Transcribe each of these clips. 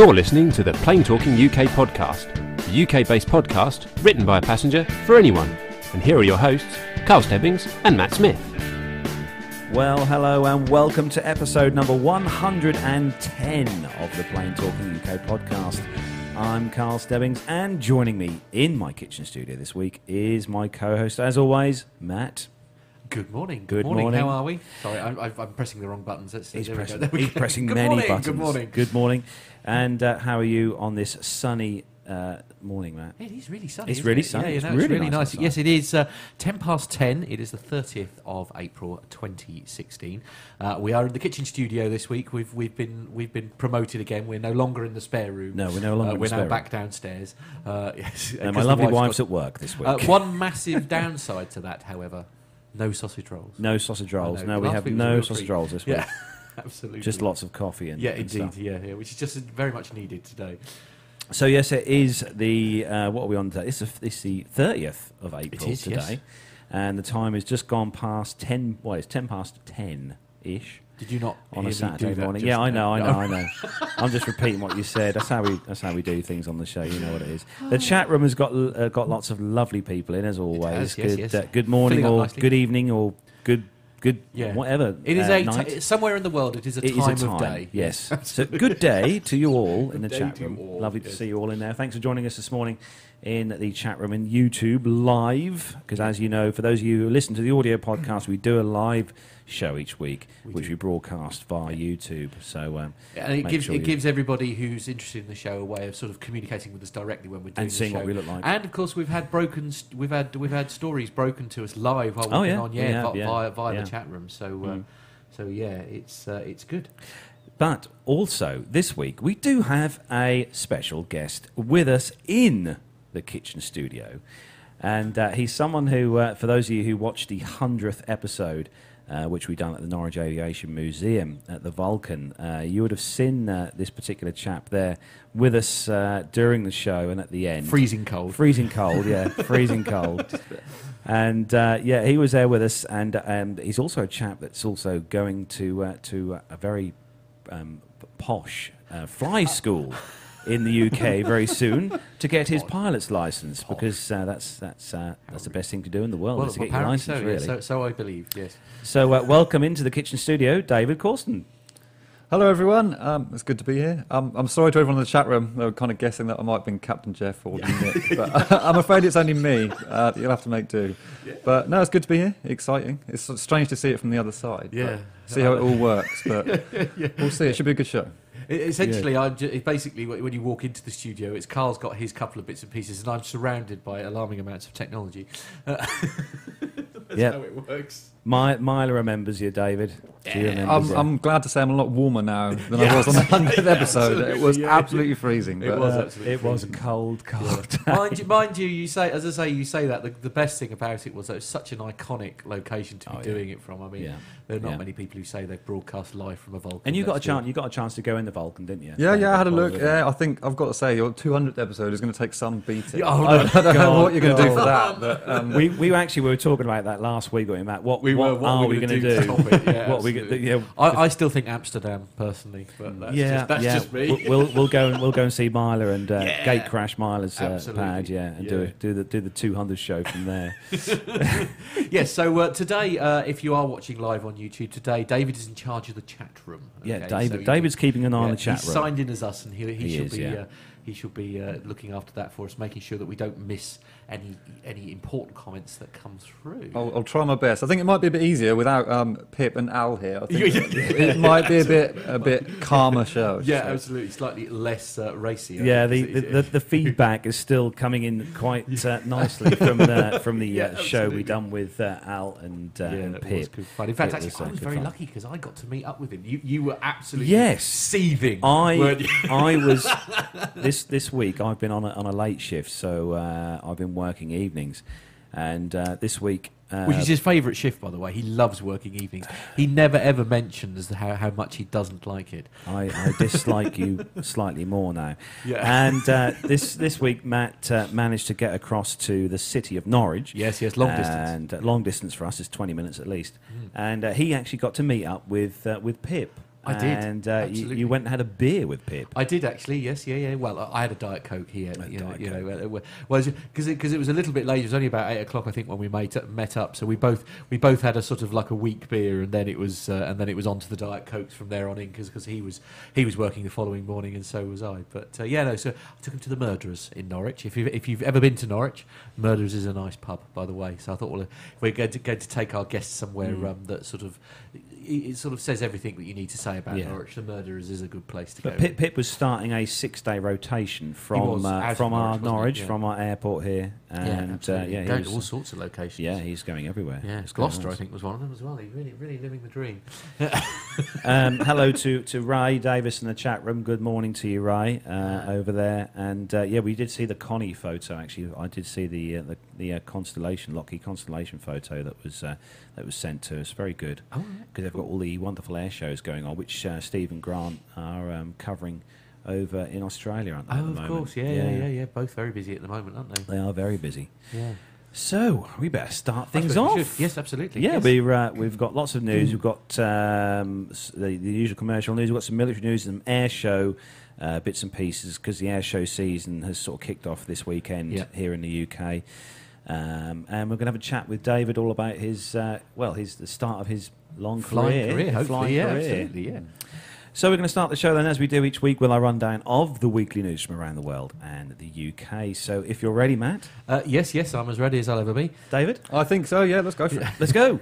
You're listening to the Plain Talking UK podcast, the UK based podcast written by a passenger for anyone. And here are your hosts, Carl Stebbings and Matt Smith. Well, hello and welcome to episode number 110 of the Plain Talking UK podcast. I'm Carl Stebbings, and joining me in my kitchen studio this week is my co host, as always, Matt. Good morning. Good morning. morning. How are we? Sorry, I'm, I'm I'm pressing the wrong buttons. Let's see. He's There we go. pressing, There we he's go. pressing Good many morning. buttons. Good morning. Good morning. And uh, how are you on this sunny uh, morning, Matt? It is really sunny. It's really it? sunny. Yeah, you It's know, really it's really nice nice. Yes, it is. Uh, ten past ten. It is the thirtieth of April, 2016. Uh, we are in the kitchen studio this week. We've we've been we've been promoted again. We're no longer in the spare room. No, we're no longer Uh, we're now back downstairs. Uh, yes, And my lovely wife's wife's got- at work this week. Uh, one massive downside to that, however, no sausage rolls. no sausage rolls. No, we have week no sausage rolls this week. Yeah, absolutely. Just lots of coffee and Yeah, and indeed. stuff. Yeah, yeah, which is just very much needed today. So yes, it is the uh, what are we on today? It's the, it's the thirtieth of April is, yes. today, and the time has just gone past ten. Well, it's ten past ten ish Did you not on hear a me Saturday do morning. Yeah, I know, I know, I know. I'm just repeating what you said. That's how we that's how we do things on the show. You know what it is. The chat room has got uh, got lots of lovely people in as always. has, yes, good yes. Uh, good morning Filling or good evening or good good Yeah. whatever. It is uh, a night. somewhere in the world. It is a It time, is a of day. Yes. so good day to you all in the chat room. all, Lovely to see you all in there. Thanks for joining us this morning in the chat room in YouTube live. Because as you know, for those of you who listen to the audio podcast, we do a live show each week, We which do. we broadcast via YouTube. So um, And it gives sure it gives everybody who's interested in the show a way of sort of communicating with us directly when we're doing and the seeing show. what we look like. And of course, we've had broken, we've had we've had stories broken to us live while we've Oh, been yeah, on, yeah, yeah, via via yeah. the chat room. So, uh, Mm. so yeah, it's uh, it's good. But also, this week, we do have a special guest with us in the kitchen studio. And uh, he's someone who, uh, for those of you who watched the 100th episode, uh, which we done at the Norwich Aviation Museum at the Vulcan, uh, you would have seen uh, this particular chap there with us uh, during the show and at the end. Freezing cold. Freezing cold, yeah, freezing cold. And uh, yeah, he was there with us, and um, he's also a chap that's also going to uh, to a very um, posh uh, fly school in the UK very soon to get his pilot's license because uh, that's that's uh, that's the best thing to do in the world Well, is to get your license so, really. so. So I believe. Yes. So uh, welcome into the kitchen studio, David Corsten. Hello, everyone. Um, it's good to be here. Um, I'm sorry to everyone in the chat room. They were kind of guessing that I might have been Captain Jeff or Nick, but I'm afraid it's only me. Uh, you'll have to make do. But no, it's good to be here. Exciting. It's strange to see it from the other side. Yeah. See how it all works, but we'll see. It should be a good show. Essentially, I'm ju- it basically when you walk into the studio, it's Carl's got his couple of bits and pieces, and I'm surrounded by alarming amounts of technology. Uh, that's Yeah. how it works. My, Myla remembers you, David. She remembers I'm. I'm glad to say I'm a lot warmer now than Yeah, I was on the 100th episode. It was absolutely freezing. It But, was uh, absolutely it was a freezing. cold, cold. mind, you, mind you, you say as I say, you say that the, the best thing about it was that it was such an iconic location to be Oh, yeah. doing it from. I mean, Yeah. there are not Yeah. many people who say they've broadcast live from a Vulcan. And you got a chance. You got a chance to go in the Vulcan, didn't you? yeah, yeah, I had a look. Yeah, I think I've got to say your 200th episode is going to take some beating. Oh, I, don't know God, what you're going to do for that. But, um, we we actually were talking about that last week, weren't we, Matt? What We what were. What are are we we going gonna do do? to top it? Yeah, what we yeah, I, I still think Amsterdam personally, but that's yeah, just, that's yeah. just me. We'll, we'll we'll go and we'll go and see Myla and uh, Yeah. Gate Crash Myla's uh, pad, yeah, and do Yeah. it, do the do the two hundred show from there. yes. So uh, today, uh, if you are watching live on YouTube today, David is in charge of the chat room. yeah. David So he- David's keeping an eye on the chat he's room. signed in as us, and he, he, He should is, be yeah. uh, he should be uh, looking after that for us, making sure that we don't miss any any important comments that come through. I'll, I'll try my best. I think it might be a bit easier without um, Pip and Al here. I think Yeah, it might be a bit a bit calmer show. yeah, so. absolutely, slightly less uh, racy. Yeah, the, the, the, the feedback is still coming in quite uh, nicely from the from the Yeah, uh, show we absolutely. done with uh, Al and, uh, yeah, and it was Pip. good. In fact, It actually, was, uh, I was very fun. lucky because I got to meet up with him. You you were absolutely Yes. seething. I? I was this this week. I've been on a, on a late shift, so uh, I've been working evenings, and uh, this week. Uh, Which is his favourite shift, by the way. He loves working evenings. He never ever mentions how, how much he doesn't like it. I, I dislike you slightly more now. Yeah. And uh, this this week, Matt uh, managed to get across to the city of Norwich. Yes, yes, long distance. And uh, long distance for us is twenty minutes at least. And uh, he actually got to meet up with uh, with Pip. I did, And uh, you, you went and had a beer with Pip. I did actually, yes, yeah, yeah. Well, I I had a diet coke here, you know, Diet you know, uh, uh, well, because it, 'cause it was a little bit late. It was only about eight o'clock, I think, when we made met up. So we both we both had a sort of like a weak beer, and then it was uh, and then it was on to the diet cokes from there on in, because he was he was working the following morning, and so was I. But uh, yeah, no. So I took him to the Murderers in Norwich. If you if you've ever been to Norwich, Murderers is a nice pub, by the way. So I thought, well, if we're going to, going to take our guests somewhere Mm. um, that sort of it, it sort of says everything that you need to say about Yeah. Norwich. The Murderers is a good place to But go. Pip, Pip was starting a six-day rotation from was, uh, from our Norwich, wasn't? Norwich, Yeah. from our airport here, and yeah, uh, yeah, going to all sorts of locations. yeah, he's going everywhere. yeah. It's Gloucester. I think, was one of them as well. He's really, really living the dream. um, hello to, to Ray Davis in the chat room. Good morning to you, Ray, uh, over there. And uh, yeah, we did see the Connie photo. Actually, I did see the uh, the, the uh, constellation Lockheed constellation photo that was uh, that was sent to us. Very good Oh, because they've got all the wonderful air shows going on, which uh, Steve and Grant are um, covering over in Australia, aren't they? oh, at the of course, yeah, yeah, yeah, yeah. Both very busy at the moment, aren't they? They are very busy. Yeah. So we better start things off. Yes, absolutely. Yeah, yes. we're, uh, we've got lots of news. We've got um, the, the usual commercial news. We've got some military news, some air show uh, bits and pieces because the air show season has sort of kicked off this weekend Yeah. here in the UK. Um, and we're going to have a chat with David all about his, uh, well, his the start of his long flying career, hopefully. flying yeah, career. absolutely. Yeah. So we're going to start the show then, as we do each week, with our rundown of the weekly news from around the world and the UK. So if you're ready, Matt, Uh, yes, yes. I'm as ready as I'll ever be. David, I think so. Yeah, let's go for it. let's go.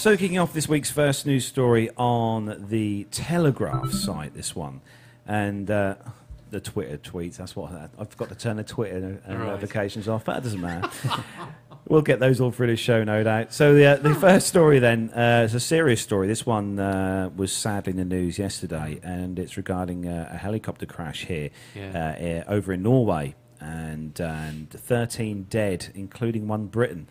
So, kicking off this week's first news story on the Telegraph site, this one, and uh, the Twitter tweets. That's what I've got to turn the Twitter uh, Right. notifications off. But that doesn't matter. we'll get those all through the show, no doubt. So, the, uh, the first story then uh, is a serious story. This one uh, was sadly in the news yesterday, and it's regarding uh, a helicopter crash here Yeah. uh, here over in Norway, and and 13 dead, including one Briton.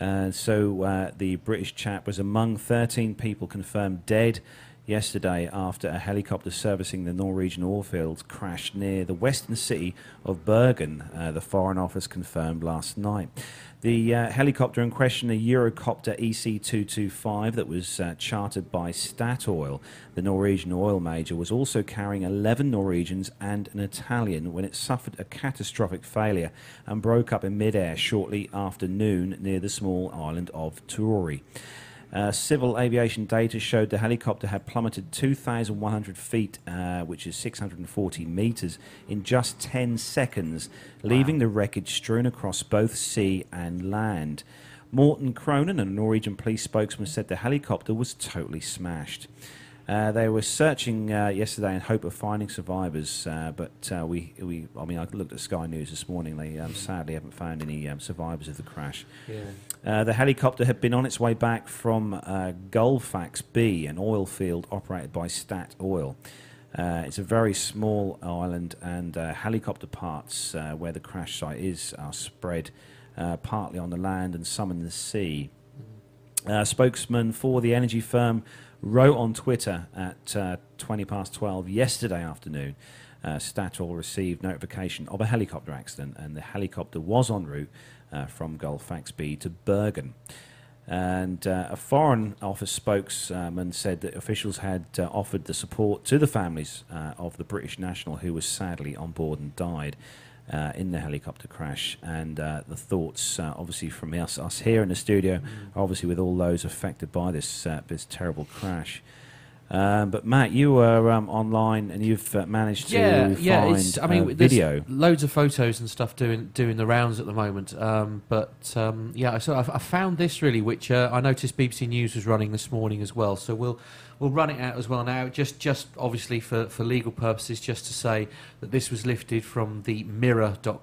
Uh, so uh, the British chap was among 13 people confirmed dead yesterday after a helicopter servicing the Norwegian oil fields crashed near the western city of Bergen. Uh, the Foreign Office confirmed last night. The uh, helicopter in question, a Eurocopter EC225 that was uh, chartered by Statoil, the Norwegian oil major, was also carrying 11 Norwegians and an Italian when it suffered a catastrophic failure and broke up in midair shortly after noon near the small island of Turori. Uh, civil aviation data showed the helicopter had plummeted 2,100 feet, uh, which is 640 meters, in just 10 seconds, leaving the wreckage strewn across both sea and land. Morten Cronin, a Norwegian police spokesman, said the helicopter was totally smashed. Uh, they were searching uh, yesterday in hope of finding survivors, uh, but uh, we, we, I mean, I looked at Sky News this morning. They um, sadly haven't found any um, survivors of the crash. Yeah. Uh, the helicopter had been on its way back from uh, Gullfaks B, an oil field operated by Statoil. Uh, it's a very small island, and uh, helicopter parts uh, where the crash site is are spread uh, partly on the land and some in the sea. Uh, spokesman for the energy firm wrote on Twitter at uh, 20 past 12 yesterday afternoon. Uh, Statoil received notification of a helicopter accident, and the helicopter was en route from Gullfaks B to Bergen. And uh, a Foreign Office spokesman said that officials had uh, offered the support to the families uh, of the British national who was sadly on board and died uh, in the helicopter crash. And uh, the thoughts, uh, obviously, from us, us here in the studio, are obviously with all those affected by this uh, this terrible crash. Um, but Matt, you were um, online and you've uh, managed to yeah, yeah. It's, I mean, uh, video. loads of photos and stuff doing doing the rounds at the moment. Um, but um, yeah, so I, I found this really, which uh, I noticed BBC News was running this morning as well. So we'll we'll run it out as well now. Just just obviously for, for legal purposes, just to say that this was lifted from the Mirror.co.uk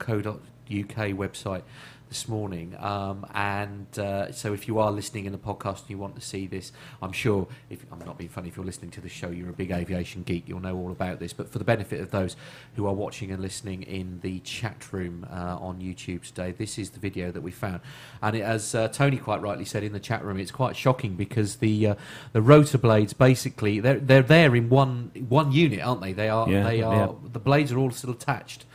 website. This morning. Um, and uh, so, if you are listening in the podcast and you want to see this, I'm sure. If I'm not being funny, if you're listening to the show, you're a big aviation geek. You'll know all about this. But for the benefit of those who are watching and listening in the chat room uh, on YouTube today, this is the video that we found. And it, as uh, Tony quite rightly said in the chat room, it's quite shocking because the uh, the rotor blades basically they're they're there in one one unit, aren't they? They are Yeah, they are yeah. the blades are all still attached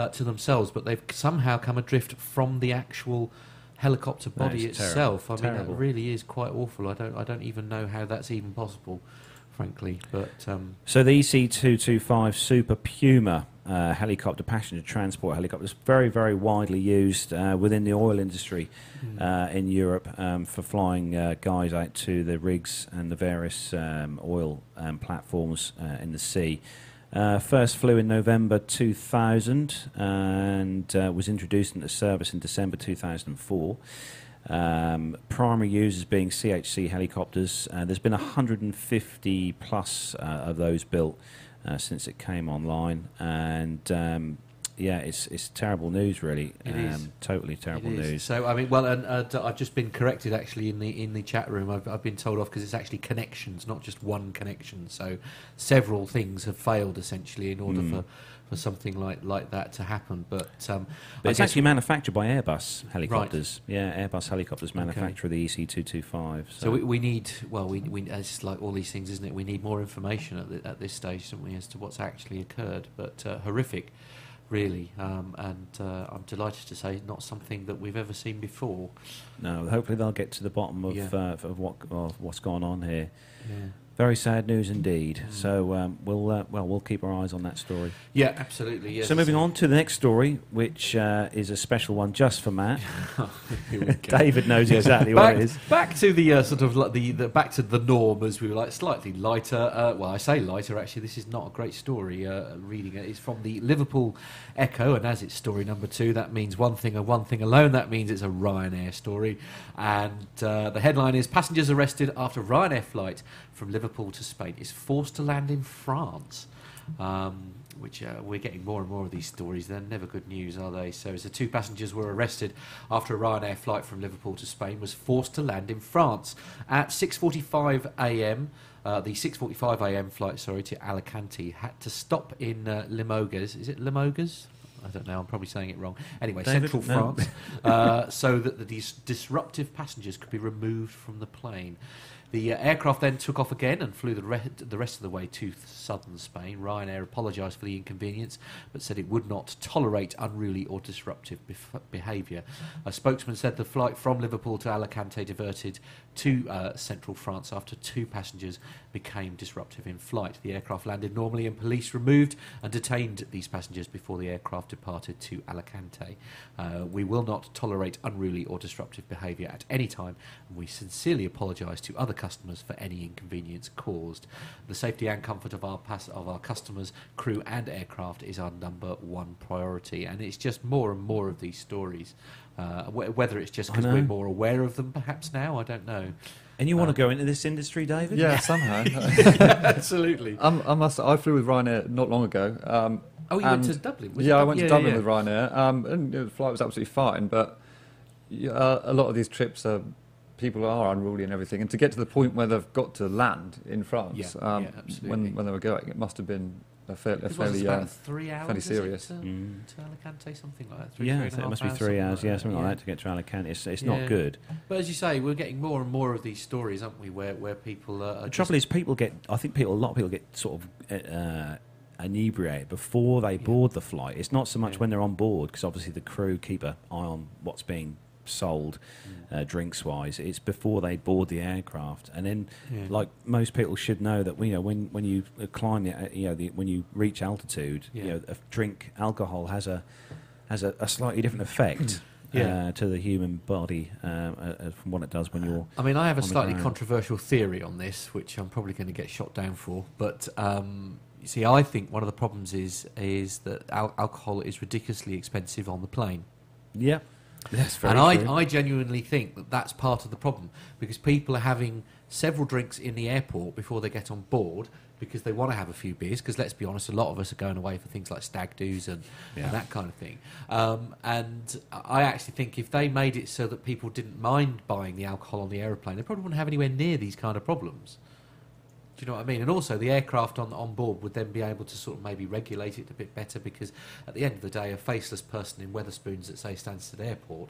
uh, to themselves, but they've somehow come adrift from the actual helicopter No, body it's terrible. itself. I mean, Terrible. that really is quite awful. I don't I don't even know how that's even possible, frankly. But um, So the EC225 Super Puma uh, helicopter, passenger transport helicopter, is very, very widely used uh, within the oil industry uh, in Europe um, for flying uh, guys out to the rigs and the various um, oil um, platforms uh, in the sea. Uh, first flew in November 2000 and uh, was introduced into service in December 2004. Um, primary users being CHC helicopters. Uh, there's been 150 plus uh, of those built uh, since it came online, and um, yeah, it's it's terrible news, really. It um, is. Totally terrible news. So I mean, well, and uh, I've just been corrected actually in the in the chat room. I've, I've been told off because it's actually connections, not just one connection. So several things have failed essentially in order Hmm. for, for something like like that to happen. But, um, But it's actually manufactured by Airbus helicopters. Yeah, Airbus helicopters manufacture the EC225. So, so we, we need well, we, we it's like all these things, isn't it? We need more information at, the, at this stage, don't we, as to what's actually occurred. But uh, horrific. Really, um, and uh, I'm delighted to say not something that we've ever seen before. no, hopefully they'll get to the bottom of, Yeah. uh, of what of what's gone on here. Yeah. Very sad news indeed. Mm. So um, we'll uh, well we'll keep our eyes on that story. Yeah, absolutely. Yes. So moving on to the next story, which uh, is a special one just for Matt. Go. David knows exactly what it is. back to the uh, sort of like the, the back to the norm as we were like slightly lighter. Uh, well, I say lighter. Actually, this is not a great story. Uh, reading it, it's from the Liverpool Echo, and as it's story number two, that means one thing and one thing alone. That means it's a Ryanair story, and uh, the headline is: Passengers arrested after Ryanair flight from Liverpool to Spain is forced to land in France. Um, which uh, we're getting more and more of these stories. They're never good news, are they? So, as the two passengers were arrested after a Ryanair flight from Liverpool to Spain was forced to land in France at 6:45 a.m. Uh, the 6:45 a.m. flight, sorry, to Alicante had to stop in uh, Limoges. Is it Limoges? I don't know. I'm probably saying it wrong. Anyway, David, central no. France, uh, so that the dis- disruptive passengers could be removed from the plane. The uh, aircraft then took off again and flew the, re- the rest of the way to southern Spain. Ryanair apologised for the inconvenience, but said it would not tolerate unruly or disruptive bef- behaviour. A spokesman said the flight from Liverpool to Alicante diverted to uh, central France after two passengers became disruptive in flight. The aircraft landed normally, and police removed and detained these passengers before the aircraft departed to Alicante. Uh, we will not tolerate unruly or disruptive behaviour at any time, and we sincerely apologise to other customers for any inconvenience caused. The safety and comfort of our pass- of our customers, crew, and aircraft is our number one priority, and it's just more and more of these stories. Uh, whether it's just because we're more aware of them, perhaps now, I don't know. And you want to Um, go into this industry, David? Yeah, somehow. Absolutely. um, I must. I flew with Ryanair not long ago. Um, Oh, you went to Dublin? Was it yeah, I Dub- went to Dublin yeah. with Ryanair, um, and you know, the flight was absolutely fine. But uh, a lot of these trips are people are unruly and everything, and to get to the point where they've got to land in France, Yeah, um, yeah, when when they were going, it must have been a, fair, a It was fairly. about Uh, three hours. fairly is it, serious. to, Mm. to Alicante, something like that. Three, Yeah, three so it half must be three hours. Yeah, that, something like yeah. that to get to Alicante. It's, it's Yeah. not good. But as you say, we're getting more and more of these stories, aren't we? Where where people uh, are. The trouble is, people get. I think people. A lot of people get sort of uh, inebriated before they Yeah. board the flight. It's not so much Yeah. when they're on board because obviously the crew keep an eye on what's being sold uh, drinks wise. It's before they board the aircraft, and then Yeah. like most people should know that you know when when you uh, climb the uh, you know the, when you reach altitude, Yeah. you know a drink alcohol has a has a, a slightly different effect. Yeah. Uh, to the human body um, uh, uh, from what it does when you're I mean, I have a slightly ground. controversial theory on this, which I'm probably going to get shot down for. But um, you see, I think one of the problems is is that al- alcohol is ridiculously expensive on the plane. yeah. That's very and I, true. I genuinely think that that's part of the problem because people are having several drinks in the airport before they get on board because they want to have a few beers. Because let's be honest, a lot of us are going away for things like stag do's and, Yeah. and that kind of thing. Um, and I actually think if they made it so that people didn't mind buying the alcohol on the aeroplane, they probably wouldn't have anywhere near these kind of problems. Do you know what I mean? And also, the aircraft on on board would then be able to sort of maybe regulate it a bit better because at the end of the day, a faceless person in Wetherspoons at say Stansted Airport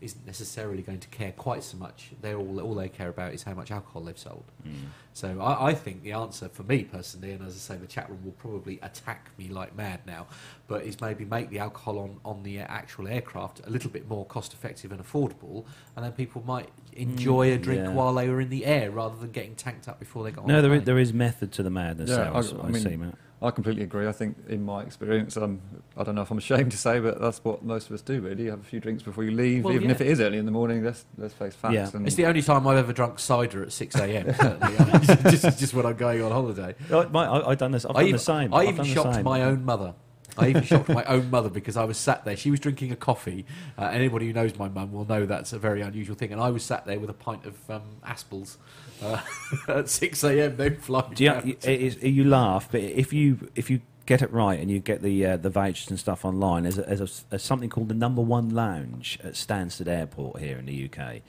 isn't necessarily going to care quite so much. They're all all they care about is how much alcohol they've sold. Mm. So I, I think the answer for me personally, and as I say, the chat room will probably attack me like mad now, but is maybe make the alcohol on, on the actual aircraft a little bit more cost effective and affordable, and then people might enjoy mm, a drink yeah. while they were in the air rather than getting tanked up before they got on No, the there is, there is method to the madness. Yeah, there, I, I- I I mean- see, Matt. I completely agree. I think, in my experience, um, I don't know if I'm ashamed to say, but that's what most of us do. Really, you have a few drinks before you leave, Well, even yeah. if it is early in the morning. Let's let's face facts. Yeah. And It's the only time I've ever drunk cider at 6 a.m. certainly. I mean, just, just when I'm going on holiday. Oh, my, I, I've done this. I've I done even, the same. I I've even shocked same. my own mother. I even shocked my own mother because I was sat there. She was drinking a coffee. Uh, anybody who knows my mum will know that's a very unusual thing. And I was sat there with a pint of um, Aspalls uh, at 6 a.m. Then flying. Do you, you, is- you laugh, but if you if you get it right and you get the uh, the vouchers and stuff online, there's, a, there's, a, there's something called the Number One Lounge at Stansted Airport here in the UK.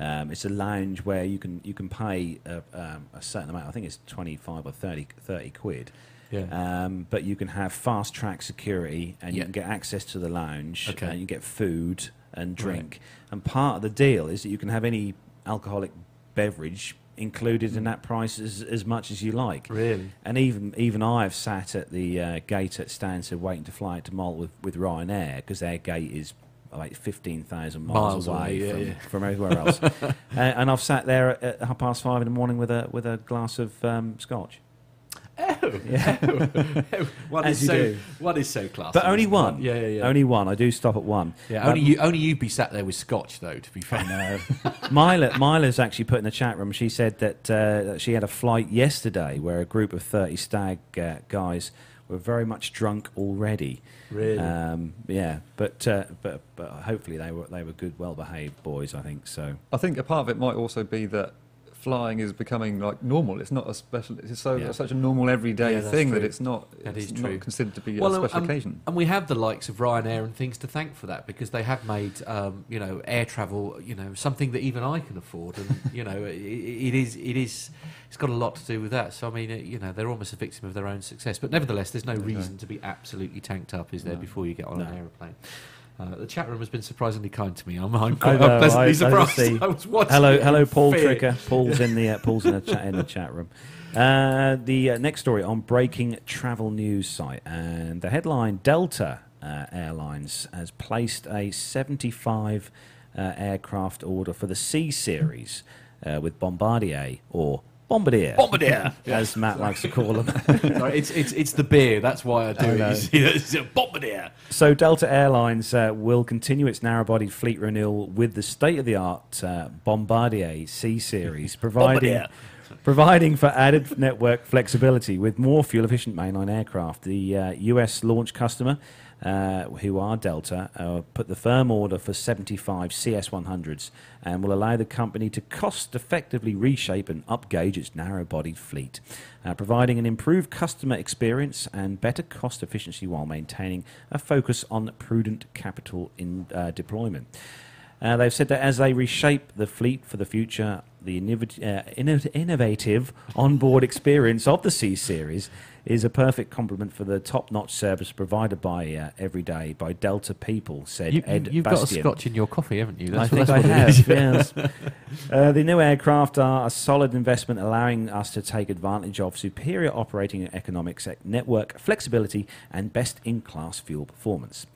Um, it's a lounge where you can you can pay a, um, a certain amount. I think it's twenty five or 30, 30 quid. Yeah. Um, but you can have fast track security and you Yeah. can get access to the lounge Okay. and you get food and drink. And part of the deal is that you can have any alcoholic beverage included in that price as, as much as you like. Really? And even even I've sat at the uh, gate at Stansted waiting to fly to Malta with, with Ryanair because their gate is like 15,000 miles, Miles away, yeah, from, yeah. from everywhere else. uh, and I've sat there at, at half past five in the morning with a with a glass of um, scotch. One As is you so do. one is so classy. But only one. Yeah, yeah, yeah. Only one. I do stop at one. yeah, Um, only you. Only you'd be sat there with scotch, though. To be fair. No. Myla, Myla's actually put in the chat room. She said that, uh, that she had a flight yesterday where a group of thirty stag uh, guys were very much drunk already. Really? Um, yeah, but uh, but but hopefully they were they were good, well behaved boys. I think so. I think a part of it might also be that flying is becoming like normal. It's not a special. It's so Yeah. such a normal everyday Yeah, thing true. that it's not. That it's not true. considered to be Well, a special um, occasion. And we have the likes of Ryanair and things to thank for that because they have made, um, you know, air travel, you know, something that even I can afford, and you know, it, it is, it is, it's got a lot to do with that. So I mean, it, you know, they're almost a victim of their own success. But nevertheless, there's no reason to be absolutely tanked up, is there, No. before you get on an aeroplane. Uh, the chat room has been surprisingly kind to me. I'm, I'm, quite, know, I'm pleasantly I- I surprised. see. I was watching Hello, hello, Paul fear. Tricker. Paul's in the uh, Paul's in the chat in the chat room. Uh, the uh, next story on breaking travel news site and the headline: Delta uh, Airlines has placed a 75 uh, aircraft order for the C series uh, with Bombardier or Bombardier, Bombardier. as Matt likes to call them. Sorry, it's, it's, it's the beer. That's why I do it. know. You see, it's a bombardier. So Delta Airlines uh, will continue its narrow-body fleet renewal with the state-of-the-art uh, Bombardier C series, providing Bombardier. providing for added network flexibility with more fuel-efficient mainline aircraft. The uh, U.S. launch customer, uh, who are Delta, uh, put the firm order for 75 CS100s and will allow the company to cost-effectively reshape and upgauge its narrow-bodied fleet, uh, providing an improved customer experience and better cost efficiency while maintaining a focus on prudent capital in uh, deployment. Uh, they've said that as they reshape the fleet for the future, the uh, inno- innovative onboard experience of the C Series is a perfect complement for the top-notch service provided by uh, every day by Delta people, said You, Ed have got a scotch in your coffee, haven't you? I what- think I have. yes. Uh, the new aircraft are a solid investment, allowing us to take advantage of superior operating economics, network flexibility, and best-in-class fuel performance.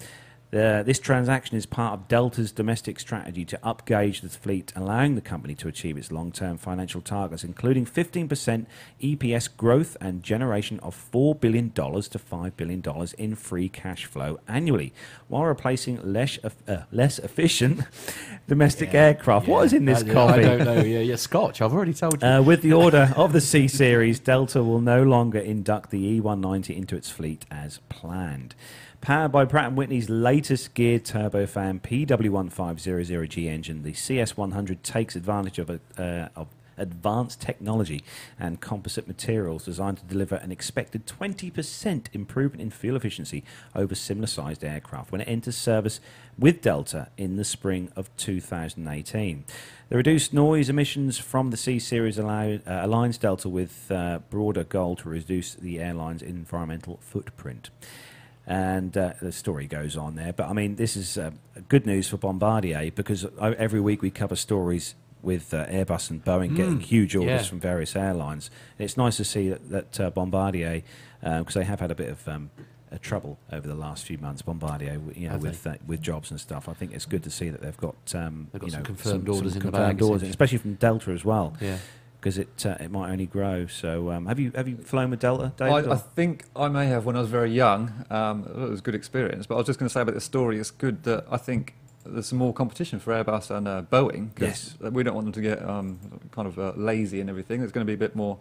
Uh, this transaction is part of Delta's domestic strategy to upgauge the fleet, allowing the company to achieve its long-term financial targets, including 15% EPS growth and generation of $4 billion to $5 billion in free cash flow annually, while replacing less, uh, less efficient domestic aircraft. What is in this I, coffee? I don't know. Yeah, yeah, scotch. I've already told you. Uh, with the order of the C Series, Delta will no longer induct the E190 into its fleet as planned. Powered by Pratt & Whitney's latest geared turbofan PW1500G engine, the CS100 takes advantage of, a, uh, of advanced technology and composite materials designed to deliver an expected 20% improvement in fuel efficiency over similar sized aircraft when it enters service with Delta in the spring of 2018. The reduced noise emissions from the C Series allow, uh, aligns Delta with uh, broader goal to reduce the airline's environmental footprint. And uh, the story goes on there. But I mean, this is uh, good news for Bombardier because uh, every week we cover stories with uh, Airbus and Boeing getting huge orders yeah. from various airlines. And it's nice to see that, that uh, Bombardier, because they have had a bit of um, uh, trouble over the last few months, Bombardier, you know, with uh, with jobs and stuff. I think it's good to see that they've got um, They've got you some know, confirmed orders in the confirmed bag, orders, especially from Delta as well, Yeah. Because it uh, it might only grow. So um, have you have you flown with Delta, I, David? I or- think I may have when I was very young. Um, it was a good experience. But I was just going to say about the story. It's good that I think there's some more competition for Airbus and uh, Boeing. Yes. we don't want them to get um, kind of uh, lazy and everything. There's going to be a bit more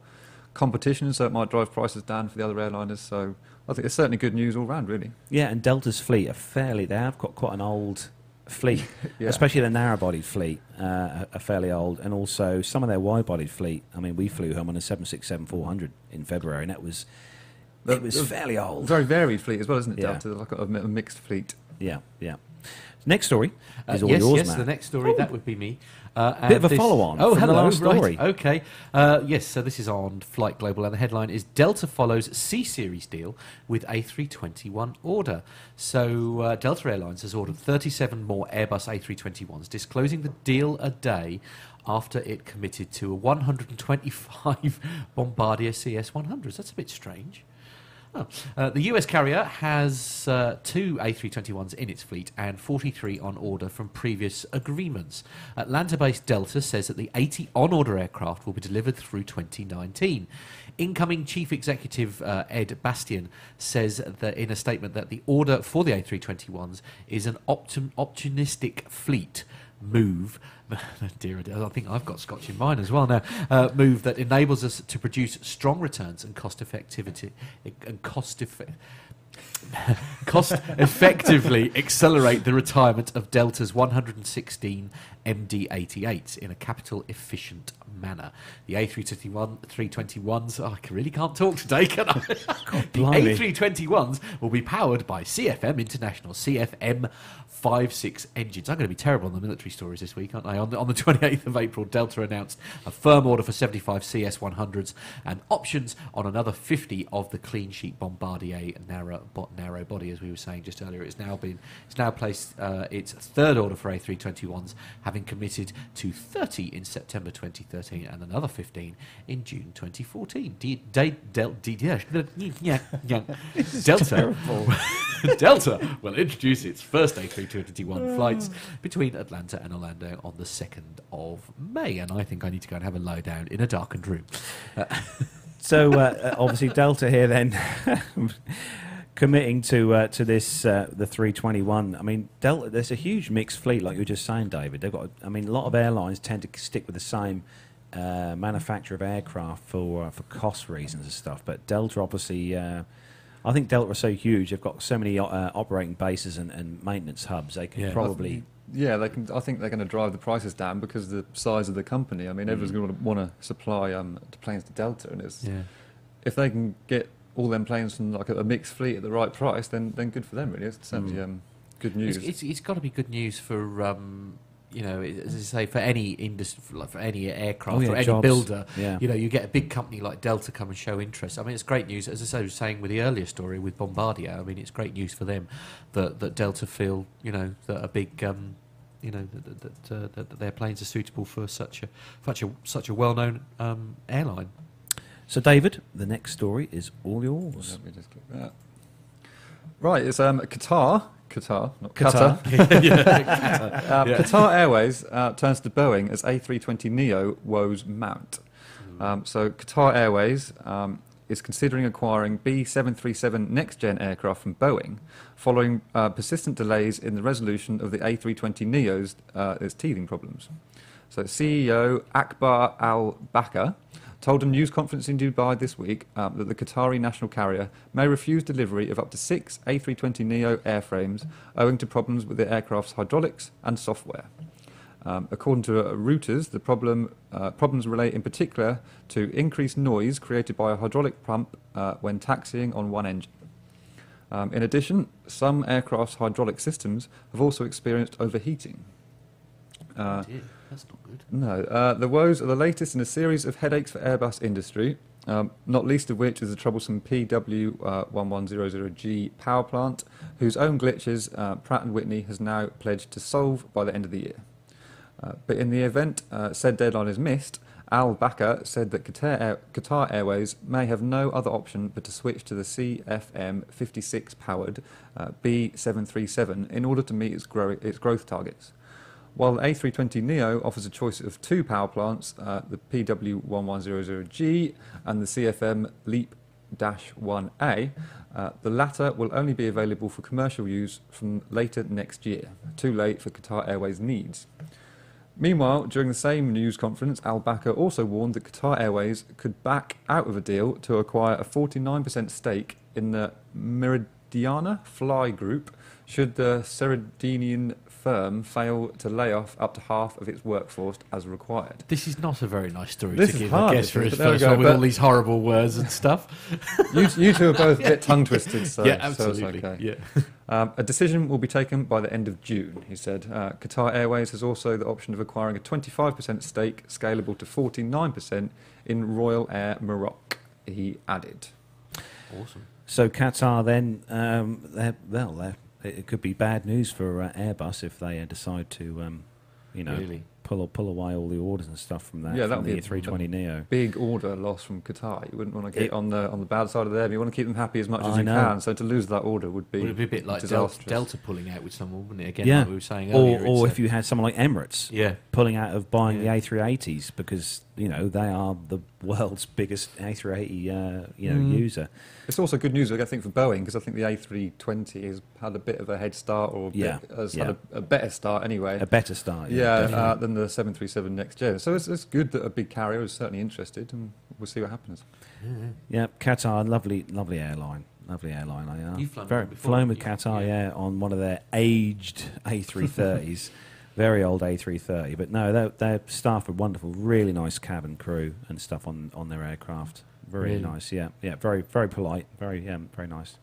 competition, so it might drive prices down for the other airliners. So I think it's certainly good news all round, really. Yeah, and Delta's fleet are fairly. They have got quite an old fleet, Yeah. especially the narrow-bodied fleet uh, are fairly old, and also some of their wide-bodied fleet. I mean, we flew home on a 767-400 in February, and that was it was That- fairly old. Very varied fleet as well, isn't it, Yeah. Delta? Like a, a mixed fleet. Yeah, yeah. Next story Uh, is all yes, yours, yes. Matt. The next story that would be me. Uh, Bit of a follow-on Oh, from the hello. last right, story. Okay. Uh, yes. So this is on Flight Global, and the headline is Delta follows C Series deal with A321 order. So uh, Delta Airlines has ordered 37 more Airbus A321s, disclosing the deal a day after it committed to a 125 Bombardier CS100s. That's a bit strange. Oh. Uh, the US carrier has uh, two A321s in its fleet and 43 on order from previous agreements. Atlanta based Delta says that the 80 on order aircraft will be delivered through 2019. Incoming Chief Executive uh, Ed Bastian says that in a statement that the order for the A321s is an optim- optimistic fleet move. dear, dear, I think I've got Scotch in mine as well now. Uh, move that enables us to produce strong returns and cost effectivity and cost cost effectively accelerate the retirement of Delta's 116 MD88s in a capital efficient manner. The A321 321s, oh, I really can't talk today, can I? the blimey. A321s will be powered by CFM International CFM 56 engines. I'm going to be terrible on the military stories this week, aren't I? On the, on the 28th of April, Delta announced a firm order for 75 CS100s and options on another 50 of the clean sheet Bombardier narrow, narrow body, as we were saying just earlier. It's now been it's now placed uh, its third order for A321s, having committed to 30 in September 2013 and another 15 in June 2014. D- da- del- D- yeah, yeah, yeah. Delta, Delta will introduce its first A321 flights between Atlanta and Orlando on the 2nd of May. And I think I need to go and have a lie down in a darkened room. So uh, uh, obviously Delta here then committing to uh, to this uh, the 321. I mean Delta there's a huge mixed fleet like you were just saying David. They've got I mean a lot of airlines tend to stick with the same uh, manufacturer of aircraft for uh, for cost reasons and stuff. But Delta obviously uh, I think Delta are so huge. They've got so many uh, operating bases and, and maintenance hubs. They can Yeah. probably Yeah, they can. I think they're going to drive the prices down because of the size of the company. I mean, everyone's going to want to supply um, the planes to Delta, and it's Yeah. if they can get all them planes from like a, a mixed fleet at the right price, then then good for them. Really, it's certainly Mm. um, good news. It's, it's, it's got to be good news for um, you know, as I say, for any industry, for, like for any aircraft Oh, yeah, or any jobs. builder. Yeah. You know, you get a big company like Delta come and show interest. I mean, it's great news. As I say, was saying with the earlier story with Bombardier. I mean, it's great news for them that that Delta feel you know that a big. Um, you know that, that, that, uh, that their planes are suitable for such a such a such a well-known um, airline. So David, the next story is all yours. Let me just click that. Right, it's um, Qatar. Qatar, not Qatar. Qatar. yeah, Uh, Yeah. Qatar Airways uh, turns to Boeing as A320 Neo woes mount. Um, so Qatar Airways um, is considering acquiring B737 next gen aircraft from Boeing, following uh, persistent delays in the resolution of the A320 Neo's uh, its teething problems. So CEO Akbar Al Baker told a news conference in Dubai this week um, that the Qatari national carrier may refuse delivery of up to six A320 Neo airframes owing to problems with the aircraft's hydraulics and software. Um, according to uh, Reuters, the problem uh, problems relate in particular to increased noise created by a hydraulic pump uh, when taxiing on one engine. Um, in addition, some aircraft's hydraulic systems have also experienced overheating. Uh, that's not good. no, uh, the woes are the latest in a series of headaches for Airbus industry, um, not least of which is the troublesome PW1100G power plant, whose own glitches uh, Pratt & Whitney has now pledged to solve by the end of the year. Uh, but in the event uh, said deadline is missed, Al Baker said that Qatar, Air- Qatar Airways may have no other option but to switch to the CFM 56 powered uh, B737 in order to meet its, its growth targets. While the A320neo offers a choice of two power plants, uh, the PW1100G and the CFM Leap 1A, uh, the latter will only be available for commercial use from later next year, too late for Qatar Airways' needs. Meanwhile, during the same news conference, Al Baker also warned that Qatar Airways could back out of a deal to acquire a 49% stake in the Meridiana Fly Group should the Sardinian firm fail to lay off up to half of its workforce as required. This is not a very nice story This to give hard, a guest for isn't his it? There we first go, one with all these horrible words and stuff. You, you two are both a bit tongue twisted, so, yeah, so it's absolutely. okay. Yeah. Um, a decision will be taken by the end of June, he said. Uh, Qatar Airways has also the option of acquiring a 25% stake, scalable to 49%, in Royal Air Maroc, he added. Awesome. So Qatar then, um, they're, well, they're, it it could be bad news for uh, Airbus if they uh, decide to, um, you know, Really? pull pull away all the orders and stuff from that. Yeah, that would be a- 320 Neo. Big order loss from Qatar. You wouldn't want to get It- on the on the bad side of them. You want to keep them happy as much as you know. can. So to lose that order would be Would it be a bit like Delta, disastrous. Delta pulling out with someone, wouldn't it? Again, Yeah. like we were saying earlier. Or, or it's if you had someone like Emirates yeah, pulling out of buying Yeah. the A380s because you know they are the world's biggest A380 uh, you know Mm. user. It's also good news, I think, for Boeing because I think the A320 has had a bit of a head start, or a bit- Yeah, has yeah. had a, a better start anyway. A better start. yeah, definitely. uh, than the 737 next gen. So it's, it's good that a big carrier is certainly interested, and we'll see what happens. Yeah, Qatar, lovely, lovely airline, lovely airline. I uh, You've flown very, before, flown with you? Qatar, yeah. Yeah. on one of their aged A330s, very old A330. But no, their, their staff are wonderful, really nice cabin crew and stuff on, on their aircraft. Very Really? nice, yeah, yeah, very very polite, very um, very nice.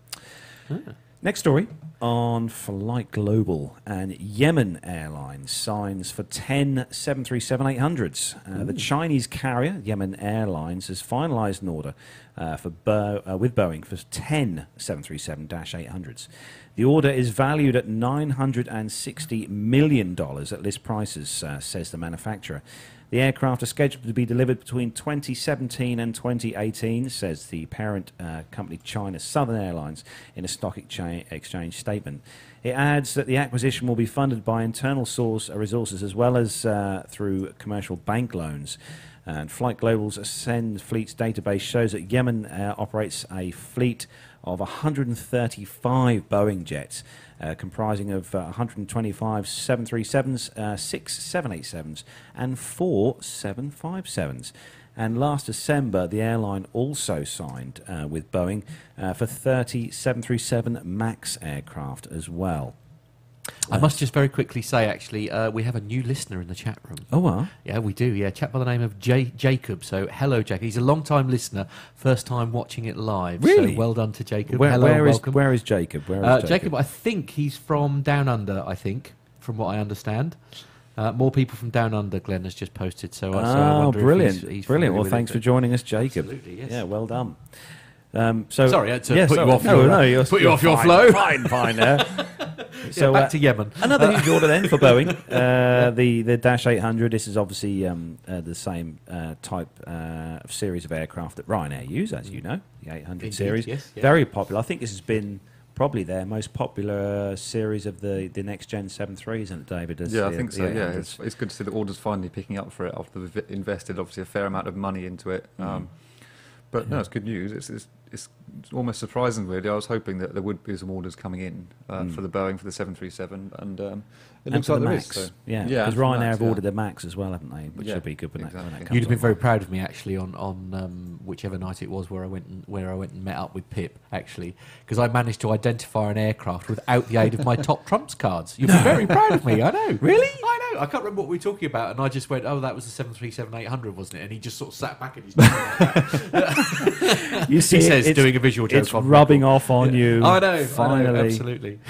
Ah. Next story on Flight Global and Xiamen Airlines signs for 10 737-800s. Uh, the Chinese carrier Xiamen Airlines has finalised an order uh, for Bo- uh, with Boeing for 10 737-800s. The order is valued at $960 million at list prices, uh, says the manufacturer. The aircraft are scheduled to be delivered between 2017 and 2018, says the parent uh, company China Southern Airlines in a stock exchange, statement. It adds that the acquisition will be funded by internal source uh, resources as well as uh, through commercial bank loans. And Flight Global's Ascend Fleets database shows that Xiamen uh, operates a fleet of 135 Boeing jets, uh, comprising of uh, 125 737s, uh, 6 787s, and 4 757s. And last December, the airline also signed uh, with Boeing uh, for 30 737 MAX aircraft as well. I must just very quickly say, actually, uh, we have a new listener in the chat room. Oh, well. Yeah, we do. Yeah, chap by the name of J- Jacob. So, hello, Jacob. He's a long-time listener, first time watching it live. Really? So well done to Jacob. Where, hello, where is where is Jacob? Where is uh, Jacob? Jacob, I think he's from Down Under. I think, from what I understand. Uh, more people from Down Under, Glenn has just posted. So, uh, so I Oh, wonder brilliant! he's- he's brilliant. Well, thanks it, for joining us, Jacob. Absolutely, yes. Yeah, well done. Um, so Sorry, I had to yeah, put you off No, your- no, you're, put you off your fine, flow. Fine, fine. There. Yeah, so back uh, to Xiamen. Another huge order then for Boeing. Uh, the the Dash 800. This is obviously um, uh, the same uh, type uh, of series of aircraft that Ryanair use, as you know, the 800 Indeed, series. yes, yeah. Very popular. I think this has been probably their most popular series of the, the next gen 73s, isn't it, David? As yeah, I think so. Yeah, it's, it's good to see the orders finally picking up for it after they've invested obviously a fair amount of money into it. Mm. Um, but no, it's good news. It's, it's it's almost surprising, really. I was hoping that there would be some orders coming in uh, Mm. for the Boeing for the 737, and um, it And looks like the there Max. is. So. Yeah, Yeah, because and Ryanair Max, have yeah. ordered the Max as well, haven't they? Which Yeah, should be good when, that, when that You'd have been on. very proud of me actually on on um, whichever night it was where I went and, where I went and met up with Pip actually because I managed to identify an aircraft without the aid of my top trumps cards. You'd be very proud of me. I know. Really? I know. I can't remember what we were talking about, and I just went, "Oh, that was the seven three seven eight hundred, wasn't it?" And he just sort of sat back in his chair. You see, he says, doing a visual joke. it's rubbing record. off on you. I know, Finally, I know, absolutely.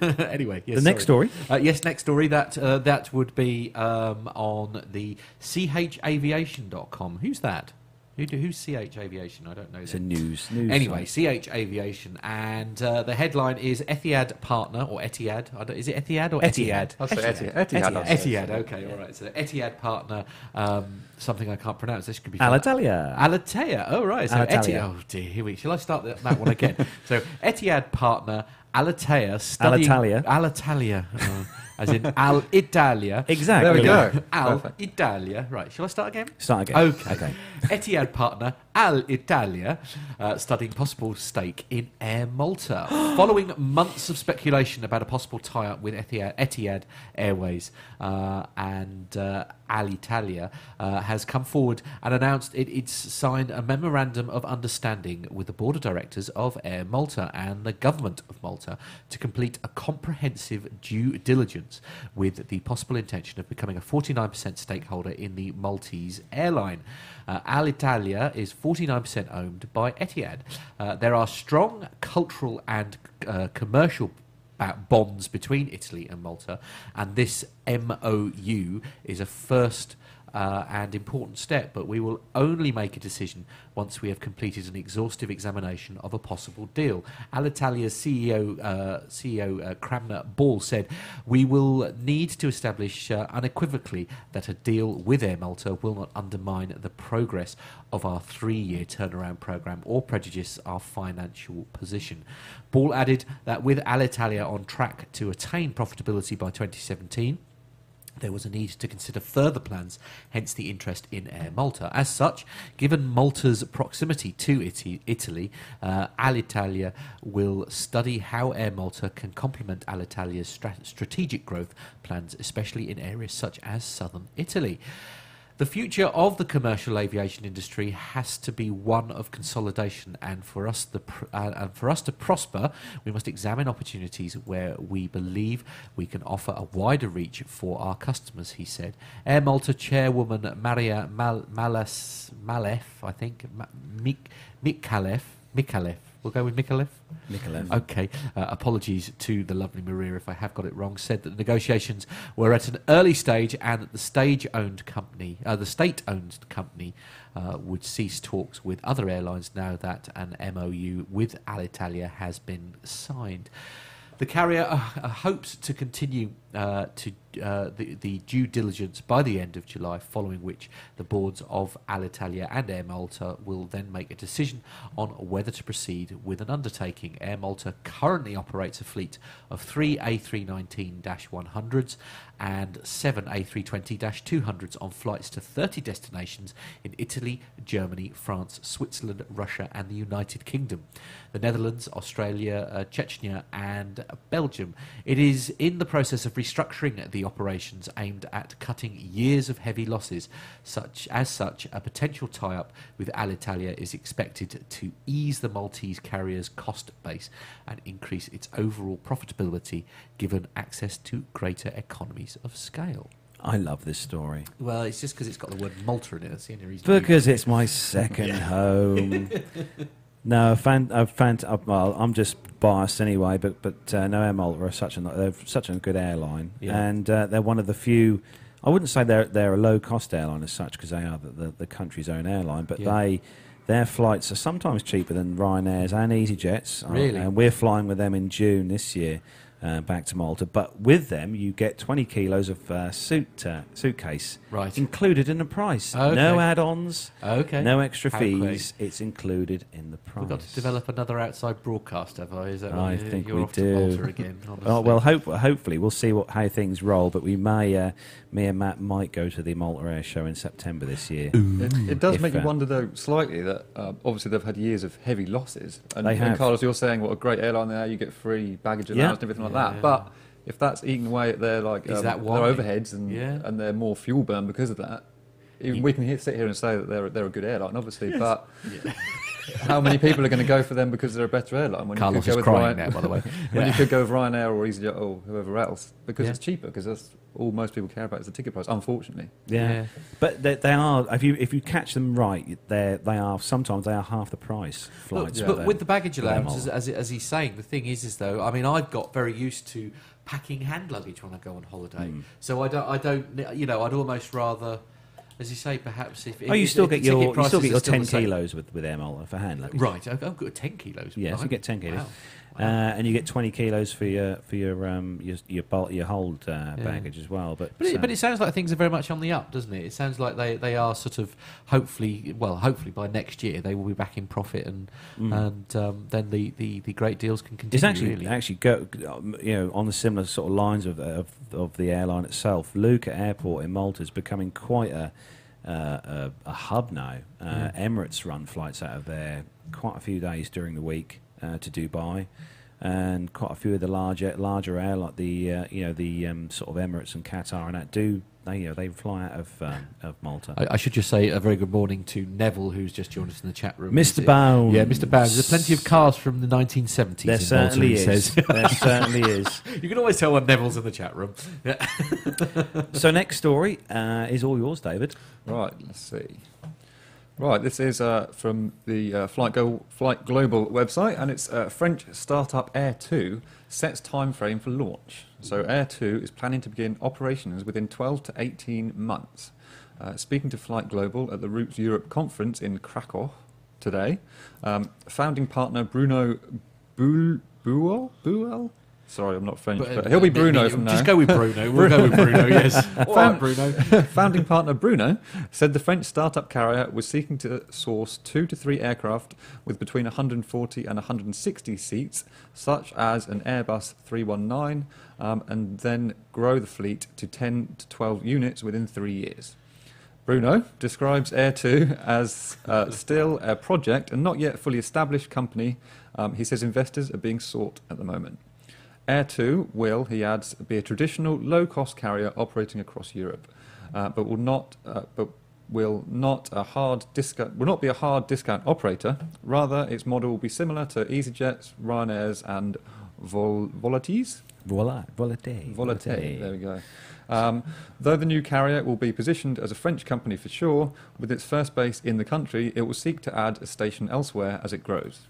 anyway, yes, the next story. Uh, yes, next story. That uh, that would be um, on the chaviation.com. Who's that? Who, do- who's CH Aviation? I don't know. It's a news. news Anyway, site. CH Aviation, and uh, the headline is Etihad partner or Etihad. I don't, is it Etihad or Etihad. Etihad? I'll say Etihad. Etihad, Etihad. I'll. Etihad. Okay, all right. So Etihad partner, um, something I can't pronounce. This could be Alitalia. Alatea. Oh, right. So Alitalia. Etihad. Oh dear. Here we. Shall I start that, that one again? so Etihad partner Alatea studying Alitalia. Alitalia. uh, as in Al Italia. exactly. There we go. Al Perfect. Italia. Right. Shall I start again? Start again. Okay. Okay. Etihad partner Al Italia uh, studying possible stake in Air Malta. Following months of speculation about a possible tie up with Etihad, Etihad Airways uh, and uh, Alitalia uh, has come forward and announced it, it's signed a memorandum of understanding with the board of directors of Air Malta and the government of Malta to complete a comprehensive due diligence with the possible intention of becoming a 49% stakeholder in the Maltese airline. Uh, Alitalia is 49% owned by Etihad. Uh, there are strong cultural and uh, commercial bonds between Italy and Malta, and this MOU is a first uh, and important step, but we will only make a decision once we have completed an exhaustive examination of a possible deal. Alitalia's CEO, uh, CEO uh, Cramer Ball said, We will need to establish uh, unequivocally that a deal with Air Malta will not undermine the progress of our three year turnaround programme or prejudice our financial position. Ball added that with Alitalia on track to attain profitability by 2017, there was a need to consider further plans, hence the interest in Air Malta. As such, given Malta's proximity to Italy, uh, Alitalia will study how Air Malta can complement Alitalia's stra- strategic growth plans, especially in areas such as southern Italy. The future of the commercial aviation industry has to be one of consolidation, and for us, the uh, and for us to prosper, we must examine opportunities where we believe we can offer a wider reach for our customers. He said. Air Malta chairwoman Maria Mal- Malas Malef, I think, Ma- Mik- Mikalev. We'll go with Mikalev. Nikolaev. Okay, uh, apologies to the lovely Maria if I have got it wrong. Said that the negotiations were at an early stage and that the stage-owned company, uh, the state-owned company, uh, would cease talks with other airlines now that an MOU with Alitalia has been signed. The carrier uh, uh, hopes to continue uh, to uh, the, the due diligence by the end of July, following which the boards of Alitalia and Air Malta will then make a decision on whether to proceed with an undertaking. Air Malta currently operates a fleet of three A319-100s and seven A320-200s on flights to 30 destinations in Italy, Germany, France, Switzerland, Russia, and the United Kingdom, the Netherlands, Australia, uh, Chechnya, and Belgium. It is in the process of restructuring the operations aimed at cutting years of heavy losses. Such as such, a potential tie-up with Alitalia is expected to ease the Maltese carrier's cost base and increase its overall profitability, given access to greater economies of scale. I love this story Well, it's just because it's got the word Malta in it. That's the only reason. because it's my second home. No, fan, uh, fan, uh, well, I'm just biased anyway, but but uh, no, Air Malta are such a they're such a good airline, Yeah. and uh, they're one of the few. I wouldn't say they're they're a low cost airline as such because they are the, the, the country's own airline, but Yeah. they their flights are sometimes cheaper than Ryanair's and EasyJet's. Really? and we're flying with them in June this year. Uh, back to Malta, but with them you get 20 kilos of uh, suit uh, suitcase Right. included in the price. Okay. No add-ons, Okay. no extra How fees. It's included in the price. We've got to develop another outside broadcast, have I? Is that I what you- think you're we off do. to Malta again? Oh, well, hope, hopefully we'll see what how things roll. But we may, uh, me and Matt might go to the Malta Air Show in September this year. It, it does If, make you uh, wonder, though, slightly that uh, obviously they've had years of heavy losses. And, They and have. Carlos, you're saying what a great airline they are. You get free baggage allowance Yeah. and everything like Yeah. that. But if that's eating away at their like um, that their overheads and Yeah. and their more fuel burn because of that, even we can hear, sit here and say that they're they're a good airline, obviously, but how many people are going to go for them because they're a better airline? When Carlos you is could go with crying Ryan, now, by the way. when Yeah. you could go with Ryanair or EasyJet or whoever else because Yeah. it's cheaper because that's all most people care about is the ticket price. Unfortunately, Yeah. Yeah. But they, they are if you if you catch them right, they they are sometimes they are half the price Look, flights. but for with the baggage allowance, as, as, as he's saying, the thing is, is though, I mean, I've got very used to packing hand luggage when I go on holiday, Mm. so I don't, I don't, you know, I'd almost rather, as you say, perhaps if Oh, you still if get your ticket you still prices get your still ten the same- kilos with with Air Malta for hand luggage. Right, I've, I've got ten kilos. Yes, right? you get ten kilos. Wow. Uh, and you get 20 kilos for your for your um your your, bulk, your hold uh, Yeah. baggage as well. But But it, um, but it sounds like things are very much on the up, doesn't it? It sounds like they, they are sort of hopefully well hopefully by next year they will be back in profit and mm. and um, then the, the, the great deals can continue. It's actually really. actually go um, you know on the similar sort of lines of of, of the airline itself. Luqa Airport in Malta is becoming quite a uh, a, a hub now. Uh, Yeah. Emirates run flights out of there quite a few days during the week uh, to Dubai, and quite a few of the larger larger air like the uh, you know the um, sort of Emirates and Qatar and that do they you know they fly out of um, of Malta. I, I should just say a very good morning to Neville, who's just joined us in the chat room. Mr. Is. Yeah, Mr. Bounds. There's plenty of cars from the 1970s. There in certainly Malta, he is. says. there certainly is. you can always tell when Neville's in the chat room. Yeah. So next story uh, is all yours, David. right? Let's see. Right, this is uh, from the uh, Flight, Go- Flight Global website, and it's uh, French startup Air 2 sets time frame for launch. So Air 2 is planning to begin operations within 12 to 18 months. Uh, speaking to Flight Global at the Routes Europe conference in Krakow today, um, founding partner Bruno Buell, Buell? Sorry, I'm not French, but, uh, he'll be me- Bruno from now. Just go with Bruno. We'll go with Bruno, yes. All right, Bruno. Founding partner Bruno said the French startup carrier was seeking to source two to three aircraft with between 140 and 160 seats, such as an Airbus 319, um, and then grow the fleet to 10 to 12 units within three years. Bruno describes Air 2 as uh, still a project and not yet fully established company. Um, he says investors are being sought at the moment. Air 2 will, he adds, be a traditional low-cost carrier operating across Europe, uh, but will not, uh, but will not a hard discount, will not be a hard discount operator. Rather, its model will be similar to EasyJet's, Ryanair's, and Vol- Volatis. Voila, volate, Volate. There we go. Um, though the new carrier will be positioned as a French company for sure, with its first base in the country, it will seek to add a station elsewhere as it grows.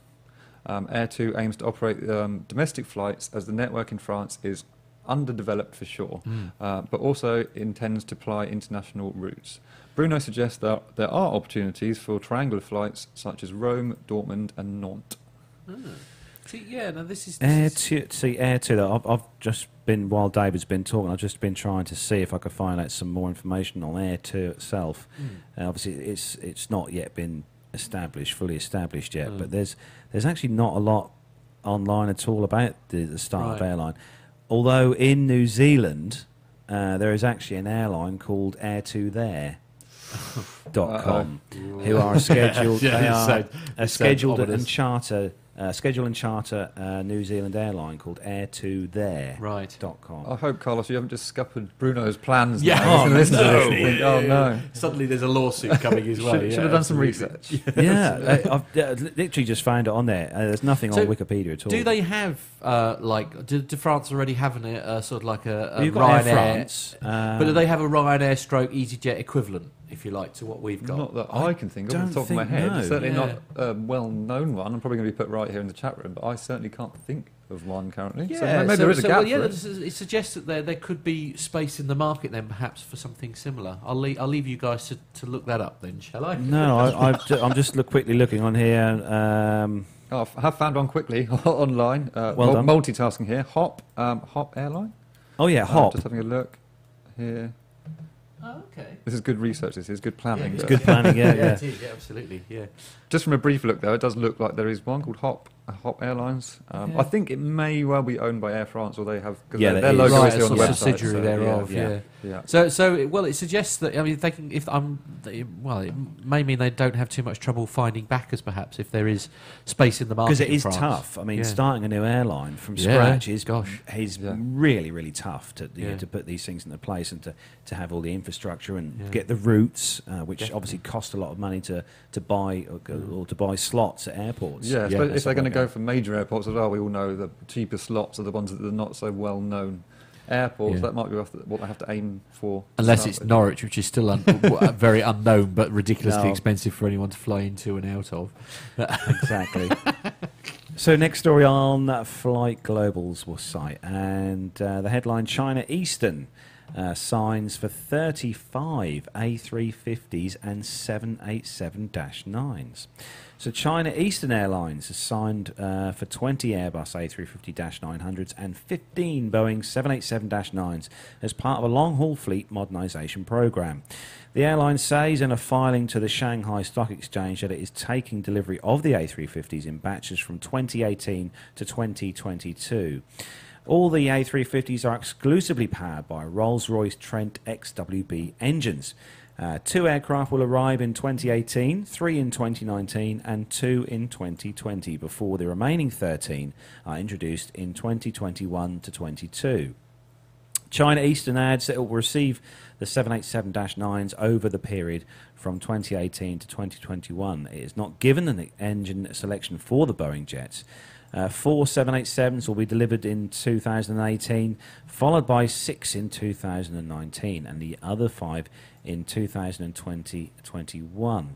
Um, Air 2 aims to operate um, domestic flights as the network in France is underdeveloped for sure, Mm. uh, but also intends to ply international routes. Bruno suggests that there are opportunities for triangular flights such as Rome, Dortmund, and Nantes. See, yeah, no, this is. Air This is two, see, Air two. I've, I've just been while David's been talking. I've just been trying to see if I could find out some more information on Air two itself. Mm. Uh, obviously, it's it's not yet been established, fully established yet. Mm. But there's there's actually not a lot online at all about the, the startup Right. airline. Although in New Zealand, uh, there is actually an airline called Air Two There. dot com, who are scheduled Yeah, they are a scheduled and charter uh, schedule and charter uh, New Zealand airline called Air to There Right. dot com. I hope, Carlos, you haven't just scuppered Bruno's plans. Yeah. now. He's gonna Oh, listen to this no. think, oh no. Suddenly there's a lawsuit coming as well. should, yeah, should have done some absolutely. research. yeah, I, I've uh, literally just found it on there. Uh, there's nothing So, on Wikipedia at all. Do they have uh, like? Do, do France already have an, uh, sort of like a, a Well, you've got Ryanair? Air France, uh, But do they have a Ryanair stroke EasyJet equivalent, if you like, to what we've got? Not that I, can think of off the don't top of my head. no. Certainly Yeah. not a well-known one. I'm probably going to be put right here in the chat room, but I certainly can't think of one currently. Yeah, so maybe there is a gap well, yeah, for it. it suggests that there there could be space in the market then, perhaps for something similar. I'll leave, I'll leave you guys to, to look that up then, shall I? no, I, I've ju- I'm just look, quickly looking on here. Um, Oh, I have found one quickly online. Uh, Well mul- done. multitasking here. Hop, um, Hop Airline. oh yeah, Uh, Hop. just having a look here. Oh, okay. This is good research. This is good planning. Yeah, it's good planning. Yeah, yeah, yeah. it is, yeah, absolutely, yeah. Just from a brief look, though, it does look like there is one called Hop Hop Airlines. Um, Yeah. I think it may well be owned by Air France, or they have because Yeah, their, it their logo right, is on the sort of website. subsidiary so, thereof. yeah. Yeah. yeah. So, so it- well, it suggests that I mean, if they can, if I'm, they, well, it may mean they don't have too much trouble finding backers, perhaps, if there is space in the market. because it in is France. tough. I mean, Yeah. starting a new airline from Yeah, scratch is gosh. is Yeah. really really tough to you know, to put these things into place and to, to have all the infrastructure and Yeah. get the routes, uh, which Definitely. obviously cost a lot of money to to buy or, go- Mm. or to buy slots at airports. Yeah, Yeah, but if they're going to go for major airports as well, we all know the cheapest slots are the ones that are not so well known airports. Yeah. That might be what what they have to aim for. Unless it's with. Norwich, which is still un- very unknown but ridiculously No. expensive for anyone to fly into and out of. exactly. so next story on uh, Flight Global's site, and uh, the headline: China Eastern uh, signs for 35 A350s and 787-9s. So China Eastern Airlines has signed uh, for 20 Airbus A350-900s and 15 Boeing 787-9s as part of a long-haul fleet modernisation program. The airline says in a filing to the Shanghai Stock Exchange that it is taking delivery of the A350s in batches from 2018 to 2022. All the A350s are exclusively powered by Rolls Royce Trent XWB engines. Uh, two aircraft will arrive in 2018, three in 2019, and two in 2020 before the remaining 13 are introduced in 2021 to 22. China Eastern adds that it will receive the 787-9s over the period from 2018 to 2021. It is not given an engine selection for the Boeing jets. Uh, four 787s will be delivered in 2018, followed by six in 2019, and the other five in 2020-21.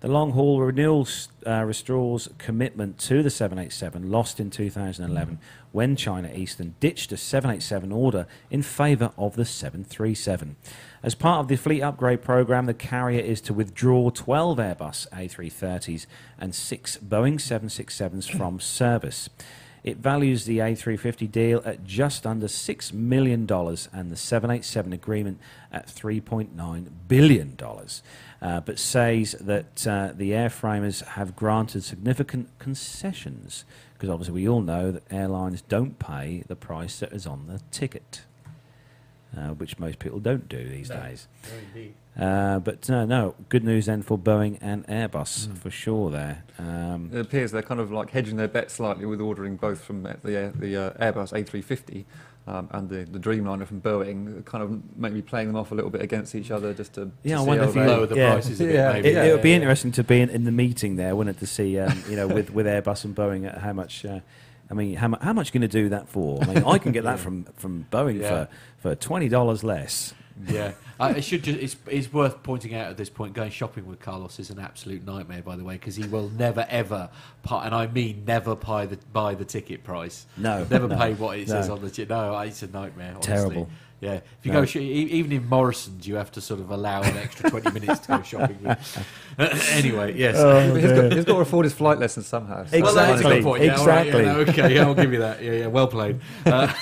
The long-haul renewal uh, restores commitment to the 787 lost in 2011 when China Eastern ditched a 787 order in favour of the 737. As part of the fleet upgrade program, the carrier is to withdraw 12 Airbus A330s and six Boeing 767s from service. It values the A350 deal at just under $6 million and the 787 agreement at $3.9 billion, uh, but says that uh, the airframers have granted significant concessions because obviously we all know that airlines don't pay the price that is on the ticket, uh, which most people don't do these days. Uh, but no, no, good news then for Boeing and Airbus for sure. There, um, It appears they're kind of like hedging their bet slightly with ordering both from the the uh, Airbus A350 um, and the, the Dreamliner from Boeing, kind of maybe playing them off a little bit against each other just to, to Yeah, I wonder if you Lower the yeah. prices a bit, Yeah. maybe. it, Yeah, it would be yeah. interesting to be in, in the meeting there, wouldn't it, to see um, you know with, with Airbus and Boeing uh, how much. Uh, I mean, how, how much can you do that for? I mean, I can get that from, from Boeing Yeah. for, for twenty dollars less. Yeah, I, it should. Just, it's, it's worth pointing out at this point. Going shopping with Carlos is an absolute nightmare, by the way, because he will never ever, pay, and I mean never buy the buy the ticket price. No, never no, pay what it says on the ticket. No, it's a nightmare. Honestly. Terrible. Yeah, if you No. go sh- e- even in Morrison's, you have to sort of allow an extra twenty minutes to go shopping. Anyway, yes. Yeah, but he's got, he's got to afford his flight lessons somehow. so- Well, that's a Exactly, good point. Yeah, all right, exactly. yeah, okay, yeah, I'll give you that. Yeah, yeah, well played. Uh,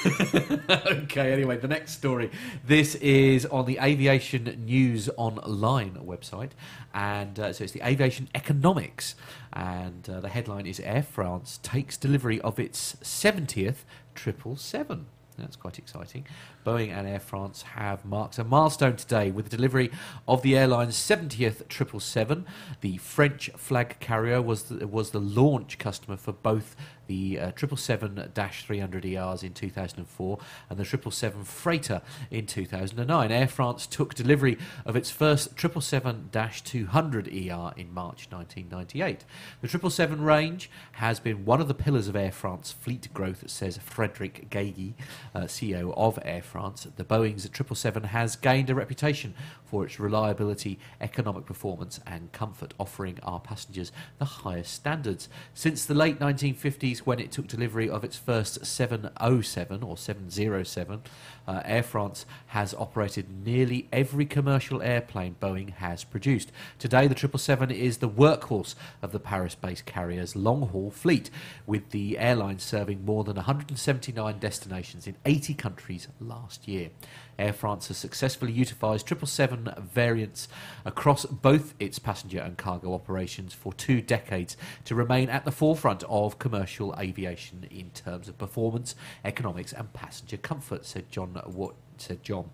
okay, anyway, the next story. This is on the Aviation News Online website, and uh, so it's the Aviation Economics, and uh, the headline is Air France takes delivery of its seventieth triple seven. That's quite exciting. Boeing and Air France have marked a milestone today with the delivery of the airline's 70th 777. The French flag carrier was the, was the launch customer for both the uh, 777-300ERs in 2004 and the 777 Freighter in 2009. Air France took delivery of its first 777-200ER in March 1998. The 777 range has been one of the pillars of Air France fleet growth, says Frédéric Gagey, uh, CEO of Air France. The Boeing's 777 has gained a reputation for its reliability, economic performance, and comfort, offering our passengers the highest standards. Since the late 1950s, when it took delivery of its first 707 or 707, uh, Air France has operated nearly every commercial airplane Boeing has produced. Today, the 777 is the workhorse of the Paris based carrier's long haul fleet, with the airline serving more than 179 destinations in 80 countries last year. Air France has successfully utilised 777 variants across both its passenger and cargo operations for two decades to remain at the forefront of commercial aviation in terms of performance, economics, and passenger comfort, said John What said John,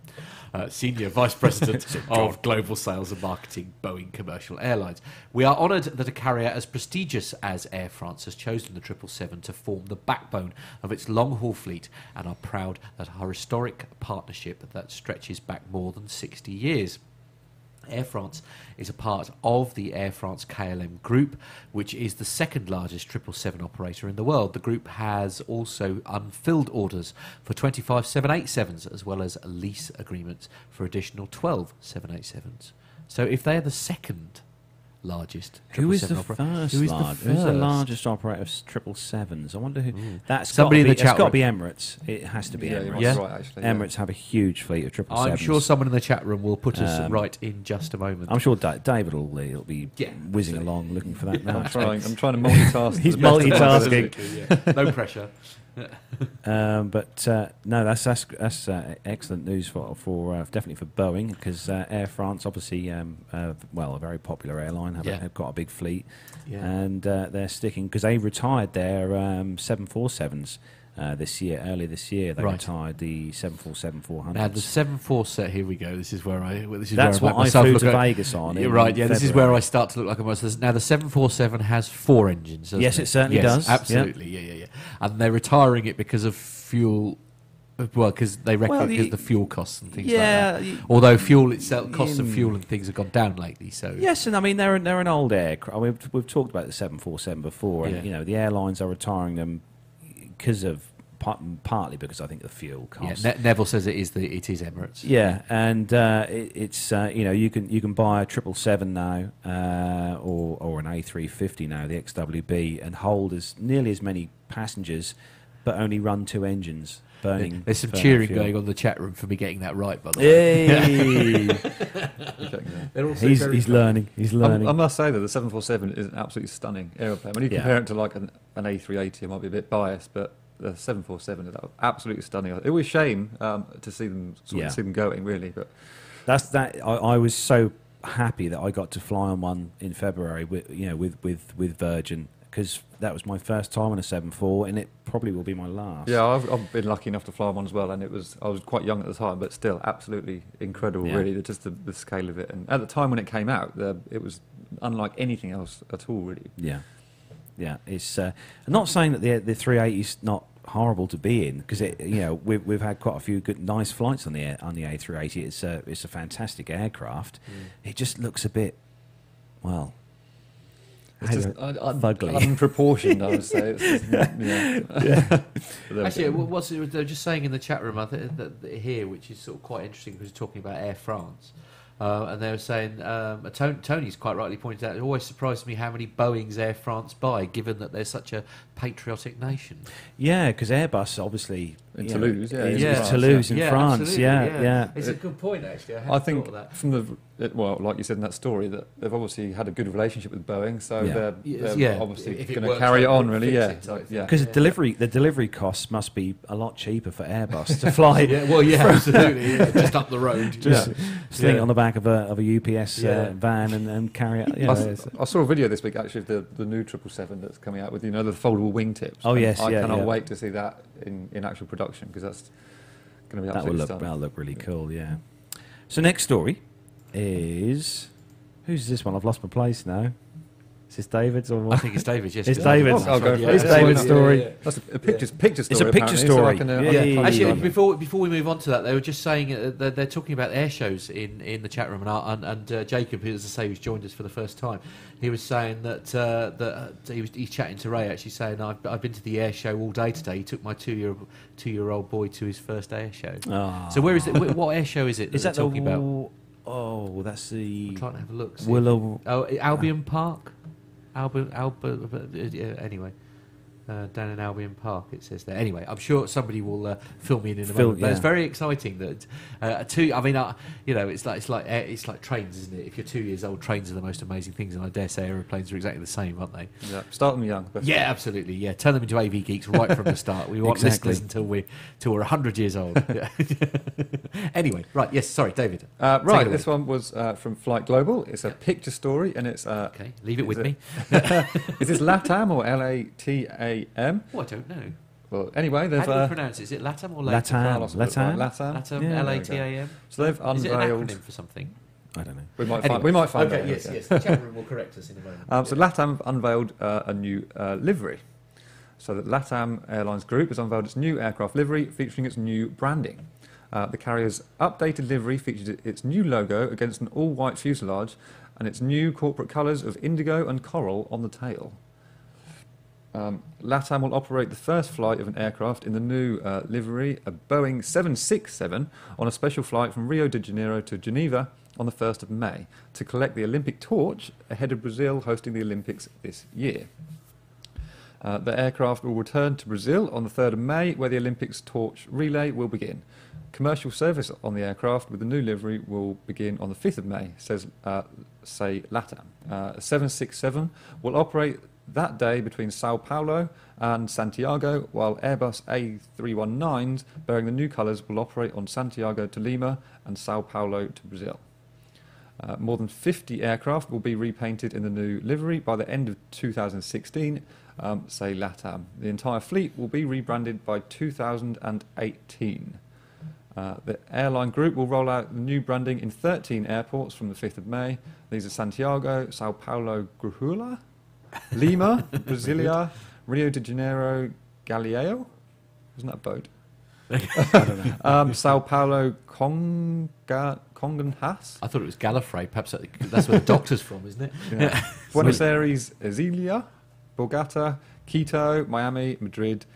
uh, Senior Vice President of Global Sales and Marketing, Boeing Commercial Airlines. We are honoured that a carrier as prestigious as Air France has chosen the 777 to form the backbone of its long haul fleet and are proud that our historic partnership that stretches back more than 60 years. Air France is a part of the Air France KLM group, which is the second largest 777 operator in the world. The group has also unfilled orders for 25 787s as well as lease agreements for additional 12 787s. So if they're the second largest Who is the 777 operator, first? who is the large- Who's the largest operator of triple sevens? I wonder who. That's somebody in the be, chat. It's got to be Emirates. It has to be Yeah, Emirates. Yeah. right, actually. yeah. Emirates have a huge fleet of triple sevens. I'm sure someone in the chat room will put us Um, right in just a moment. I'm sure Da- David will he'll be Yeah, whizzing absolutely. along looking for that now. I'm trying. I'm trying to multitask. He's the best of my multitasking. ability. No pressure. Um, but uh, no, that's that's, that's uh, excellent news for for uh, definitely for Boeing because uh, Air France, obviously, um, uh, well, a very popular airline, have, Yeah. have got a big fleet, Yeah. and uh, they're sticking because they retired their um, 747s uh, this year. Earlier this year, they Right. retired the 747 400s. Now the seven four set. Here we go. This is where I. This is That's where I what I flew look to at- Vegas on. You're right. Yeah, this is where I start to look like a monster. Now the seven four seven has four engines. Yes, it certainly Yes, does. Absolutely. Yeah, yeah, yeah. And they're retiring it because of fuel. Well, because they reckon Well, because you- the fuel costs and things Yeah, like that. you- Although fuel itself, costs of fuel and things have gone down lately. So Yes, and I mean they're they're an old aircraft. We've we've talked about the seven four seven before, and Yeah. you know the airlines are retiring them because of partly because I think the fuel yeah, costs. ne- Neville says it is the it is Emirates. Yeah, and uh, it, it's uh, you know you can you can buy a triple seven now uh, or or an A three fifty now the XWB and hold as nearly as many passengers, but only run two engines burning. There's some cheering fuel. going on in the chat room for me getting that right. By the way, Hey, Checking that. They're also he's he's learning. He's learning. I must say that the 747 is an absolutely stunning aeroplane. When you Yeah. compare it to like an, an A380, it might be a bit biased, but the 747 is absolutely stunning. It was a shame um, to see them sort Yeah. of see them going, really. But That's that. I, I was so happy that I got to fly on one in February with you know with with with Virgin because that was my first time on a seven four, and it probably will be my last. yeah, I've, I've been lucky enough to fly one as well, and it was I was quite young at the time, but still absolutely incredible. Yeah. Really, just the, the scale of it, and at the time when it came out, the, it was unlike anything else at all. Really, yeah, yeah. It's uh, I'm not saying that the the is not horrible to be in because it you know we've we've had quite a few good nice flights on the air, on the A three eighty. It's a it's a fantastic aircraft. It just looks a bit well. It's just un, un, unproportioned. I would say. It's just, yeah. But there we Actually, what- what's it, they're just saying in the chat room I think, that, that here, which is sort of quite interesting because we're talking about Air France. Uh, and they were saying, um, Tony, Tony's quite rightly pointed out, it always surprises me how many Boeings Air France buy, given that they're such a patriotic nation. Yeah, because Airbus obviously In you know, Toulouse, yeah, is in in France, Toulouse in Yeah, France. absolutely, Yeah, yeah. It's a good point, actually. I, I think thought of that. from the well, like you said in that story, that they've obviously had a good relationship with Boeing, so Yeah. they're, they're yeah, obviously if it going to carry it on. Really, yeah, it type Like, thing. yeah. Because Yeah. delivery, the delivery costs must be a lot cheaper for Airbus to fly. Yeah, well, yeah, absolutely. Yeah, just up the road. Just yeah. sling Yeah. on the back of a of a UPS Yeah. uh, van and, and carry it. You know, I, s- I saw a video this week actually of the, the new triple seven that's coming out with you know the foldable wingtips. Oh, yes, I yeah, cannot yeah. wait to see that in, in actual production because that's going to be that will absolutely look stunning. that'll look really cool. Yeah. So next story is who's this one? I've lost my place now. Is this David's or I think it's David's, yes. It's yeah. David's. I'll go for it. It's David's story. yeah, yeah. That's a, a picture story. It's a picture apparently, so story. can, uh, I Yeah. Actually, you on it. before before we move on to that, they were just saying uh, they're, they're talking about air shows in, in the chat room, and I- and, and uh, Jacob, who, as I say, who's joined us for the first time, he was saying that uh, that uh, he was he's chatting to Ray, actually saying I've, I've been to the air show all day today. He took my two year two year old boy to his first air show. Ah. So where is it? What air show is it? That Is they're that the talking about? Oh, that's the I'm trying to have a look. Willow. Oh, Albion Park. Albion, Albion. Yeah, uh, anyway, Uh, down in Albion Park, it says there. Anyway, I'm sure somebody will uh, fill me in in a Fill- moment. But it's very exciting that uh, two. I mean, uh, you know, it's like it's like air, it's like trains, isn't it? If you're two years old, trains are the most amazing things, and I dare say aeroplanes are exactly the same, aren't they? Yeah, start them young. best Yeah, absolutely. Yeah, turn them into AV geeks right from the start. We want Exactly. listeners until we till we're hundred years old. Anyway, right? Yes, sorry, David. Uh, right, this one was uh, from Flight Global. It's a picture story, and it's uh, Okay, leave it with Is me. is this LATAM or L A T A M? Oh, I don't know. Well, anyway, How they've do we uh, pronounce it? Is it Latam or Latam. Carlos, Latam? right, LATAM. Latam, Yeah, L there A we T A M. So they've unveiled. Is it an unveiled. acronym for something? I don't know. We might Anyway. find. We might find okay, out. yes, okay. yes. The chat room will correct us in a moment. Um, so LATAM unveiled uh, a new uh, livery. So that LATAM Airlines Group has unveiled its new aircraft livery featuring its new branding. Uh, the carrier's updated livery features its new logo against an all-white fuselage and its new corporate colours of indigo and coral on the tail. Um, LATAM will operate the first flight of an aircraft in the new uh, livery, a Boeing 767, on a special flight from Rio de Janeiro to Geneva on the 1st of May to collect the Olympic torch ahead of Brazil hosting the Olympics this year. Uh, the aircraft will return to Brazil on the 3rd of May, where the Olympics torch relay will begin. Commercial service on the aircraft with the new livery will begin on the 5th of May, says uh, say LATAM. Uh, 767 will operate that day between Sao Paulo and Santiago, while Airbus A319s bearing the new colours will operate on Santiago to Lima and Sao Paulo to Brazil. Uh, more than 50 aircraft will be repainted in the new livery by the end of 2016, um, say LATAM. The entire fleet will be rebranded by 2018. Uh, the airline group will roll out the new branding in 13 airports from the 5th of May. These are Santiago, Sao Paulo, Gruhula, Lima, Brasilia, Rio de Janeiro, Galileo. Isn't that a boat? um, Sao Paulo, Conga, Conganhas. I thought it was Gallifrey. Perhaps that's where the doctor's from, isn't it? Yeah. Buenos Aires, Azelia, Bogota, Quito, Miami, Madrid,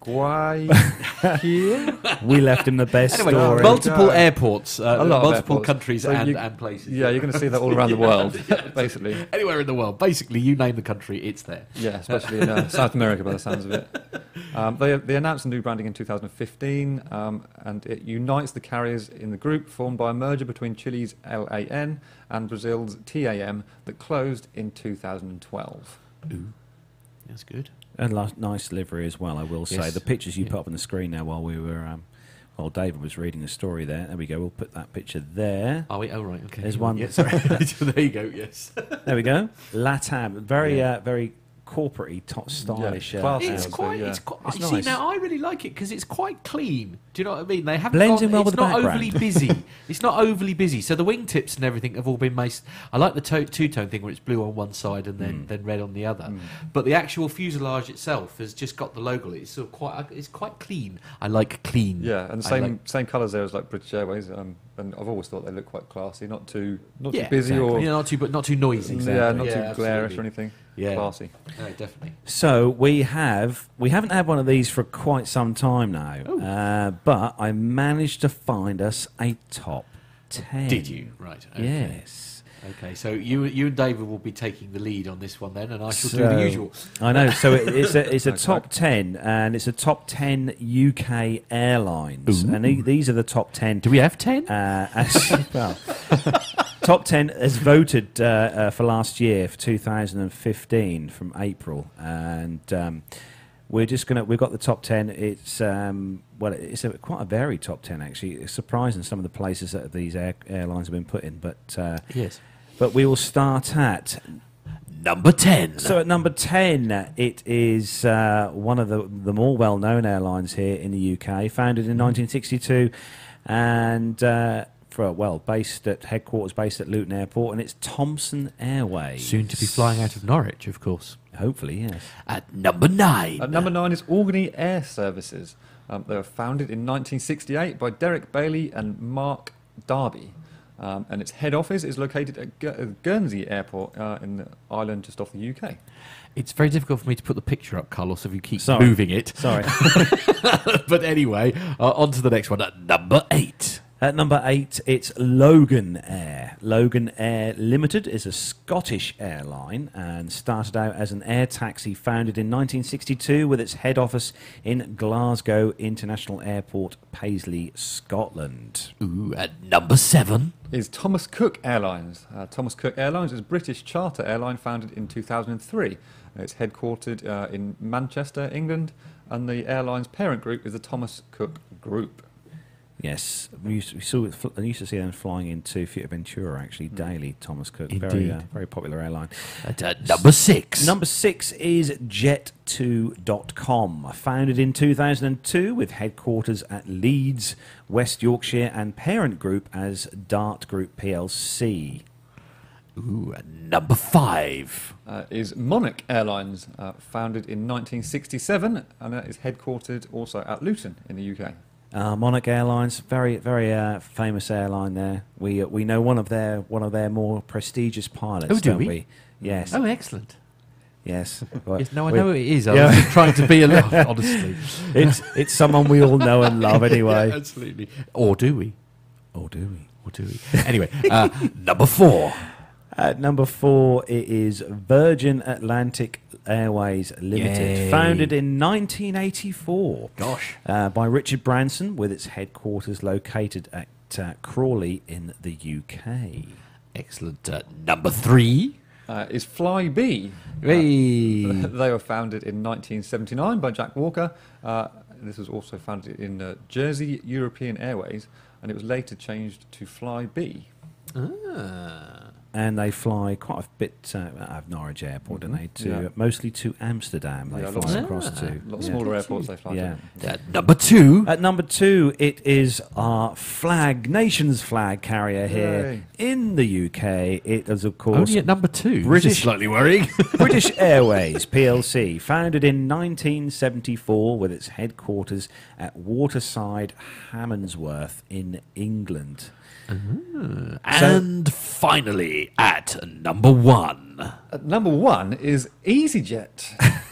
Guayaquil. We left him the best Anyway, story. multiple Yeah. airports, uh, A lot multiple airports. countries So and, you- and places. yeah, you're going to see that all around the world, basically. Anywhere in the world. Basically, you name the country, it's there. Yeah, especially in uh, South America, by the sounds of it. Um, they, they announced a new branding in 2015, um, and it unites the carriers in the group formed by a merger between Chile's LAN and Brazil's TAM that closed in 2012. Ooh, that's good. A la- nice livery as well, I will say. Yes. The pictures you Yeah. put up on the screen now while we were, um, while David was reading the story there. There we go. We'll put that picture there. Are we? Oh, right, okay. There's one. Yeah, sorry. there you go, yes. There we go. Latam, very, Yeah. uh, very corporate top stylish. Yeah, uh. It's Yeah, quite. yeah. It's quite. It's see, nice. now I really like it because it's quite clean. Do you know what I mean? They haven't Blends gone, in well it's with the not background. overly busy. it's not overly busy. So the wingtips and everything have all been maced. I like the to- two-tone thing where it's blue on one side and then, Mm. then red on the other. Mm. But the actual fuselage itself has just got the logo. It's sort of quite. It's quite clean. I like clean. Yeah, and the same like- same colours there as like British Airways, um, and I've always thought they look quite classy, not too not yeah, too busy exactly. or yeah, not too but not too noisy. yeah, not Yeah, too absolutely. glarish or anything. Yeah. Classy. No, definitely. So we have we haven't had one of these for quite some time now, uh, but I managed to find us a top ten. Did you? Right. Okay. Yes. Okay. So you you and David will be taking the lead on this one then, and I shall do the usual. I know. So it, it's a it's a Okay. top ten, and it's a top ten UK airlines, Ooh. and the- these are the top ten. Do we have ten? Uh, as, well, top 10 as voted uh, uh, for last year, for 2015, from April. And um, we're just going to, we've got the top 10. It's, um, well, it's a, quite a varied top 10, actually. It's surprising some of the places that these air, airlines have been put in. But, uh, yes. But we will start at Number ten. so at number 10, it is uh, one of the, the more well known airlines here in the UK, founded in 1962 and, uh, for, well, based at headquarters based at Luton Airport, and it's Thomson Airways. Soon to be flying out of Norwich, of course. Hopefully, yes. At number nine. At number nine is Albany Air Services. Um, they were founded in 1968 by Derek Bailey and Mark Darby. Um, and its head office is located at Gu- uh, Guernsey Airport uh, in the island just off the UK. It's very difficult for me to put the picture up, Carlos, if you keep Sorry. moving it. Sorry. but anyway, uh, on to the next one. At number eight. At number eight, it's Loganair. Logan Air Limited is a Scottish airline and started out as an air taxi founded in 1962 with its head office in Glasgow International Airport, Paisley, Scotland. Ooh, at number seven. Is Thomas Cook Airlines. Uh, Thomas Cook Airlines is a British charter airline founded in 2003. It's headquartered uh, in Manchester, England, and the airline's parent group is the Thomas Cook Group. Yes, we used, we saw. I used to see them flying into Fuerteventura actually daily. Thomas Cook, very uh, very popular airline. At uh, number six. Number six is Jet2.com, founded in 2002 with headquarters at Leeds, West Yorkshire, and parent group as Dart Group PLC. Ooh, number five. Uh, is Monarch Airlines, uh, founded in 1967, and that is headquartered also at Luton in the UK. Uh, Monarch Airlines, very very uh, famous airline there. We uh, we know one of their one of their more prestigious pilots, Oh, do don't we? we? Yes, Oh, excellent. yes. Yes, no, I know it is. I Yeah. was trying to be a little, honestly. It's it's someone we all know and love anyway. Yeah, absolutely. Or do we? Or do we? Or do we? Anyway, uh, number four. At number four, it is Virgin Atlantic Airways Limited, Yay. founded in 1984 Gosh. uh, by Richard Branson, with its headquarters located at uh, Crawley in the UK. Excellent. Uh, number three. Uh, is Flybe. Hey. they were founded in 1979 by Jack Walker. Uh, this was also founded in uh, Jersey European Airways, and it was later changed to Flybe. Ah. And they fly quite a bit uh, out of Norwich Airport, don't they? To Yeah. mostly to Amsterdam. They Yeah, fly lots- across to. A lot Yeah. smaller airports they fly Yeah. to. Uh, number two. At number two, it is our flag, nation's flag carrier here Yay. in the UK. It is, of course, Only at number two. British- This is slightly worrying. British Airways PLC, founded in 1974 with its headquarters at Waterside, Harmondsworth in England. Mm. and finally, at number one. At number one is EasyJet.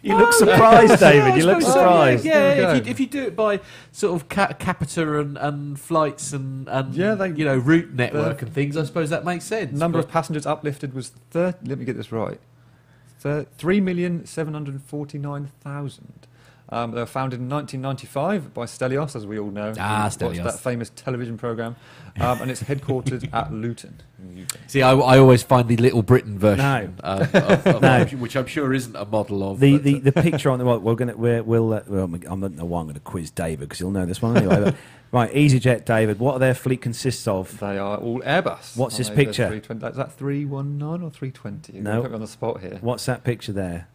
You look oh, surprised, David. You look suppose so, surprised. Yeah, There we yeah. If, you, if you do it by sort of ca- capita and, and flights and, and Yeah, they- you know route network and things, I suppose that makes sense. Number but- of passengers uplifted was thir- let me get this right. Thir- Three million seven hundred forty-nine thousand. Um, they were founded in 1995 by Stelios, as we all know. Ah, watched Stelios. That famous television program, um, and it's headquartered at Luton in the UK. See, I, I always find the Little Britain version, No. uh, of, of, No. which I'm sure isn't a model of. The, the, uh, the picture on the well, we're gonna we're, we'll uh, well I'm not know why I'm going to quiz David because he'll know this one anyway. but, right, EasyJet, David. What their fleet consists of? They are all Airbus. What's this picture? 320 Is that 319 or 320? You're No. gonna Put me on the spot here. What's that picture there?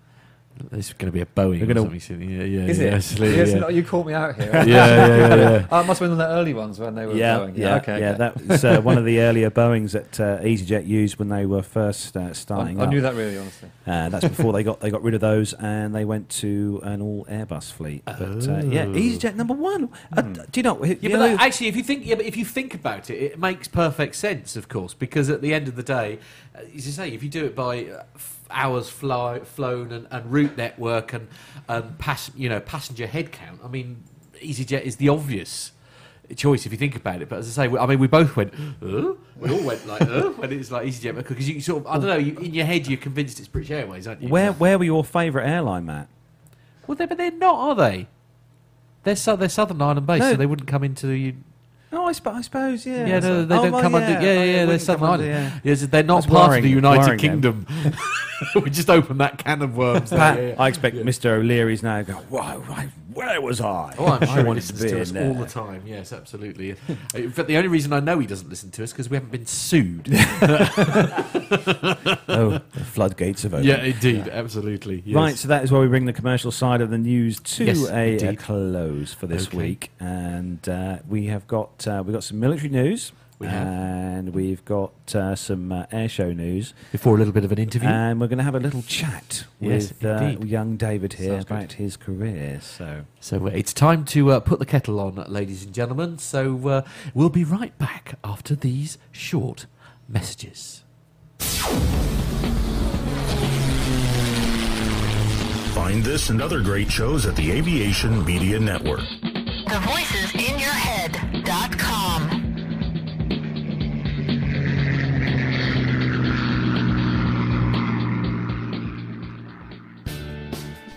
This is going to be a Boeing. We're or gonna- something. Yeah, yeah, Is yeah, it? absolutely, yes, yeah. no, you caught me out here. yeah, yeah, yeah, yeah. Oh, it must have been one of the early ones when they were yeah, going. yeah, okay. yeah. okay. That was uh, one of the earlier Boeings that uh, EasyJet used when they were first uh, starting I up. knew that really, honestly. Uh, that's before they got they got rid of those and they went to an all Airbus fleet. But uh, yeah, Oh. EasyJet number one. Uh, Hmm. do you know? Yeah, you but know- like, actually, if you think, yeah, but if you think about it, it makes perfect sense, of course, because at the end of the day, uh, as you say, if you do it by uh, f- hours fly, flown and, and route network and and pass, you know, passenger head count, I mean, EasyJet is the obvious choice if you think about it. But as I say, we- I mean, we both went, huh? we all went like, huh? when it's like EasyJet because you sort of, I don't know, you, in your head you're convinced it's British Airways, aren't you? where where were your favourite airline, Matt? Well, they, but they're not, are they? They're, so, they're Southern Ireland based, No. so they wouldn't come into the. Oh, I, sp- I suppose, yeah. Yeah, no, they Oh, don't well, come under. Yeah, Oh, yeah, they they're Southern come under, Island. yeah. Yes, they're not That's part worrying- of the United Kingdom. we just opened that can of worms. there, Pat, yeah, yeah. I expect Mr. O'Leary's now going, why, why, where was I? Oh, I'm I sure he wanted listens be to in us there." all the time. Yes, absolutely. In fact, the only reason I know he doesn't listen to us because we haven't been sued. Oh, the floodgates have opened. yeah, indeed, absolutely. yes. Right, so that is where we bring the commercial side of the news to Yes, a, a close for this Okay. week, and uh, we have got uh, we've got some military news, We have. and we've got uh, some uh, air show news, Before a little bit of an interview. and we're going to have a little chat Yes, with uh, young David here Sounds good. about his career. So So uh, it's time to uh, put the kettle on, ladies and gentlemen. So uh, we'll be right back after these short messages. Find this and other great shows at the Aviation Media Network. The voices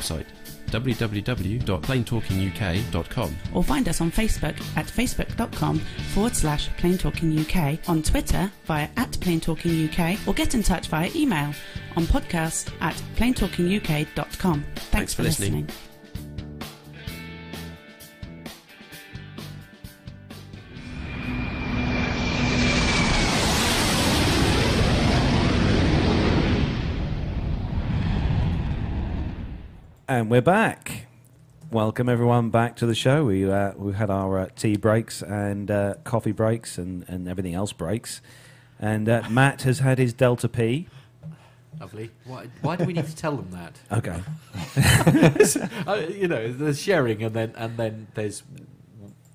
www.plaintalkinguk.com. Or find us on Facebook at facebook.com forward slash plaintalkinguk, on Twitter via at plaintalkinguk, or get in touch via email on podcast at plaintalkinguk.com. Thanks, Thanks for listening. And we're back. Welcome everyone back to the show. We uh, we had our uh, tea breaks and uh, coffee breaks and, and everything else breaks. And uh, Matt has had his Delta P. Lovely. Why, why do we need to tell them that? Okay. Uh, you know, there's sharing, and then and then there's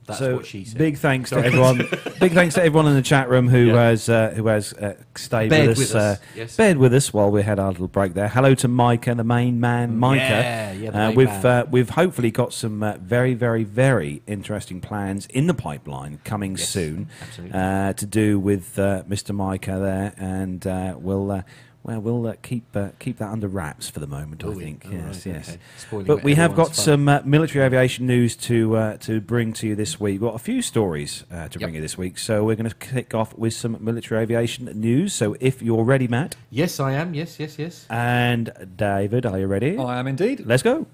that's so what she said. big thanks to everyone. big thanks to everyone in the chat room who Yeah. has uh, who has uh, stayed Bared with us. with us, Uh, yes. Bared with us while we had our little break there. Hello to Micah, the main man, Micah. Yeah, yeah, uh, we've. Uh, we've hopefully got some uh, very very very interesting plans in the pipeline coming Yes, soon uh, to do with uh, Mr. Micah there, and uh, we'll. Well, we'll uh, keep uh, keep that under wraps for the moment. I Oh, yeah. think. All yes, right, yes. okay. But we have got fun. some uh, military aviation news to uh, to bring to you this week. We've got a few stories uh, to bring you this week, so we're going to kick off with some military aviation news. So if you're ready, Matt Yes, I am. Yes, yes, yes. and David, are you ready? I am indeed. Let's go.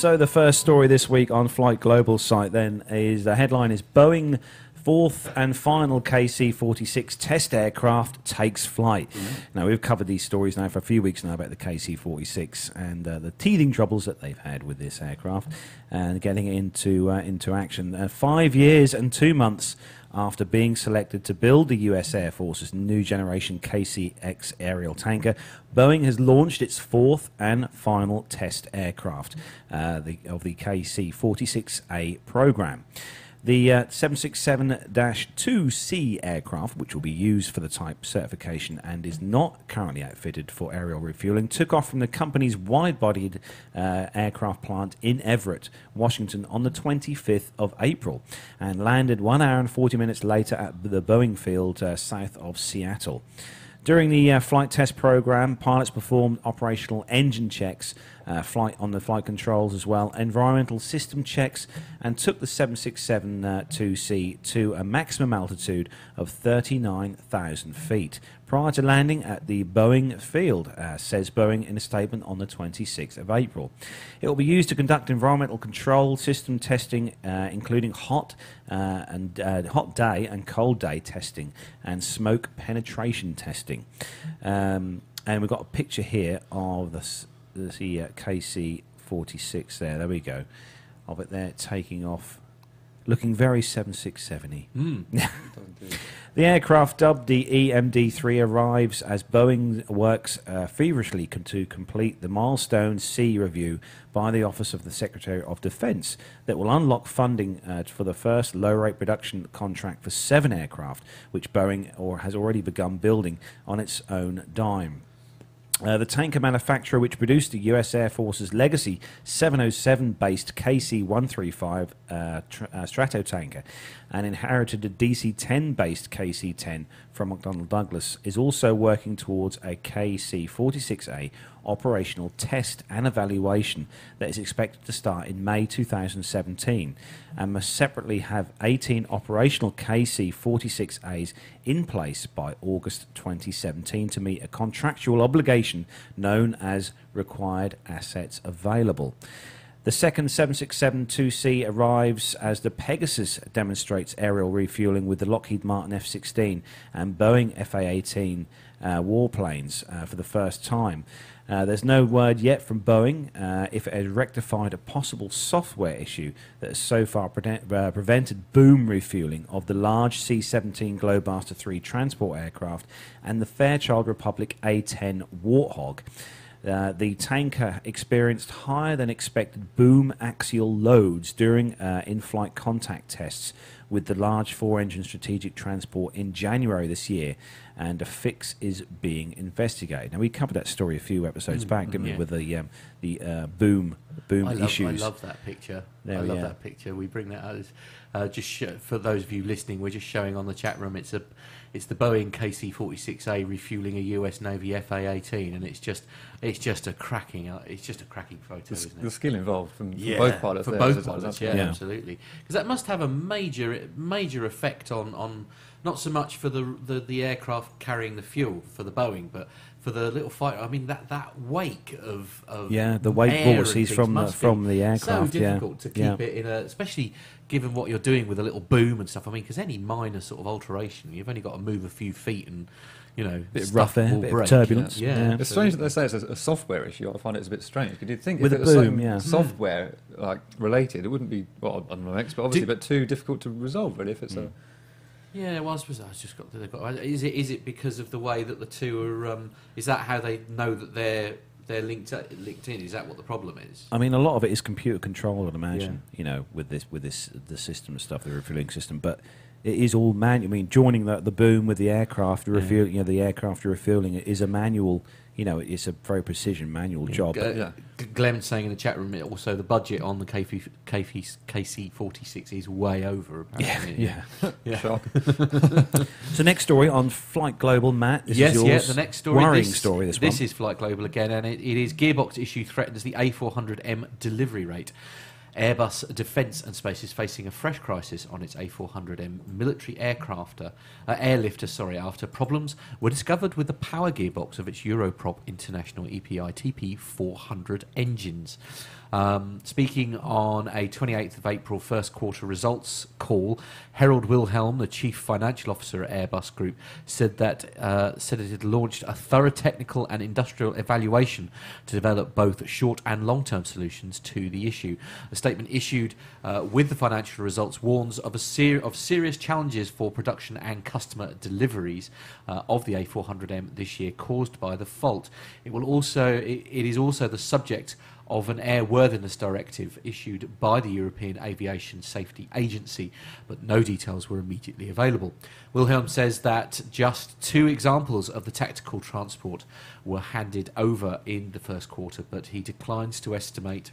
So the first story this week on Flight Global site then is the headline is Boeing fourth and final KC-46 test aircraft takes flight. Now we've covered these stories now for a few weeks now about the KC-46 and uh, the teething troubles that they've had with this aircraft and getting it into uh, into action. Uh, five years and two months after being selected to build the US Air Force's new generation KC-X aerial tanker, Boeing has launched its fourth and final test aircraft uh, the, of the KC-46A program. The uh, 767-2C aircraft, which will be used for the type certification and is not currently outfitted for aerial refueling, took off from the company's wide-bodied uh, aircraft plant in Everett, Washington, on the 25th of April, and landed one hour and 40 minutes later at the Boeing field uh, south of Seattle. During the uh, flight test program, pilots performed operational engine checks, uh, flight on the flight controls as well, environmental system checks, and took the 767 uh, 2C to a maximum altitude of 39,000 feet prior to landing at the Boeing field, uh, says Boeing in a statement on the 26th of April. It will be used to conduct environmental control system testing, uh, including hot uh, and uh, hot day and cold day testing and smoke penetration testing. Um, and we've got a picture here of the, the uh, KC-46 there. There we go, of it there taking off, looking very 767y. The aircraft, dubbed the EMD-3, arrives as Boeing works uh, feverishly con- to complete the milestone C review by the Office of the Secretary of Defense that will unlock funding uh, for the first low-rate production contract for seven aircraft, which Boeing or has already begun building on its own dime. Uh, the tanker manufacturer, which produced the U.S. Air Force's legacy 707 based KC 135 uh, tr- uh, Stratotanker and inherited a DC 10 based KC 10 from McDonnell Douglas, is also working towards a KC 46A operational test and evaluation that is expected to start in May 2017 and must separately have 18 operational KC 46As in place by August 2017 to meet a contractual obligation known as required assets available. The second 767-2C arrives as the Pegasus demonstrates aerial refueling with the Lockheed Martin F-16 and Boeing FA-18 uh, warplanes uh, for the first time. Uh, there's no word yet from Boeing uh, if it has rectified a possible software issue that has so far pre- uh, prevented boom refueling of the large C-17 Globemaster 3 transport aircraft and the Fairchild Republic A-10 Warthog. Uh, the tanker experienced higher than expected boom axial loads during uh, in flight contact tests with the large four engine strategic transport in January this year, and a fix is being investigated. Now, we covered that story a few episodes back, didn't yeah. we, with the, um, the uh, boom, boom I love, issues. I love that picture. There I love are. that picture. We bring that out as, uh, just sh- for those of you listening. We're just showing on the chat room. It's a, it's the Boeing KC-46A refueling a US Navy FA-18, and it's just, it's just a cracking, uh, it's just a cracking photo, The, isn't it? the skill involved from, from Yeah, both pilots. for there, both isn't pilots, yeah, Yeah. absolutely. Because that must have a major major effect on, on not so much for the, the the aircraft carrying the fuel for the Boeing, but for the little fighter. I mean that that wake of, of Yeah, the wake air and vortices from the- must be from the aircraft, So yeah. difficult to keep Yeah. it in a, especially given what you're doing with a little boom and stuff. I mean, because any minor sort of alteration, you've only got to move a few feet and you know, Bit of stuff rough air, will bit of break. turbulence, Yeah, yeah. It's strange that they say it's a, a software issue. I find it a bit strange. Because you'd think With if a it was boom, something yeah. software like related, it wouldn't be well, I'm no expert obviously, Do- but too difficult to resolve really. If it's a Yeah, well, I suppose I just got. They've got. Is it is it because of the way that the two are? Um, is that how they know that they're they're linked linked in? Is that what the problem is? I mean, a lot of it is computer controlled, I'd imagine. You know, with this with this the system and stuff, the refueling system. But it is all manual. I mean, joining the the boom with the aircraft, the Yeah. you know, the aircraft you're refueling it is a manual. You know, it's a very precision manual job. Uh, yeah. G- Glenn saying in the chat room, also the budget on the KC KC forty six is way over. Apparently. yeah. yeah. shock. So next story on Flight Global, Matt. This yes, is yeah. The next story, worrying this, story. This, this one. is Flight Global again, and it, it is Gearbox issue threatens the A400M delivery rate. Airbus Defence and Space is facing a fresh crisis on its A400M military aircrafter, uh, airlifter. Sorry, after problems were discovered with the power gearbox of its Europrop International EPI TP 400 engines. Um, speaking on a 28th of April first quarter results call, Harald Wilhelm, the chief financial officer at Airbus Group, said that uh, said it had launched a thorough technical and industrial evaluation to develop both short and long-term solutions to the issue. A statement issued uh, with the financial results warns of a ser- of serious challenges for production and customer deliveries uh, of the A400M this year caused by the fault. It will also it, it is also the subject of an airworthiness directive issued by the European Aviation Safety Agency, but no details were immediately available. Wilhelm says that just two examples of the tactical transport were handed over in the first quarter, but he declines to estimate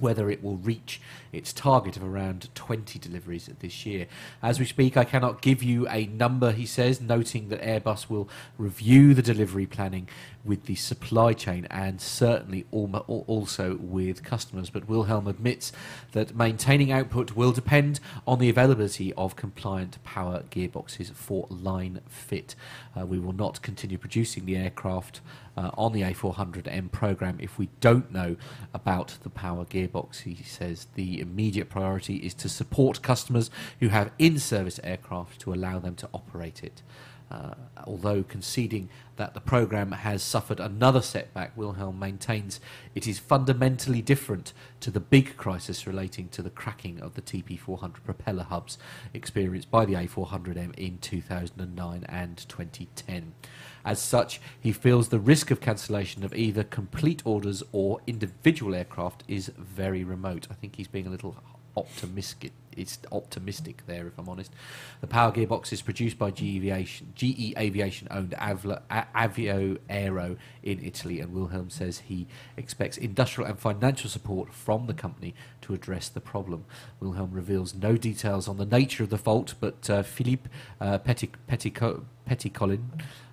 whether it will reach its target of around 20 deliveries this year. As we speak, I cannot give you a number, he says, noting that Airbus will review the delivery planning with the supply chain and certainly also with customers. But Wilhelm admits that maintaining output will depend on the availability of compliant power gearboxes for line fit. Uh, we will not continue producing the aircraft uh, on the A400M program if we don't know about the power gearbox. He says the immediate priority is to support customers who have in service aircraft to allow them to operate it. Uh, although conceding that the program has suffered another setback, Wilhelm maintains it is fundamentally different to the big crisis relating to the cracking of the TP400 propeller hubs experienced by the A400M in 2009 and 2010. As such, he feels the risk of cancellation of either complete orders or individual aircraft is very remote. I think he's being a little optimistic. It's optimistic there, if I'm honest. The power gearbox is produced by GE Aviation, GE Aviation owned Avla, Avio Aero in Italy, and Wilhelm says he expects industrial and financial support from the company to address the problem. Wilhelm reveals no details on the nature of the fault, but uh, Philippe uh, Petit, Petitco- Petitcolin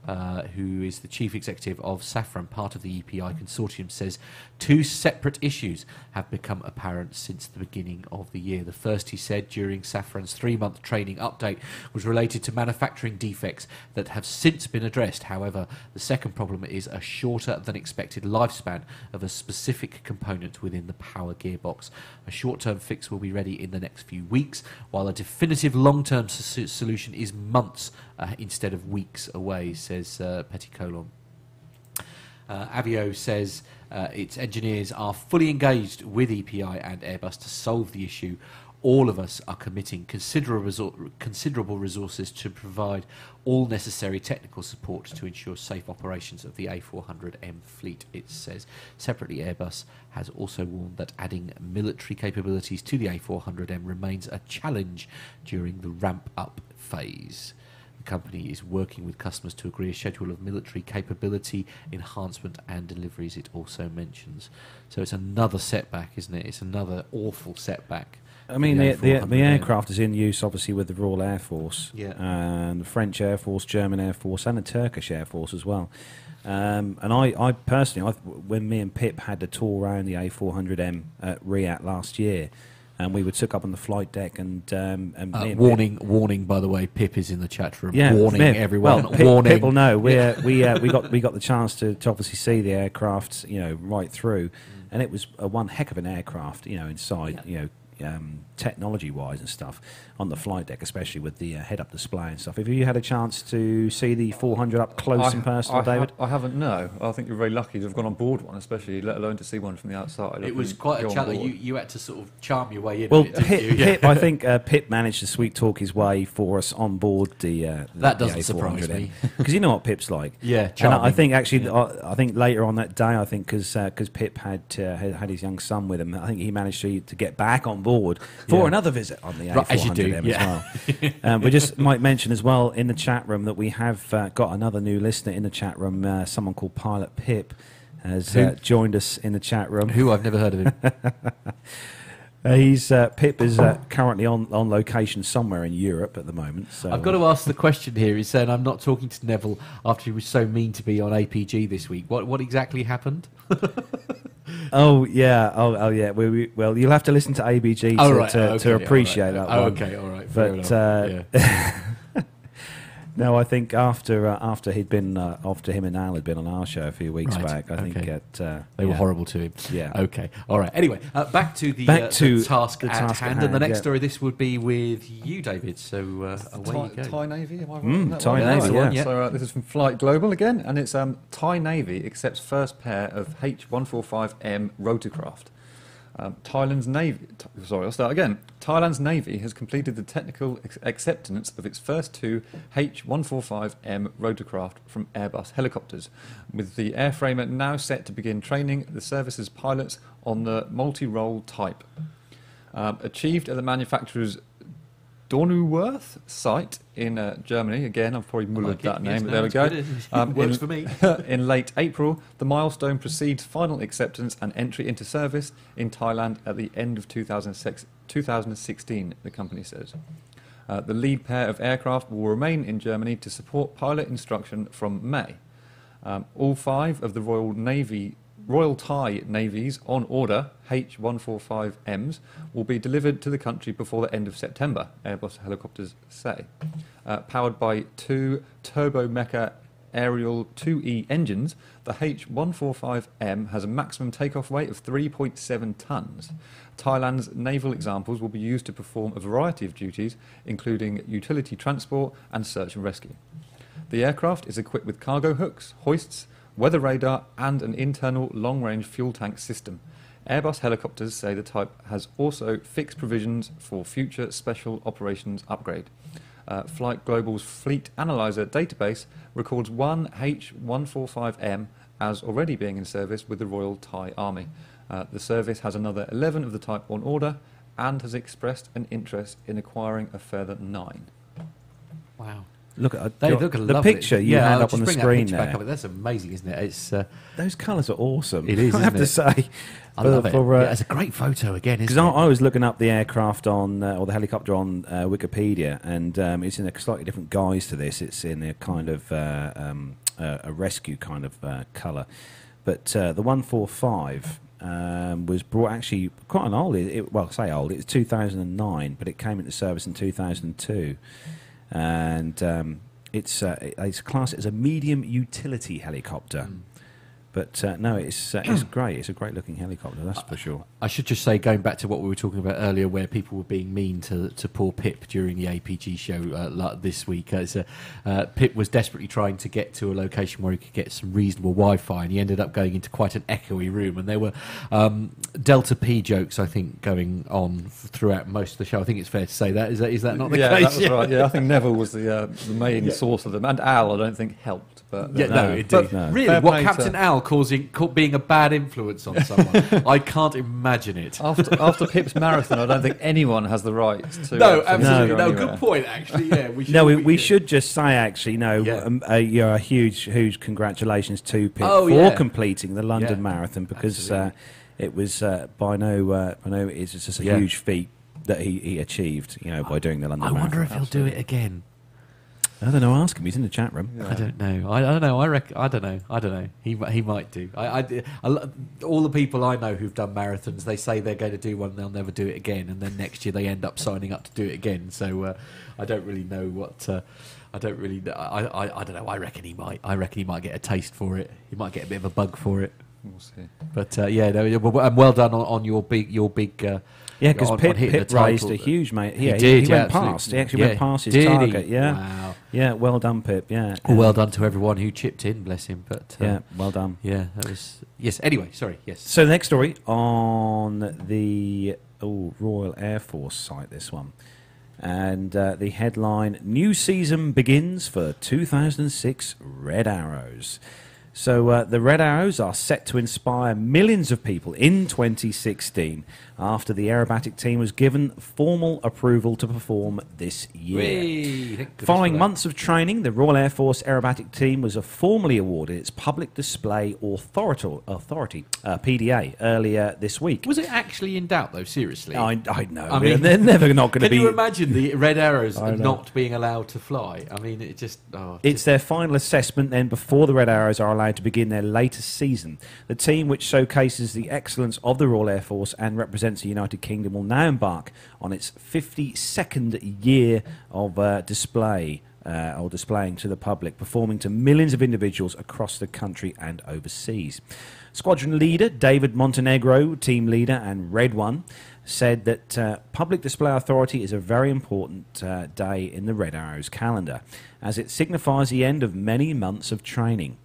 uh, who is the chief executive of Safran, part of the EPI consortium, says two separate issues have become apparent since the beginning of the year. The first, he said, during Safran's three month training update was related to manufacturing defects that have since been addressed. However, the second problem is a shorter than expected lifespan of a specific component within the power gearbox. A short term fix will be ready in the next few weeks, while a definitive long term solution is months uh, instead of weeks away, says uh, Petitcolin. Uh, Avio says uh, its engineers are fully engaged with EPI and Airbus to solve the issue. All of us are committing considerable, resor- considerable resources to provide all necessary technical support to ensure safe operations of the A400M fleet, it says. Separately, Airbus has also warned that adding military capabilities to the A400M remains a challenge during the ramp up phase. Company is working with customers to agree a schedule of military capability enhancement and deliveries, it also mentions. So it's another setback, isn't it? It's another awful setback. I mean, the, the, the aircraft is in use, obviously, with the Royal Air Force, Yeah. and the French Air Force, German Air Force, and the Turkish Air Force as well. Um, and I, I personally, I, when me and Pip had the tour around the A400M at RIAT last year, and we were took up on the flight deck, and, um, and Uh, me and Pip- warning, warning, by the way, Pip is in the chat room. yeah, warning Pip- everyone. Well, Pip, warning. Will know. We uh, we uh, we got we got the chance to, to obviously see the aircraft, you know, right through, and it was a one heck of an aircraft, you know, inside, you know. Um, technology wise and stuff on the flight deck, especially with the uh, head up display and stuff. Have you had a chance to see the 400 up close and personal, I, David? ha- I haven't, no. I think you're very lucky to have gone on board one, especially, let alone to see one from the outside. It was quite a on challenge. You, you had to sort of charm your way in. Well, a Pip, you? Yeah. Pip, I think uh, Pip managed to sweet talk his way for us on board the. Uh, the That the doesn't surprise me. because you know what Pip's like. Yeah, and I, I think actually, Yeah. I, I think later on that day, I think because Pip had, uh, had had his young son with him, I think he managed to to get back on board for Yeah. another visit on the Right, as you do, A400M yeah. as well. um, we just might mention as well in the chat room that we have uh, got another new listener in the chat room. Uh, someone called Pilot Pip has uh, joined us in the chat room. Who I've never heard of him. Uh, he's uh, Pip is uh, currently on, on location somewhere in Europe at the moment. So I've got to ask the question here. He's saying I'm not talking to Neville after he was so mean to be on APG this week. What what exactly happened? Oh yeah, oh, oh yeah. We, we, well, you'll have to listen to APG to, Oh, right. to, Oh, to okay, appreciate all right. that Oh, one. okay, all right. fair But uh, Yeah. no, I think after uh, after he'd been uh, after him and Al had been on our show a few weeks Right, back, I think okay. at, uh, They were yeah. horrible to him. Yeah. Okay. All right. Anyway, uh, back to the, Back uh, to the task, the at, task at hand. And the next yeah. story, this would be with you, David. So uh, away Thai, you go. Thai Navy, am I right? Mm, that Thai one? Navy, yeah. Yeah. So uh, this is from Flight Global again, and it's um, Thai Navy accepts first pair of H145M rotorcraft. Um, Thailand's Navy, sorry, I'll start again. Thailand's Navy has completed the technical ex- acceptance of its first two H145M rotorcraft from Airbus helicopters, with the airframer now set to begin training the service's pilots on the multi-role type. Um, achieved at the manufacturer's Dornworth site in uh, Germany. Again, I've probably mullered like that Yes, name, no, but there we go. Um, works in- for me. in late April, the milestone precedes final acceptance and entry into service in Thailand at the end of 2006, 2016, the company says. Uh, the lead pair of aircraft will remain in Germany to support pilot instruction from May. Um, all five of the Royal Navy, Royal Thai Navy's on order H145Ms will be delivered to the country before the end of September, Airbus helicopters say. Uh, powered by two Turbo Mecha Aerial 2E engines, the H145M has a maximum takeoff weight of 3.7 tons. Thailand's naval examples will be used to perform a variety of duties, including utility transport and search and rescue. The aircraft is equipped with cargo hooks, hoists, weather radar, and an internal long range fuel tank system. Airbus helicopters say the type has also fixed provisions for future special operations upgrade. Uh, Flight Global's Fleet Analyzer database records one H145M as already being in service with the Royal Thai Army. Uh, the service has another 11 of the type on order and has expressed an interest in acquiring a further nine. Wow. Look at They look the lovely. picture you yeah, had I'll up on the bring that screen there. That's amazing, isn't it? It's. Uh, Those colours are awesome. It is, I have isn't to say. I For- love it. for, uh, yeah, it's a great photo again, Because isn't I, it? I was looking up the aircraft on, uh, or the helicopter on uh, Wikipedia, and um, it's in a slightly different guise to this. It's in a kind of uh, um, uh, a rescue kind of uh, colour. But uh, the 145 um, was brought actually quite an old, it, it- well, I say old, it's 2009, but it came into service in 2002. And um, it's, uh, it's classed as a medium utility helicopter. But uh, no, it's uh, it's great. It's a great looking helicopter, that's for sure. I should just say, going back to what we were talking about earlier, where people were being mean to, to poor Pip during the APG show uh, this week. Uh, it's, uh, uh, Pip was desperately trying to get to a location where he could get some reasonable Wi Fi, and he ended up going into quite an echoey room. And there were um, Delta P jokes, I think, going on f- throughout most of the show. I think it's fair to say that. Is that, is that not the yeah, case? that was right. Yeah, I think Neville was the uh, the main source of them, and Al, I don't think helped. But Yeah, uh, no, No, indeed. but no. Really, Fair what Captain to- Al causing being a bad influence on someone? I can't imagine it. after after Pip's marathon, I don't think anyone has the right to. No, uh, absolutely. go No, good point. Actually, yeah. We should, No, we, we should just say actually, no, Yeah. um, uh, you're a huge, huge congratulations to Pip Oh, for yeah. completing the London Yeah, Marathon because uh, it was uh, by no, uh, by no, it's just a Yeah. huge feat that he, he achieved, you know, by doing the London Marathon. I wonder Marathon. if he'll do it again. I don't know. Ask him. He's in the chat room. I don't know. I, I don't know. I reckon. I don't know. I don't know. He he might do. I, I, I all the people I know who've done marathons, they say they're going to do one, and they'll never do it again, and then next year they end up signing up to do it again. So uh, I don't really know what. Uh, I don't really. I, I I don't know. I reckon he might. I reckon he might get a taste for it. He might get a bit of a bug for it. We'll see. But uh, yeah, no, yeah, well, and well done on, on your big your big. Uh, Yeah, because on- on Pip, hitting Pip the raised a huge mate. He did, He, yeah, went absolutely. past. He actually Yeah. went past his Did he? target. Yeah. Wow. Yeah. Well done, Pip. Yeah. Well, well done to everyone who chipped in. Bless him. But uh, Yeah. Well done. yeah, that was yes. Anyway, sorry. Yes. So the next story on the oh, Royal Air Force site, this one. And uh, the headline New season begins for 2006 Red Arrows. So uh, the Red Arrows are set to inspire millions of people in 2016 after the aerobatic team was given formal approval to perform this year. Whee! Following months of training, the Royal Air Force Aerobatic Team was formally awarded its Public Display Authority, authority uh, PDA, earlier this week. Was it actually in doubt, though? Seriously, I, I know. I mean- they're never not going to be... Can you imagine the red arrows not being allowed to fly? I mean, it just. Oh, It's their final assessment then before the Red Arrows are allowed to begin their latest season. The team, which showcases the excellence of the Royal Air Force and represents the United Kingdom, will now embark on its 52nd year of uh, display. Uh, or displaying to the public, performing to millions of individuals across the country and overseas. Squadron leader David Montenegro, team leader and Red One, said that uh, Public Display Authority is a very important uh, day in the Red Arrows calendar, as it signifies the end of many months of training.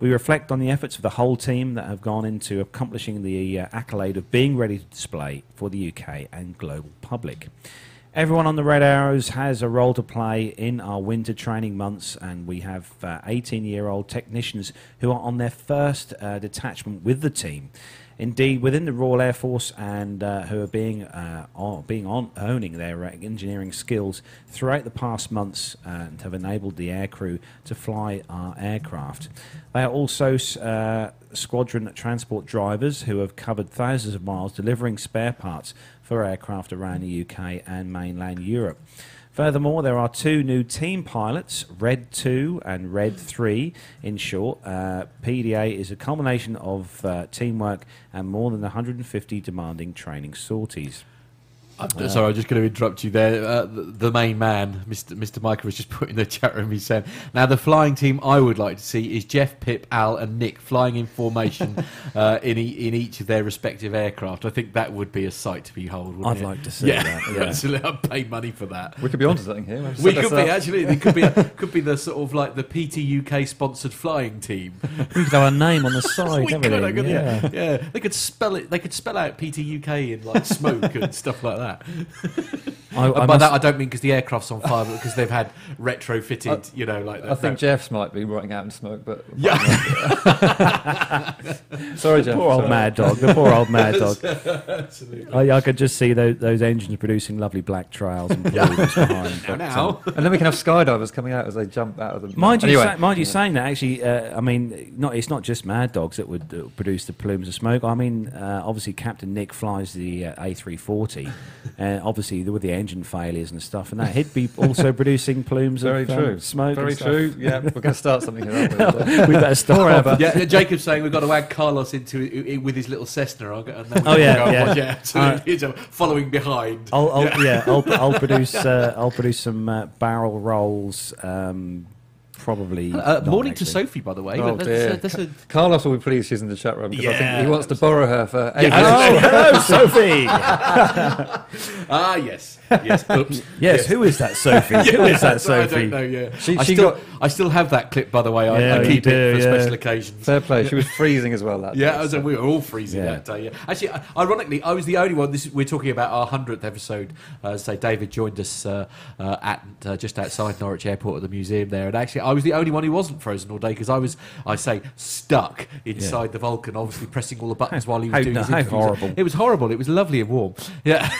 We reflect on the efforts of the whole team that have gone into accomplishing the uh, accolade of being ready to display for the UK and global public. Everyone on the Red Arrows has a role to play in our winter training months, and we have 18 year old technicians who are on their first uh, detachment with the team. Indeed, within the Royal Air Force, and uh, who are being uh, on, being on owning their uh, engineering skills throughout the past months and have enabled the aircrew to fly our aircraft. They are also uh, squadron transport drivers who have covered thousands of miles delivering spare parts for aircraft around the UK and mainland Europe. Furthermore, there are two new team pilots, Red 2 and Red 3 in short. Uh, PDA is a culmination of uh, teamwork and more than 150 demanding training sorties. I'm sorry, I'm just going to interrupt you there. Uh, the, the main man, Mr. Mr. Micah, was just put in the chat room. He said, "Now the flying team I would like to see is Jeff, Pip, Al, and Nick flying in formation uh, in e- in each of their respective aircraft. I think that would be a sight to behold. Wouldn't I'd it? like to see yeah, that, yeah. absolutely. I'd pay money for that. We could be onto something here. We've We set could be up. actually. It could be a, could be the sort of like the PT UK sponsored flying team. We could have a name on the side, We could, I could- yeah. yeah, yeah. They could spell it. They could spell out PT UK in like smoke and stuff like that. I- and I by that I don't mean because the aircraft's on fire, but because they've had retrofitted, you know, like that. I think no. Jeff's might be rotting out in smoke, but Yeah. sorry, Jeff. Poor old sorry. mad dog. The poor old mad dog. Absolutely. I, I could just see those, those engines producing lovely black trails and plumes behind. but, um, Now, And then we can have skydivers coming out as they jump out of the. Mind you, anyway, sa- mind you, saying that actually, uh, I mean, not it's not just Mad Dogs that would uh, produce the plumes of smoke. I mean, uh, obviously, Captain Nick flies the uh, A340, and obviously with the engine failures and stuff, and that he'd be also producing plumes very of um, true. smoke. Very and stuff. true. Yeah, we're going to start something here. we? we better stop. yeah, Jacob's saying we've got to add Carlos into it, it with his little Cessna. I'll go, and then Oh, yeah, go, yeah. yeah, absolutely. So following behind. I'll, I'll yeah, I'll, I'll produce uh, I'll produce some uh, barrel rolls. Um, probably. Uh, not morning to. Sophie, by the way. Oh, that's, dear. uh, that's a, Carlos will be pleased she's in the chat room because I think he wants to borrow her for aviation. Oh, hello, Sophie. ah, yes, yes. Oops. yes, who is that Sophie? who is that Sophie? I don't know. Yeah, She- I she still, got- I still have that clip, by the way. I, Yeah, I keep do, it for yeah. special occasions. Fair play. She was freezing as well that Yeah, day, as so- we were all freezing Yeah. that day. Yeah, actually, uh, ironically, I was the only one. This is, we're talking about our hundredth episode. Uh, say David joined us uh, uh, at uh, just outside Norwich Airport at the museum there, and actually, I was the only one who wasn't frozen all day because I was, I say, stuck inside the Vulcan, obviously pressing all the buttons while he was How- doing no, his how horrible. It was horrible. It was lovely and warm. Yeah.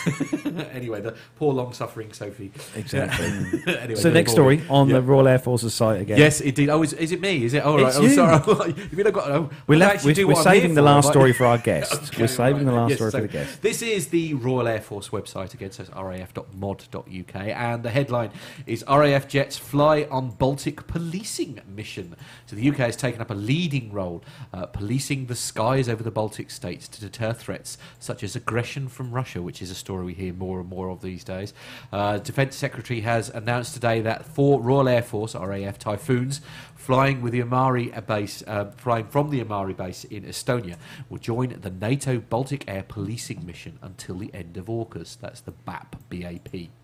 anyway, the poor long-suffering Sophie. Exactly. anyway, so good next morning. story on Yeah. the Royal Air Force's site again. Yes, indeed. Oh, is, is it me? Is it? All right. It's Oh, you. sorry. If you've not got, oh, We're, left, we're, we're what I'm here saving the last right? story for our guest. Okay, we're saving the last Yes, story so for the guest. This is the Royal Air Force website again, so it's raf.mod.uk, and the headline is RAF jets fly on Baltic policing mission. So the UK has taken up a leading role uh, policing the skies over the Baltic states to deter threats such as aggression from Russia, which is a story we hear more and more of these days. Uh, Defence Secretary has announced today that four Royal Air Force RAF Typhoons flying with the Amari base, uh, flying from the Amari base in Estonia, will join the NATO Baltic Air Policing Mission until the end of August. That's the BAP, BAP.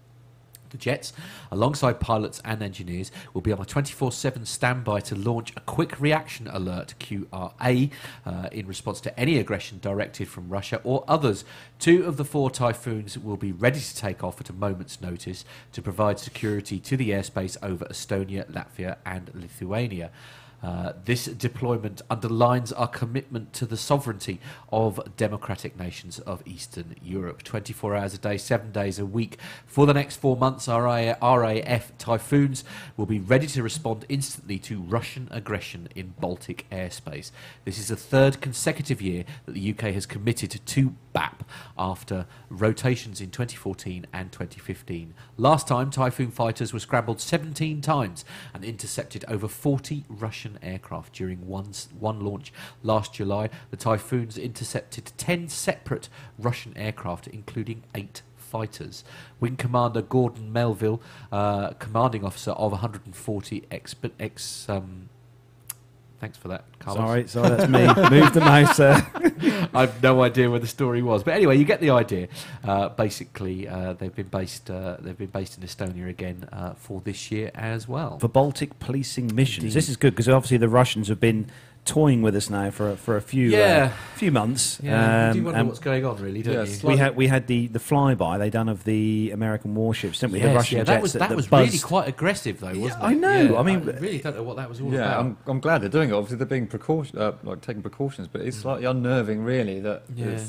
The jets, alongside pilots and engineers, will be on a 24 7 standby to launch a quick reaction alert QRA uh, in response to any aggression directed from Russia or others. Two of the four typhoons will be ready to take off at a moment's notice to provide security to the airspace over Estonia, Latvia, and Lithuania. Uh, this deployment underlines our commitment to the sovereignty of democratic nations of Eastern Europe. 24 hours a day, seven days a week. For the next four months, our RAF Typhoons will be ready to respond instantly to Russian aggression in Baltic airspace. This is the third consecutive year that the UK has committed to BAP after rotations in 2014 and 2015. Last time, Typhoon fighters were scrambled 17 times and intercepted over 40 Russian aircraft during one, one launch last July. The Typhoons intercepted 10 separate Russian aircraft, including eight fighters. Wing Commander Gordon Melville, uh, commanding officer of 140 ex. ex um, thanks for that, Carlos. Sorry, sorry, that's me. Move the mouse. Uh, I've no idea where the story was, but anyway, you get the idea. Uh, basically, uh, they've been based. Uh, they've been based in Estonia again uh, for this year as well. for Baltic policing missions. Indeed. This is good because obviously the Russians have been toying with us now for for a few Yeah. uh, few months. yeah, you do Um, wonder and what's going on, really, don't Yeah, you? slightly. we had we had the, the flyby they done of the American warships, didn't we? the Russian yeah, jets that was that, was buzzed. really quite aggressive, though, wasn't it? I know, Yeah, I mean- really don't know what that was all Yeah, about. I'm, I'm glad they're doing it. Obviously, they're being precaution, uh, like taking precautions, but it's slightly unnerving, really. That Yeah.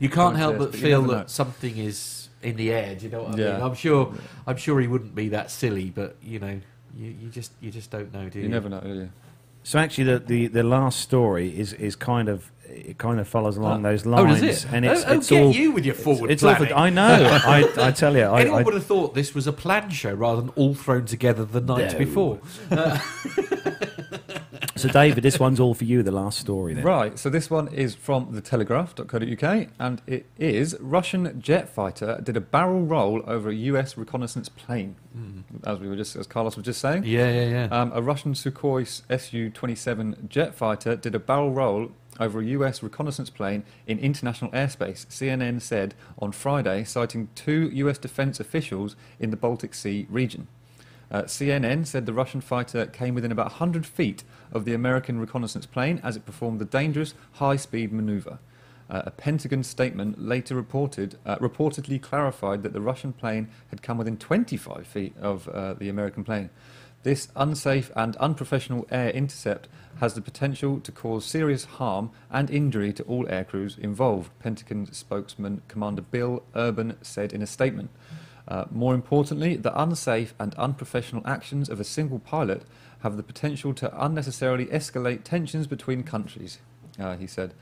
you can't help this, but feel that know. something is in the air. Do you know what I Yeah. mean? I'm sure. I'm sure he wouldn't be that silly, but you know, you, you just you just don't know, do you? You never know, do you? So actually, the, the, the last story is, is kind of it kind of follows along uh, those Oh, lines, does it? and it's oh, oh, it's get all you with your forward it's all planning. for, I know. I, I tell you, I, Anyone I, would have thought this was a planned show rather than all thrown together the night No. before. Uh, so David, this one's all for you. The last story, then. Right, so this one is from the Telegraph.co.uk, and it is Russian jet fighter did a barrel roll over a US reconnaissance plane, as we were just, as Carlos was just saying. Yeah, yeah, yeah. Um, a Russian Sukhoi Su-27 jet fighter did a barrel roll over a US reconnaissance plane in international airspace, CNN said on Friday, citing two US defense officials in the Baltic Sea region. Uh, CNN said the Russian fighter came within about 100 feet of the American reconnaissance plane as it performed the dangerous high speed maneuver. Uh, a Pentagon statement later reported uh, reportedly clarified that the Russian plane had come within 25 feet of uh, the American plane. This unsafe and unprofessional air intercept has the potential to cause serious harm and injury to all aircrews involved, Pentagon spokesman Commander Bill Urban said in a statement. Uh, more importantly, the unsafe and unprofessional actions of a single pilot have the potential to unnecessarily escalate tensions between countries, uh, he said.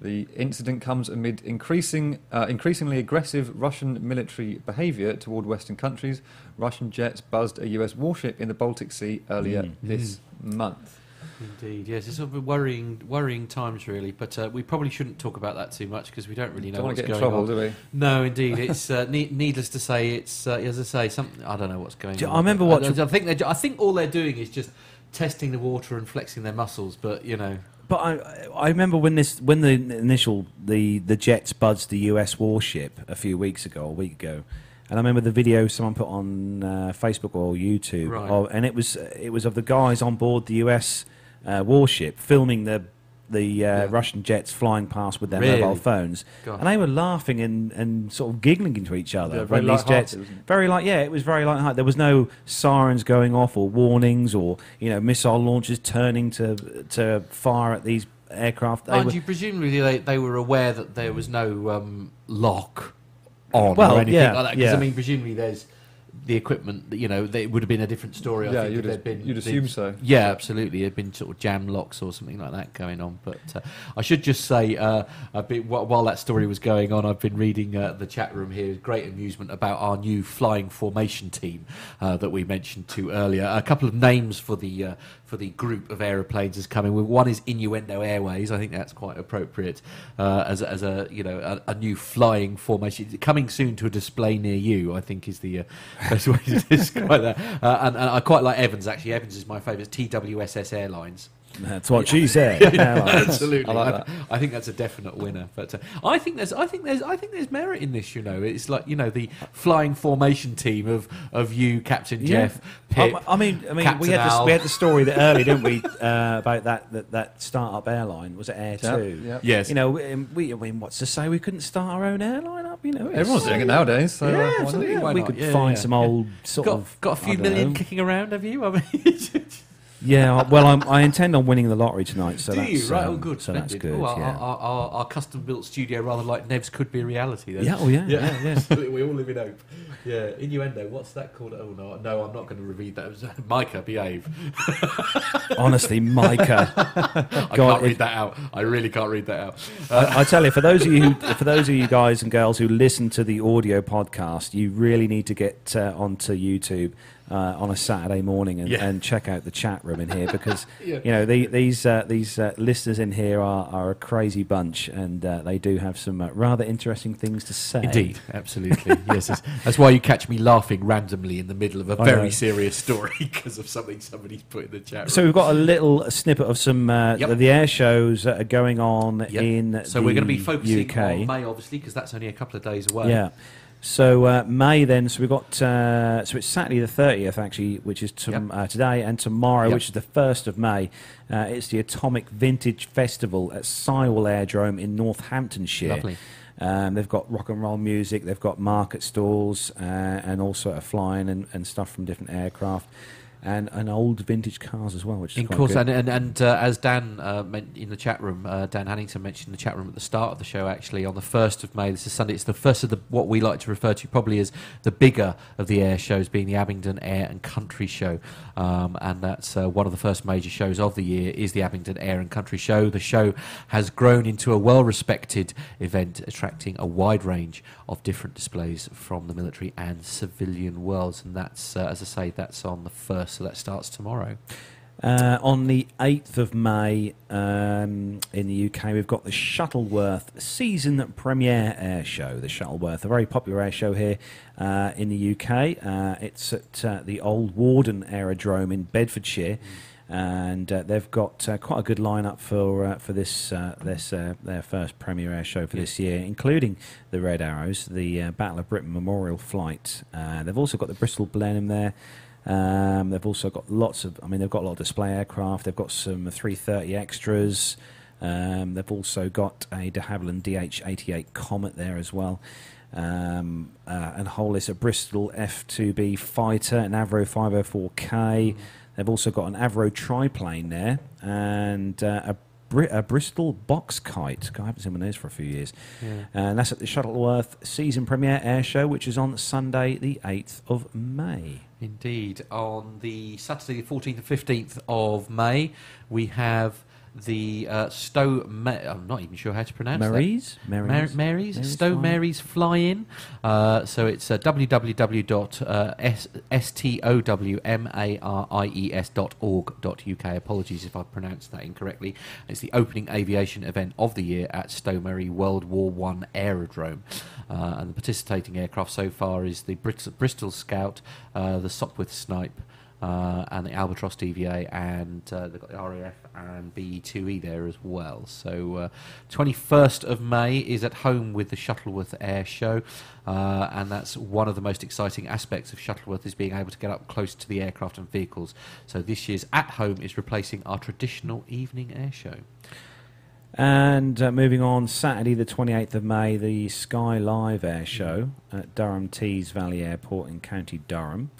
The incident comes amid increasing, uh, increasingly aggressive Russian military behaviour toward Western countries. Russian jets buzzed a US warship in the Baltic Sea earlier Mm. this month. Indeed, yes, it's sort of worrying, worrying times really. But uh, we probably shouldn't talk about that too much because we don't really know Don't what's to get in going trouble, on. do we? No, indeed, it's uh, ne- needless to say, it's uh, as I say, something I don't know what's going Do on. I remember I, watching- I think I think all they're doing is just testing the water and flexing their muscles. But you know, But I, I remember when this when the initial the the jets buzzed the U.S. warship a few weeks ago, a week ago, and I remember the video someone put on uh, Facebook or YouTube, Right. of, and it was it was of the guys on board the U.S. Uh, warship filming the the uh, Yeah. Russian jets flying past with their Really? mobile phones, Gosh. and they were laughing and, and sort of giggling into each other Yeah, very when these jets. light-hearted, wasn't it? Very light, yeah. It was very light. There was no sirens going off or warnings or you know missile launchers turning to to fire at these aircraft. They mind were- you, presumably they, they were aware that there was no um, lock on Well, or anything yeah, like that. Because yeah. I mean, presumably there's the equipment. that, You know, they, it would have been a different story. I Yeah, think, you'd if as- been you'd assume so. Yeah, absolutely. There'd been sort of jam locks or something like that going on. But uh, I should just say, uh, a bit, while that story was going on, I've been reading uh, the chat room here. Great amusement about our new flying formation team uh, that we mentioned to earlier. A couple of names for the uh, for the group of aeroplanes is coming. One is Innuendo Airways. I think that's quite appropriate uh, as, a- as a you know a, a new flying formation coming soon to a display near you. I think is the uh, best way to describe that. Uh, and, and I quite like Evans actually. Evans is my favourite. TWSS Airlines. That's what she said. Airlines. Absolutely, I like I, think that's a definite winner. But uh, I think there's, I think there's, I think there's merit in this. You know, it's like you know the flying formation team of of you, Captain Yeah. Jeff, Pip. I, I mean, I mean, we had Al. we had the story that early, didn't we, uh, about that, that that startup airline? Was it Air Yeah, Two? yeah. Yes. You know, we, we, I mean, what's to say we couldn't start our own airline up? You know, Everyone's doing it nowadays. So, uh, Yeah, absolutely. we could Yeah, find yeah, some yeah. old sort got of got a few million know. kicking around. Have you? I mean, Yeah, well, I'm, I intend on winning the lottery tonight, so do that's you? Right. um, oh, good. So that's good. Oh, our, yeah. our, our, our custom built studio, rather like Nev's, could be a reality. Then. yeah, oh yeah, yeah, yeah. Absolutely, we all live in hope. Yeah, innuendo. What's that called? Oh no, no, I'm not going to repeat that. Micah, behave. Honestly, Micah, I God, can't read that out. I really can't read that out. I, I tell you, for those of you, who, for those of you guys and girls who listen to the audio podcast, you really need to get uh, onto YouTube uh, on a Saturday morning and, Yeah. and check out the chat room in here because Yeah. you know the, these uh, these uh, listeners in here are, are a crazy bunch and uh, they do have some uh, rather interesting things to say. Indeed, absolutely. yes, that's, that's why you catch me laughing randomly in the middle of a I very know. serious story because of something somebody's put in the chat room. So we've got a little snippet of some uh, Yep. the, the air shows that are going on Yep. in So the we're going to be focusing UK. on May, obviously, because that's only a couple of days away. Yeah. So uh, May then, so we've got uh, so it's Saturday the thirtieth actually, which is Yep. uh, today, and tomorrow, Yep. which is the first of May. Uh, it's the Atomic Vintage Festival at Sywell Aerodrome in Northamptonshire. Lovely. Um, they've got rock and roll music, they've got market stalls, uh, and sort of flying and, and stuff from different aircraft, and, and old vintage cars as well, which is quite course, good. and and, and uh, as Dan uh, meant in the chat room, uh, Dan Hannington mentioned in the chat room at the start of the show. Actually, on the first of May, this is Sunday. It's the first of the what we like to refer to probably as the bigger of the air shows, being the Abingdon Air and Country Show, um, and that's uh, one of the first major shows of the year. Is the Abingdon Air and Country Show? The show has grown into a well-respected event, attracting a wide range of different displays from the military and civilian worlds. And that's, uh, as I say, that's on the first, so that starts tomorrow. Uh, on the 8th of May um, in the UK, we've got the Shuttleworth season premiere air show. The Shuttleworth, a very popular air show here uh, in the UK. Uh, it's at uh, the Old Warden Aerodrome in Bedfordshire. And uh, they've got uh, quite a good lineup for uh, for this uh, this uh, their first premiere air show for Yeah. this year, including the Red Arrows, the uh, Battle of Britain Memorial Flight. Uh, they've also got the Bristol Blenheim there. Um, they've also got lots of, I mean, they've got a lot of display aircraft. They've got some 330 extras. Um, they've also got a de Havilland DH88 Comet there as well. Um, uh, and a Bristol F2B Fighter, an Avro 504K. They've also got an Avro triplane there and uh, a, Bri- a Bristol box kite. God, I haven't seen one of those for a few years. And that's at the Shuttleworth season premiere air show, which is on Sunday, the 8th of May. Indeed. On the Saturday, the 14th and 15th of May, we have the uh, Stow. Ma- I'm not even sure how to pronounce that. Mary's? Mar- Mary's? Mary's, Mary's Stow Fly-In? Mary's Fly In. Uh, so it's uh, www.stowmaries.org.uk. Apologies if I've pronounced that incorrectly. It's the opening aviation event of the year at Stow Mary World War One Aerodrome. Uh, and the participating aircraft so far is the Bristol, Bristol Scout, uh, the Sopwith Snipe, uh, and the Albatros DVA, and uh, they've got the RAF and BE2E there as well. So, uh, 21st of May is at home with the Shuttleworth Air Show, uh, and that's one of the most exciting aspects of Shuttleworth is being able to get up close to the aircraft and vehicles. So, this year's at home is replacing our traditional evening air show. And uh, moving on, Saturday the 28th of May, the Sky Live Air Show at Durham Tees Valley Airport in County Durham.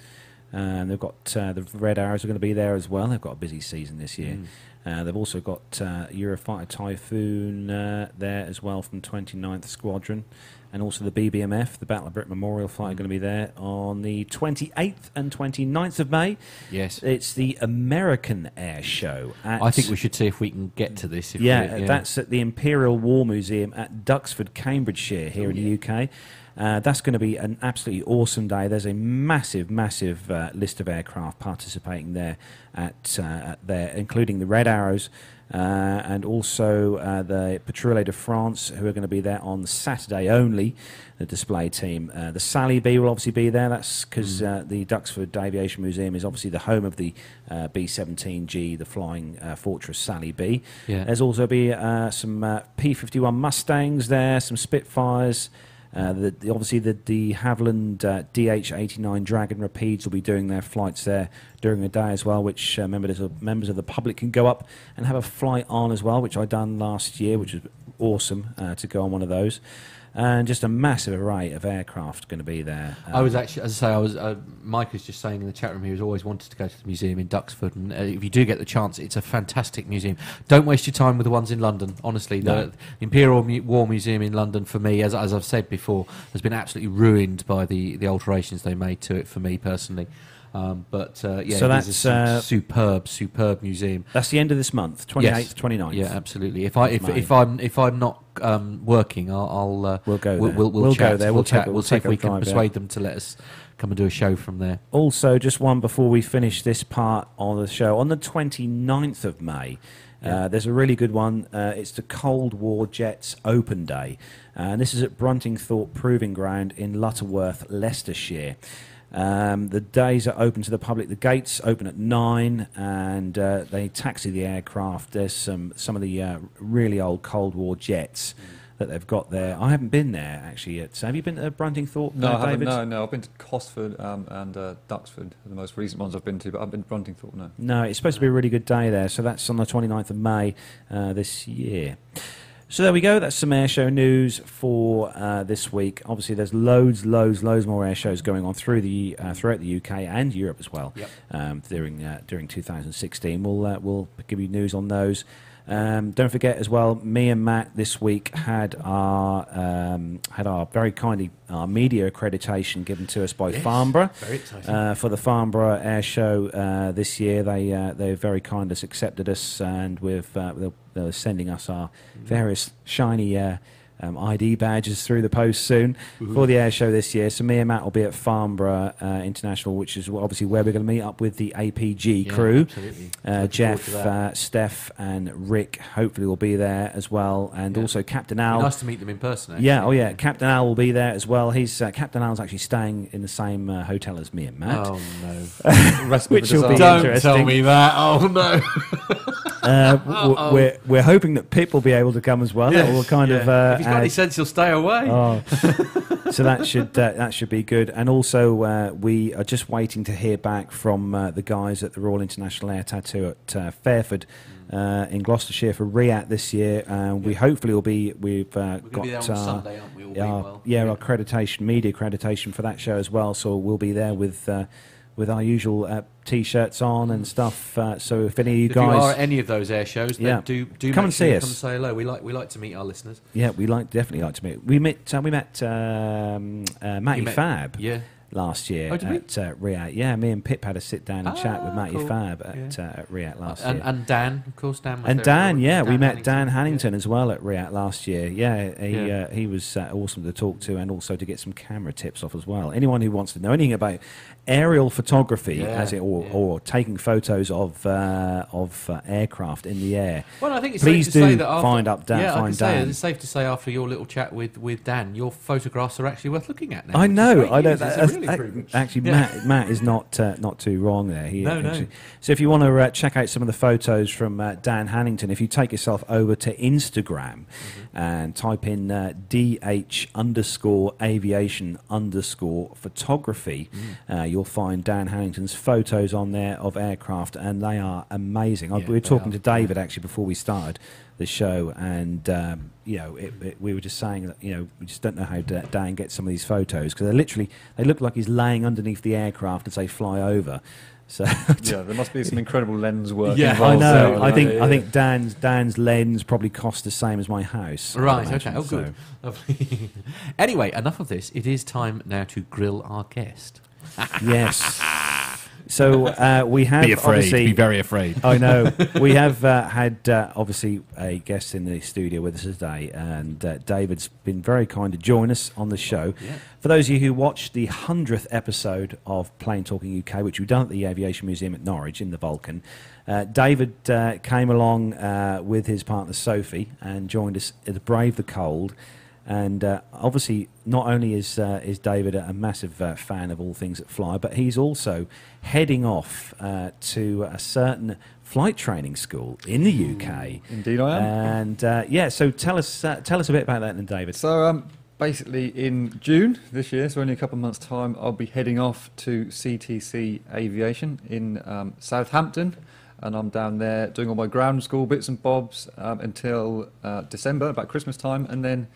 And they've got uh, the Red Arrows are going to be there as well. They've got a busy season this year. Uh, they've also got uh, Eurofighter Typhoon uh, there as well from 29th Squadron. And also the BBMF, the Battle of Britain Memorial Flight, are going to be there on the 28th and 29th of May. Yes. It's the American Air Show. At I think we should see if we can get to this. If yeah, we, that's at the Imperial War Museum at Duxford, Cambridgeshire, here in the UK. Uh, that's going to be an absolutely awesome day. There's a massive, massive uh, list of aircraft participating there at, uh, at there, including the Red Arrows. Uh, and also uh, the Patrouille de France, who are going to be there on Saturday only, the display team. Uh, the Sally B will obviously be there. That's because uh, the Duxford Aviation Museum is obviously the home of the uh, B 17G, the Flying uh, Fortress Sally B. Yeah. There's also be uh, some uh, P51 Mustangs there, some Spitfires. Uh, the, the, obviously, the de Havilland uh, DH89 Dragon Rapides will be doing their flights there during the day as well, which uh, members, of, members of the public can go up and have a flight on as well, which I done last year, which was awesome uh, to go on one of those. And just a massive array of aircraft going to be there. I was Um, actually, as I say, I was. Uh, Mike was just saying in the chat room he has always wanted to go to the museum in Duxford, and uh, if you do get the chance, it's a fantastic museum. Don't waste your time with the ones in London. Honestly, No. the Imperial Mu- War Museum in London for me, as, as I've said before, has been absolutely ruined by the, the alterations they made to it for me personally. Um, but uh, yeah, So is a uh, superb, superb museum. That's the end of this month, 28th, Yes. 29th. Yeah, absolutely. If I if, if I'm if I'm not um, working, I'll, I'll uh, We'll go We'll, there. we'll, we'll We'll go there. We'll, We'll chat. take we'll we'll see if we can persuade them to let us come and do a show from there. Also, just one before we finish this part on the show. On the 29th of May, uh, there's a really good one. Uh, it's the Cold War Jets Open Day. Uh, and this is at Bruntingthorpe Proving Ground in Lutterworth, Leicestershire. Um, the days are open to the public. The gates open at nine, and uh, they taxi the aircraft. There's some some of the uh, really old Cold War jets that they've got there. I haven't been there actually yet. So have you been to Bruntingthorpe? No, uh, I haven't. David? No, no. I've been to Cosford um, and uh, Duxford, the most recent ones I've been to, but I've been to Bruntingthorpe. No. No, it's supposed to be a really good day there. So that's on the 29th of May uh, this year. So there we go. That's some airshow news for uh, this week. Obviously, there's loads, loads, loads more air shows going on through the uh, throughout the UK and Europe as well Yep. um, during uh, during 2016. We'll uh, we'll give you news on those. Um, don't forget as well, me and Matt this week had our um, had our very kindly our media accreditation given to us by Farnborough Very exciting. uh, for the Farnborough Air Show uh, this year. They uh, they very kindly accepted us, and with uh, they're, they're sending us our various shiny. Um, ID badges through the post soon for the air show this year. So me and Matt will be at Farnborough uh, International, which is obviously where we're going to meet up with the APG Yeah, crew. absolutely. Uh, Jeff, forward to that. uh, Steph, and Rick hopefully will be there as well, and Yeah. also Captain Al. nice to meet them in person. Actually. Yeah, oh yeah, Captain Al will be there as well. He's uh, Captain Al's actually staying in the same uh, hotel as me and Matt. Oh no! Which will be disaster. interesting. Tell me that. Oh no! Uh, we're we're hoping that Pip will be able to come as well. That will kind of. Uh, got any sense, he'll stay away. Oh. so that should uh, that should be good. And also, uh, we are just waiting to hear back from uh, the guys at the Royal International Air Tattoo at uh, Fairford uh, in Gloucestershire for RIAT this year. And we hopefully will be we've uh, got be our- Sunday, we? Our, well. yeah, our accreditation, media accreditation for that show as well. So we'll be there with uh, with our usual uh, t-shirts on and stuff. Uh, so if any of you If you are guys, at any of those air shows, then Yeah. do do Come and sure see us. Come say hello. We like we like to meet our listeners. yeah, we like definitely like to meet. We met uh, we met um, uh, Matty met- Fab. Yeah. last year Oh, at uh. Yeah, me and Pip had a sit down and chat with Ah, Matty cool. Fab at, Yeah. uh, at last and, year. and Dan, of course, Dan. And Dan, yeah, we met Hannington. Dan Hannington as well at RIAT last year. Yeah, he Yeah. Uh, he was uh, awesome to talk to, and also to get some camera tips off as well. Anyone who wants to know anything about aerial photography, Yeah, as it or, yeah. or taking photos of uh, of uh, aircraft in the air, Well, I think it's Please safe to say do that after, find up Dan- Yeah, find can say it's safe to say after your little chat with, with Dan, your photographs are actually worth looking at now. I know. I don't. A That's- real ac- improvement. actually, Yeah. Matt, Matt is not uh, not too wrong there. He, No, no. So if you want to uh, check out some of the photos from uh, Dan Hannington, if you take yourself over to Instagram Mm-hmm. and type in uh, DH underscore aviation underscore photography, Mm. You'll find Dan Hannington's photos on there of aircraft, and they are amazing. I, we were talking are. to David actually before we started the show, and um, you know, it, it, we were just saying that you know we just don't know how Da- Dan gets some of these photos because they literally they look like he's laying underneath the aircraft as they fly over. So yeah, there must be some incredible lens work. Yeah, I know. there, I think yeah, I think Dan's Dan's lens probably cost the same as my house. Right, imagine, okay. Oh, so- good. Lovely. anyway, enough of this. It is time now to grill our guest. Yes. So uh, we have Be afraid. obviously Be very afraid. I know. we have uh, had uh, obviously a guest in the studio with us today, and uh, David's been very kind to join us on the show. Yeah. For those of you who watched the hundredth episode of Plane Talking UK, which we've done at the Aviation Museum at Norwich in the Vulcan, uh, David uh, came along uh, with his partner Sophie and joined us to brave the cold. And uh, obviously, not only is uh, is David a, massive uh, fan of all things that fly, but he's also heading off uh, to a certain flight training school in the UK. Indeed, I am. And uh, yeah, so tell us uh, tell us a bit about that, then, David. So, um, basically, in June this year, so only a couple of months' time, I'll be heading off to CTC Aviation in um, Southampton, and I'm down there doing all my ground school bits and bobs um, until uh, December, about Christmas time, and then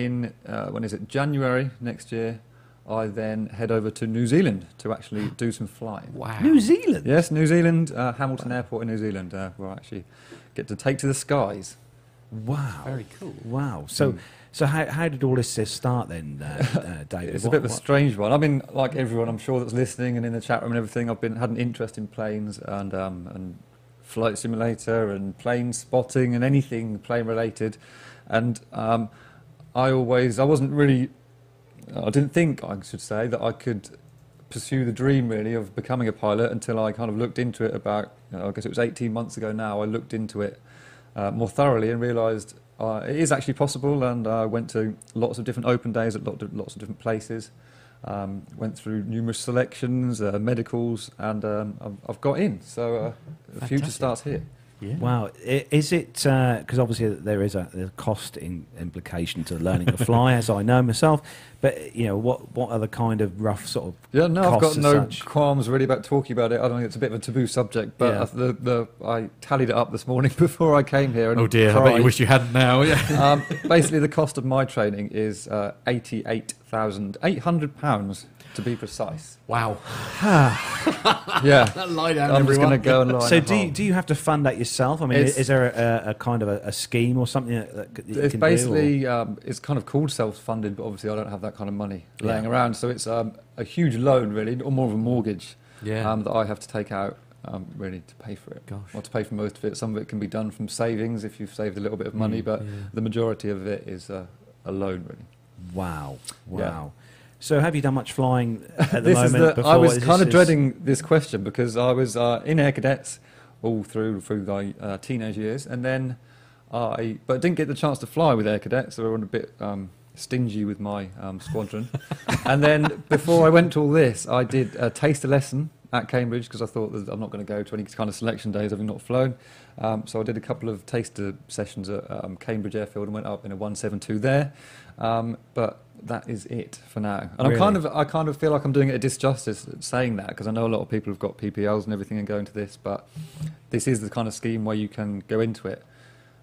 in uh, when is it January next year, I then head over to New Zealand to actually do some flying. Wow. New Zealand. Yes, New Zealand, uh, Hamilton Airport in New Zealand, uh, where I actually get to take to the skies. Wow. Very cool. Wow. So Mm. so how, how did all this start then, uh, uh, David? It's a bit of a what- strange one. I mean, like everyone, I'm sure that's listening and in the chat room and everything. I've been had an interest in planes and um, and flight simulator and plane spotting and anything plane related. And um, I always, I wasn't really, I didn't think I should say that I could pursue the dream really of becoming a pilot until I kind of looked into it about, you know, I guess it was 18 months ago now. I looked into it uh, more thoroughly and realised uh, it is actually possible. And I went to lots of different open days at lots of different places. Um, went through numerous selections, uh, medicals, and um, I've, I've got in. So uh, the future starts here. Yeah. Wow, I- is it because obviously there is a, there's a cost in, implication to learning to fly, as I know myself. But you know, what what are the kind of rough sort of Yeah, no, I've got costs as no such? qualms really about talking about it. I don't think it's a bit of a taboo subject, but Yeah. uh, the, the I tallied it up this morning before I came here. And Oh dear, I bet you cried. wish you hadn't now. Yeah. um, basically, the cost of my training is uh, eighty-eight thousand eight hundred pounds to be precise. Wow. Yeah, Lie down, I'm just going to everyone. go and lie. So do you, do you have to fund that yourself? I mean, It's- is there a, a kind of a, a scheme or something that, that you It's can do, basically um, it's kind of called self-funded, but obviously I don't have that kind of money laying around. So it's um, a huge loan, really, or more of a mortgage Yeah. um, that I have to take out, um, really, to pay for it. Gosh. Or to pay for most of it. Some of it can be done from savings if you've saved a little bit of money, Mm, but yeah. the majority of it is uh, a loan, really. wow, Yeah. wow. So have you done much flying at the this moment? is the? I was kind of dreading this question because I was uh, in Air Cadets all through through my uh, teenage years, and then I but didn't get the chance to fly with Air Cadets. So I was a bit um, stingy with my um, squadron. and then before I went to all this, I did a taste taster lesson at Cambridge because I thought that I'm not going to go to any kind of selection days having not flown. Um, so I did a couple of taster sessions at um, Cambridge Airfield and went up in a 172 there. Um, but that is it for now. And I'm kind of I kind of feel like I'm doing it a disjustice saying that because I know a lot of people have got PPLs and everything and go into this, but this is the kind of scheme where you can go into it.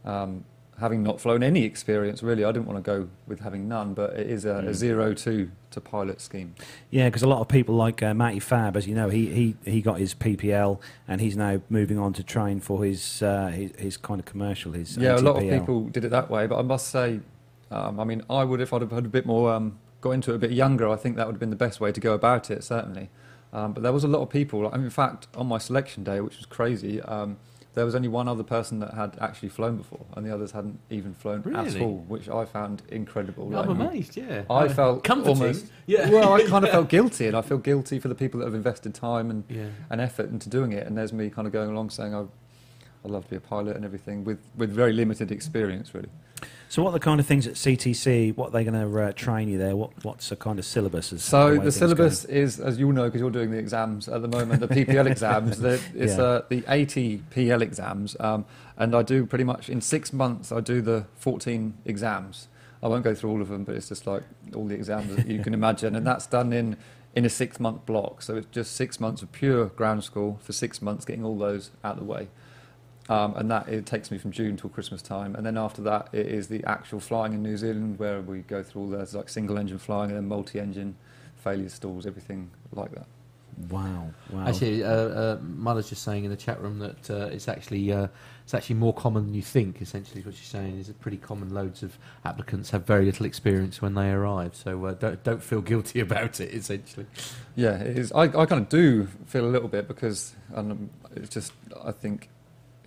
Um, having not flown any experience, really, I didn't want to go with having none, but it is a, a zero to to pilot scheme. Yeah, because a lot of people like uh, Matty Fab, as you know, he, he, he got his PPL and he's now moving on to train for his uh, his, his kind of commercial. His Yeah, a lot of people did it that way, but I must say, um, I mean, I would if I'd have had a bit more, um, got into it a bit younger. I think that would have been the best way to go about it, certainly. Um, but there was a lot of people. I mean, in fact, on my selection day, which was crazy, um, there was only one other person that had actually flown before, and the others hadn't even flown at all, which I found incredible. I'm Like, amazed. Yeah, I Uh, felt comforting. almost. Yeah. Well, I kind of felt guilty, and I feel guilty for the people that have invested time and, Yeah. and effort into doing it. And there's me kind of going along saying, I, I'd love to be a pilot and everything with, with very limited experience, really. So, what are the kind of things at CTC? What are they going to uh, train you there? What What's the kind of syllabus? As So way the syllabus go? is, as you'll know, because you're doing the exams at the moment, the PPL exams. The, it's Yeah. uh, the ATPL exams, um, and I do pretty much in six months. I do the 14 exams. I won't go through all of them, but it's just like all the exams that you can imagine, and that's done in in a six month block. So it's just six months of pure ground school for six months, getting all those out of the way. Um, and that it takes me from June till Christmas time, and then after that it is the actual flying in New Zealand, where we go through all those like single engine flying and then multi engine failure stalls, everything like that. Wow, wow. Actually, uh, uh, Mother's just saying in the chat room that uh, it's actually uh, it's actually more common than you think. Essentially, is what she's saying is it pretty common. Loads of applicants have very little experience when they arrive, so uh, don't don't feel guilty about it. Essentially, Yeah, it is. I, I kind of do feel a little bit because um, it's just I think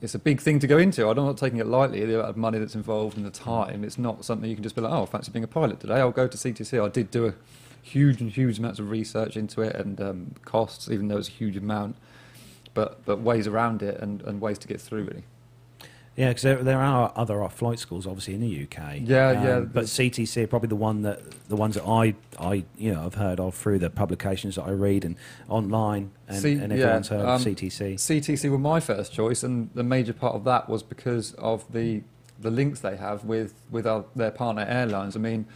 it's a big thing to go into. I'm not taking it lightly. The amount of money that's involved and the time. It's not something you can just be like, oh, fancy being a pilot today. I'll go to CTC. I did do a huge and huge amounts of research into it and um, costs, even though it's a huge amount. But but ways around it and, and ways to get through really. Yeah, because there, there are other flight schools, obviously, in the UK. Um, Yeah, yeah, But CTC are probably the one that the ones that I, I, you know, I've heard of through the publications that I read and online, and, See, and yeah, everyone's heard um, of CTC. CTC were my first choice, and the major part of that was because of the the links they have with with our, their partner airlines. I mean,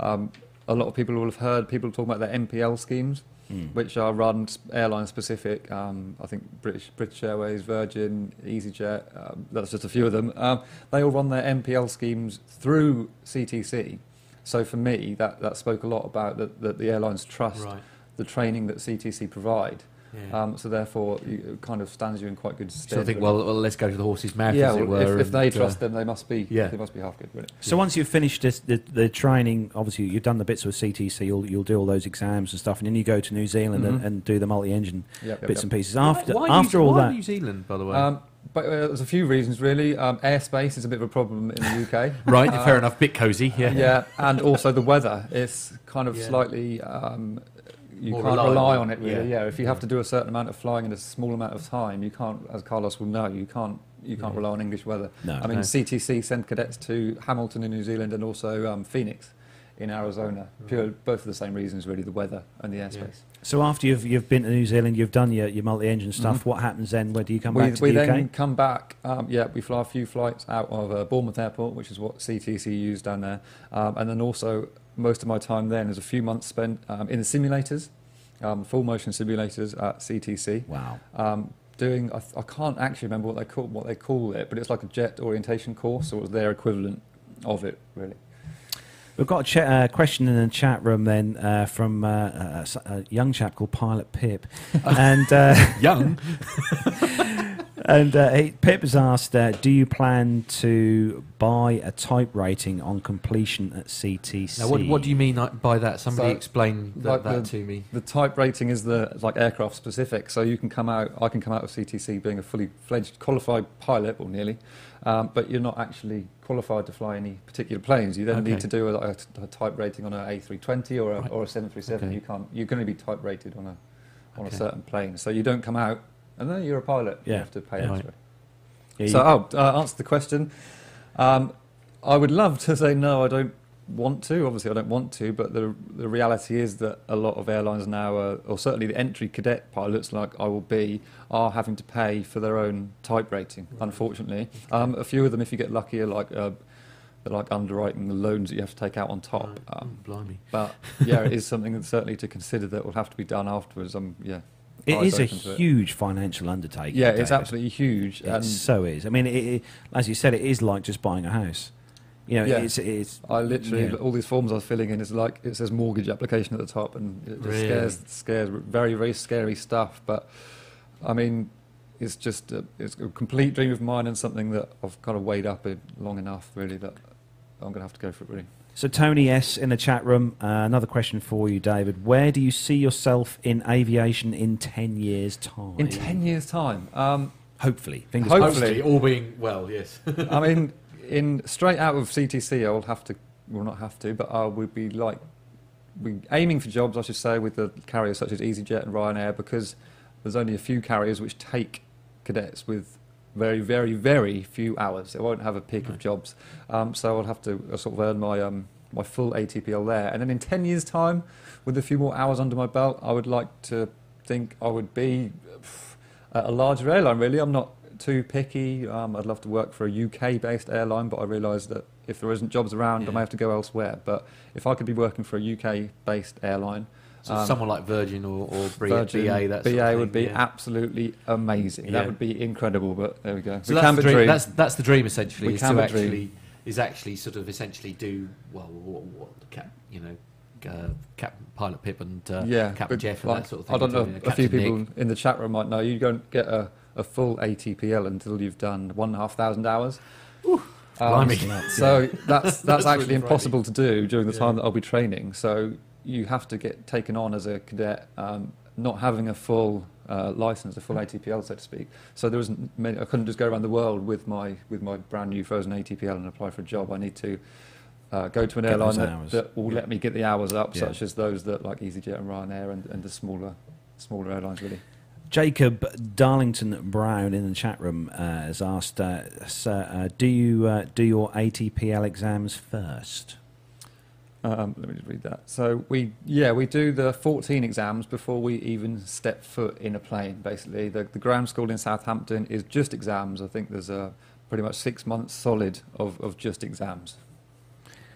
um, a lot of people will have heard people talking about their MPL schemes, Hmm. which are run airline specific. Um, I think British British Airways, Virgin, EasyJet. Um, that's just a few of them. Um, they all run their MPL schemes through CTC. So for me, that, that spoke a lot about that that the airlines trust right? the training that CTC provide. Yeah. Um, so therefore, it kind of stands you in quite good stead. so I think, well, well, let's go to the horse's mouth, yeah, as it well, were. if, if they and, uh, trust them, they must be. yeah. they must be half good, really. So once you've finished this, the, the training, obviously you've done the bits with CTC, you'll, you'll do all those exams and stuff, and then you go to New Zealand and, Mhm. and do the multi-engine Yep, yep, bits yep. and pieces. why- After why after New, all why that, New Zealand, by the way. Um, but uh, there's a few reasons, really. Um, airspace is a bit of a problem in the UK. right, uh, fair enough. Bit cosy, yeah. yeah, and also the weather. It's kind of Yeah. slightly. Um, you More can't rely on it really. yeah. Yeah. if you have to do a certain amount of flying in a small amount of time, you can't, as Carlos will know, you can't you can't Yeah. rely on English weather. no. I mean, No. CTC send cadets to Hamilton in New Zealand and also um, Phoenix in Arizona. Pure, both for the same reasons, really, the weather and the airspace. So after you've you've been to New Zealand, you've done your, your multi-engine stuff. Mhm. What happens then? Where do you come we back to we the UK? then come back. Um, yeah, we fly a few flights out of uh, Bournemouth Airport, which is what CTC used down there, um, and then also most of my time then is a few months spent um, in the simulators, um, full motion simulators at CTC. Wow. Um, doing, I, I can't actually remember what they call what they call it, but it's like a jet orientation course, or it was their equivalent of it, really. We've got a ch- uh, question in the chat room then uh, from uh, a, a young chap called Pilot Pip, and uh, Young. and uh, he, Pip has asked, uh, do you plan to buy a type rating on completion at CTC? Now, what, what do you mean by that? Somebody So, explain that, like that the- to me. The type rating is the like aircraft specific, so you can come out. I can come out of CTC being a fully fledged qualified pilot, or nearly, um, but you're not actually qualified to fly any particular planes. You then Okay. need to do a, a, a type rating on an A320 or a, Right. or a 737. Okay. You can't. You can only be type rated on a on Okay. a certain plane. So you don't come out, and then you're a pilot. You have to pay Yeah. extra. Yeah, So I'll uh, answer the question. Um, I would love to say no. I don't want to. Obviously, I don't want to, but the the reality is that a lot of airlines now, are, or certainly the entry cadet pilots, like I will be, are having to pay for their own type rating. Unfortunately, um, a few of them, if you get lucky, are like uh, they're like underwriting the loans that you have to take out on top. Um, Blimey. but yeah, it is something that certainly to consider that will have to be done afterwards. Um, yeah, It is a to it. huge financial undertaking. Yeah, it's David. absolutely huge. It so is. I mean, it, as you said, it is like just buying a house. You know, Yeah. it's it's. I literally yeah. all these forms I was filling in is like it says mortgage application at the top, and it just Really? scares scares very very scary stuff. But I mean, it's just a, it's a complete dream of mine and something that I've kind of weighed up long enough really that I'm going to have to go for it really. So Tony S in the chat room. Uh, another question for you, David. Where do you see yourself in aviation in ten years' time? In ten years' time, um, hopefully, fingers Hope- crossed. Hopefully, all being well, yes. I mean, in straight out of CTC, I will have to, well, not have to, but I would be like, we aiming for jobs, I should say, with the carriers such as EasyJet and Ryanair, because there's only a few carriers which take cadets with very, very, very few hours. It won't have a peak of jobs, um, so I'll have to uh, sort of earn my um, my full ATPL there, and then in ten years' time, with a few more hours under my belt, I would like to think I would be a larger airline. Really, I'm not too picky. Um, I'd love to work for a UK-based airline, but I realise that if there isn't jobs around, I may have to go elsewhere. But if I could be working for a UK-based airline, So Um, someone like Virgin or, or Virgin, BA, that BA sort of thing, would be yeah. absolutely amazing. Yeah. That would be incredible. But there we go. So we that's the dream. dream. That's that's the dream essentially. We is can to actually dream. is actually sort of essentially do well. What, what cap, you know, uh, Captain Pilot Pip and uh, yeah, Captain Jeff and like, that sort of thing. I don't know. doing it, A few people Nick. in the chat room might know. You don't get a, a full ATPL until you've done one and a half thousand hours. Um, blimey. so that's that's, That's actually really impossible to do during the Yeah. time that I'll be training. So you have to get taken on as a cadet, um, not having a full uh, license, a full ATPL, so to speak. So there isn't many, I couldn't just go around the world with my with my brand new frozen ATPL and apply for a job. I need to. Uh, go to an Get airline that, that will let me get the hours up, Yeah. such as those that like EasyJet and Ryanair and, and the smaller smaller airlines really. Jacob Darlington Brown in the chat room uh, has asked, uh, "Sir, uh, do you uh, do your ATPL exams first?" Um, let me just read that. So we, yeah, we do the 14 exams before we even step foot in a plane. Basically, the, the ground school in Southampton is just exams. I think there's a pretty much six months solid of, of just exams.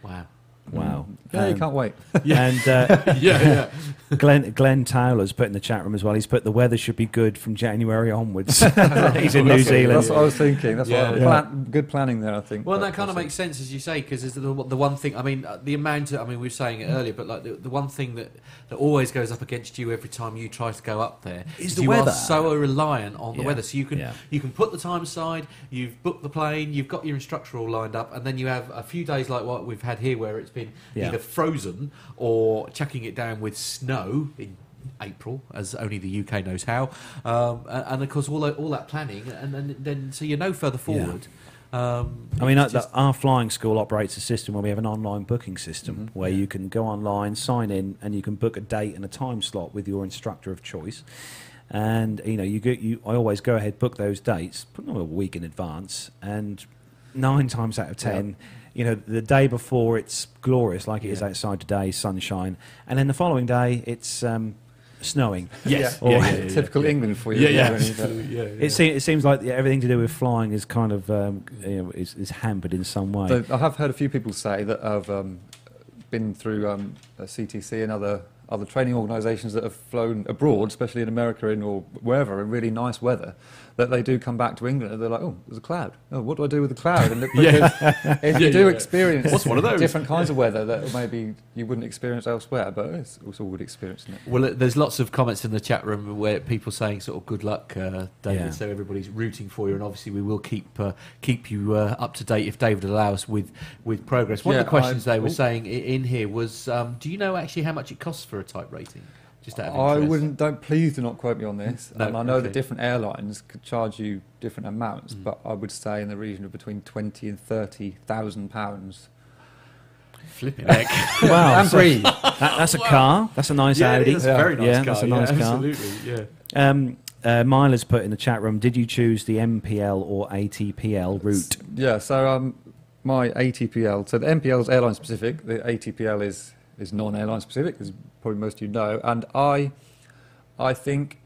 Wow. Wow. Yeah, you Um, can't wait. And uh, yeah, yeah. Glenn Glenn Towler's put in the chat room as well. He's put the weather should be good from January onwards. He's in New That's- Zealand. That's what I was thinking. That's Yeah. what Yeah. plan, good planning there. I think. Well, that kind of makes sense as you say, because the, the one thing. I mean, uh, the amount. Of, I mean, we were saying it earlier, but like the, the one thing that, that always goes up against you every time you try to go up there Is the you weather. are so reliant on the Yeah. weather. So you can Yeah. you can put the time aside. You've booked the plane. You've got your instructor all lined up, and then you have a few days like what we've had here, where it's been Yeah. either frozen or chucking it down with snow in April, as only the UK knows how. Um, and, of course, all that, all that planning, and then, then so you're no further Yeah. forward. Um, I mean, uh, just- our flying school operates a system where we have an online booking system Mhm. where you can go online, sign in, and you can book a date and a time slot with your instructor of choice. And you know, you go, you I always go ahead book those dates, put them a week in advance, and nine times out of ten. You know, the day before it's glorious, like it is Yeah. outside today, sunshine, and then the following day it's um, snowing. Yes. Yeah. Yeah, Or- yeah, yeah, yeah. typical England for you. Yeah, yeah, really, but- absolutely, yeah, yeah. It, se- it seems like everything to do with flying is kind of um, you know, is, is hampered in some way. So I have heard a few people say that have um, been through um, a CTC and other other training organisations that have flown abroad, especially in America in or wherever, in really nice weather, that they do come back to England and they're like, oh, there's a cloud. Oh, what do I do with the cloud? And it- because if you Yeah, do yeah. experience What's one of those? different kinds of weather that maybe you wouldn't experience elsewhere, but it's, it's all good experience. Isn't it? Well, uh, there's lots of comments in the chat room where people saying sort of good luck, uh, David. Yeah. So everybody's rooting for you, and obviously we will keep uh, keep you uh, up to date if David allows with with progress. One of the questions I- they were oh. saying in here was, um, do you know actually how much it costs for a type rating? Just out of I wouldn't. Don't please do not quote me on this. No, um, I know okay. that different airlines could charge you different amounts, Mm. but I would say in the region of between twenty and thirty thousand pounds. Flipping heck. wow, and so- breathe. that, that's a car. That's a nice yeah, Audi. it's a very nice Yeah, car. that's a yeah, nice car. Absolutely, yeah. Um, uh, Myla's put in the chat room. Did you choose the MPL or ATPL route? Yeah, so um, my ATPL. So the MPL is airline specific. The ATPL is is non-airline specific, as probably most of you know. And I, I think,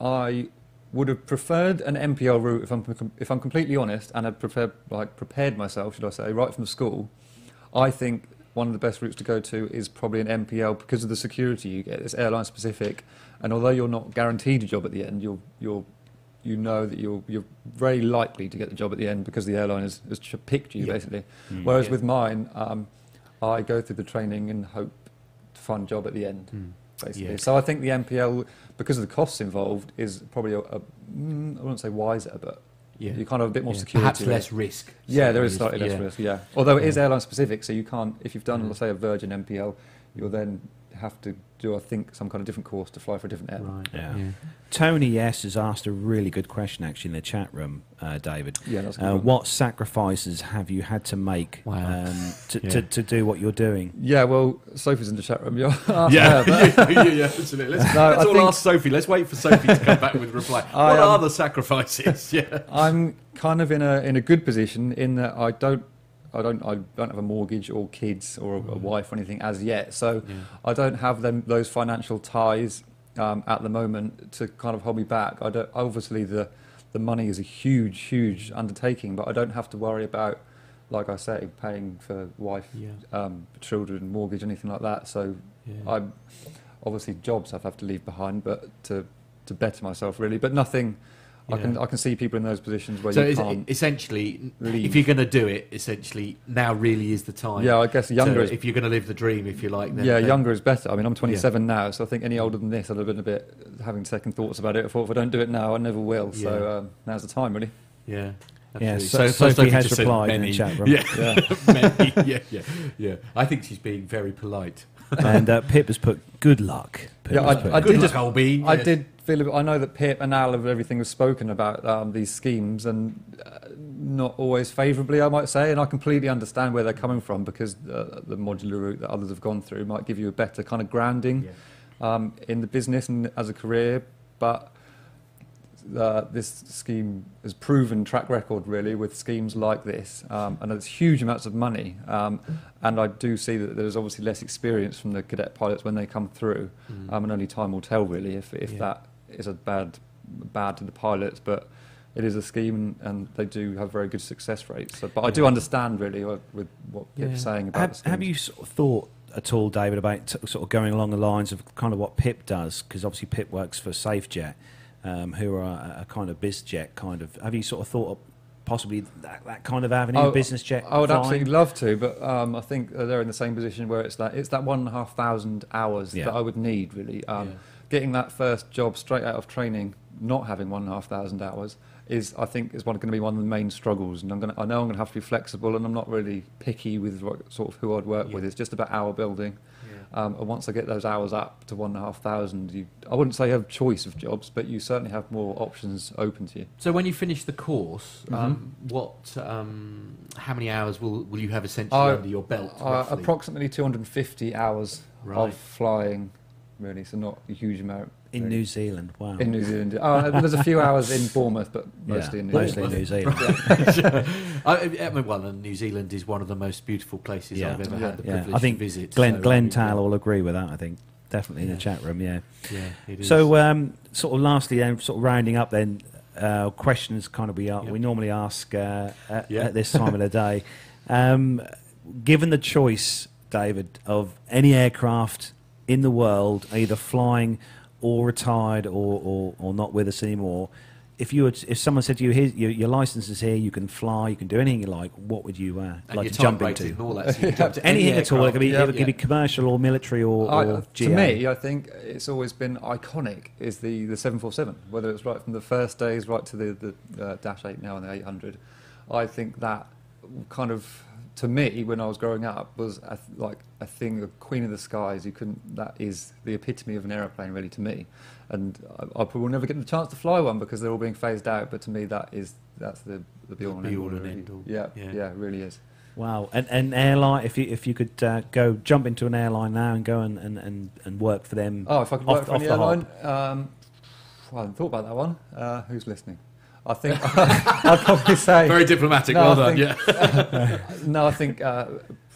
I would have preferred an MPL route if I'm if I'm completely honest, and had prepared like prepared myself, should I say, right from school. I think one of the best routes to go to is probably an MPL because of the security you get. It's airline specific, and although you're not guaranteed a job at the end, you're you're you know that you're you're very likely to get the job at the end because the airline has, has picked you Yeah. basically. Mm. Whereas Yeah. with mine, um, I go through the training and hope a job at the end, Mm. basically. Yeah. So I think the MPL, because of the costs involved, is probably a, a mm, I wouldn't say wiser, but Yeah. you kind of have a bit more Yeah. security. Perhaps less risk. Yeah, there is slightly less risk. Yeah, although it is airline specific, so you can't. If you've done, Mm. let's say, a Virgin MPL, you're then have to do, I think, some kind of different course to fly for a different airline. Right. Yeah. Yeah. Tony S has asked a really good question actually in the chat room, uh, David. Yeah, that's a good Uh, what sacrifices have you had to make Wow. um, to, Yeah. to, to do what you're doing? Yeah, well, Sophie's in the chat room. You're Yeah, yeah, yeah, yeah, absolutely. Let's, No, let's all think- ask Sophie. Let's wait for Sophie to come back with a reply. I, what um, are the sacrifices? Yeah. I'm kind of in a in a good position in that I don't I don't I don't have a mortgage or kids or a, a wife or anything as yet, so Yeah. I don't have them those financial ties um, at the moment to kind of hold me back. I don't obviously the the money is a huge huge undertaking, but I don't have to worry about like I say paying for wife, Yeah. um, children, mortgage, anything like that. So Yeah. I'm obviously jobs I've have to leave behind, but to to better myself really, but nothing. I can I can see people in those positions where so you can't. essentially, leave. if you're going to do it, essentially now really is the time. yeah, I guess to- younger is if you're going to live the dream, if you like. Then, yeah, then- younger is better. I mean, I'm 27 now, so I think any older than this, I'd have been a bit having second thoughts about it. I thought if I don't do it now, I never will. So Yeah. um, now's the time, really. Yeah. Yeah, absolutely. so, Sophie Sophie has just said replied in the chat room. Yeah. Yeah. Yeah, yeah, yeah. I think she's being very polite. and uh, Pip has put good luck. Pip Yeah, I- put I good did luck. just Colby. I did feel. A bit, I know that Pip and Al have everything was spoken about um, these schemes, and uh, not always favourably, I might say. And I completely understand where they're coming from because uh, the modular route that others have gone through might give you a better kind of grounding um, in the business and as a career. But uh, this scheme has proven track record really with schemes like this, um, and it's huge amounts of money. Um, and I do see that there's obviously less experience from the cadet pilots when they come through, Mm. um, and only time will tell really if if Yeah. that is a bad bad to the pilots, but. It is a scheme, and they do have very good success rates. So, but I do Yeah. understand really what, with what Pip's Yeah. saying about the Have, have you sort of thought at all, David, about t- sort of going along the lines of kind of what Pip does? Because obviously Pip works for SafeJet, um, who are a, a kind of bizjet kind of. Have you sort of thought of possibly that, that kind of avenue, Oh, business jet? I would flying? absolutely love to, but um, I think they're in the same position where it's that it's that one and a half thousand hours Yeah. that I would need really. Um. Getting that first job straight out of training, not having one and a half thousand hours, is I think is one going to be one of the main struggles. And I'm going to, I know I'm going to have to be flexible, and I'm not really picky with what, sort of who I'd work with. It's just about hour building. Yeah. Um, and once I get those hours up to one and a half thousand, you, I wouldn't say you have choice of jobs, but you certainly have more options open to you. So when you finish the course, Mm-hmm. um, what, um, how many hours will, will you have essentially I- under your belt? Uh, approximately 250 hours Right. of flying, really, so not a huge amount. in really. New Zealand. Wow. In New Zealand. Oh, there's a few hours in Bournemouth, but mostly yeah, in New mostly Zealand. in New Zealand. I, I mean, well, and New Zealand is one of the most beautiful places Yeah. I've ever Yeah. had the yeah, privilege I think to visit. Glenn so, Glenn I mean, Tal will agree with that. I think definitely in the chat room. Yeah. Yeah, it is. So, um, sort of lastly, then, sort of rounding up, then uh, questions kind of we are, Yep. we normally ask uh, at, Yeah. at this time of the day. Um, given the choice, David, of any aircraft in the world, either flying or retired or, or, or not with us anymore, if you were to- if someone said to you, Here, your, your license is here, you can fly, you can do anything you like, what would you uh, and like your to jump into? and all that. So jump to any Anything at all. It could be, aircraft. it could be commercial or military or, I- or to me, I think it's always been iconic is the, the 747, whether it's right from the first days right to the, the uh, Dash 8 now and the 800. I think that kind of, to me, when I was growing up, was a, like a thing, a queen of the skies. You couldn't, that is the epitome of an aeroplane, really, to me. And I, I probably will never get the chance to fly one because they're all being phased out, but to me, that is, that's the, the be all and Be end all all. and really. end all. Yeah, Yeah. yeah, it really is. Wow, an, an airline. If you if you could uh, go jump into an airline now and go and, and, and, and work for them. Oh, if I could Off- work for the airline, um, well, I hadn't thought about that one. Uh, who's listening? I think I'd probably say Very diplomatic. No, well I done. think- yeah. no. I think uh,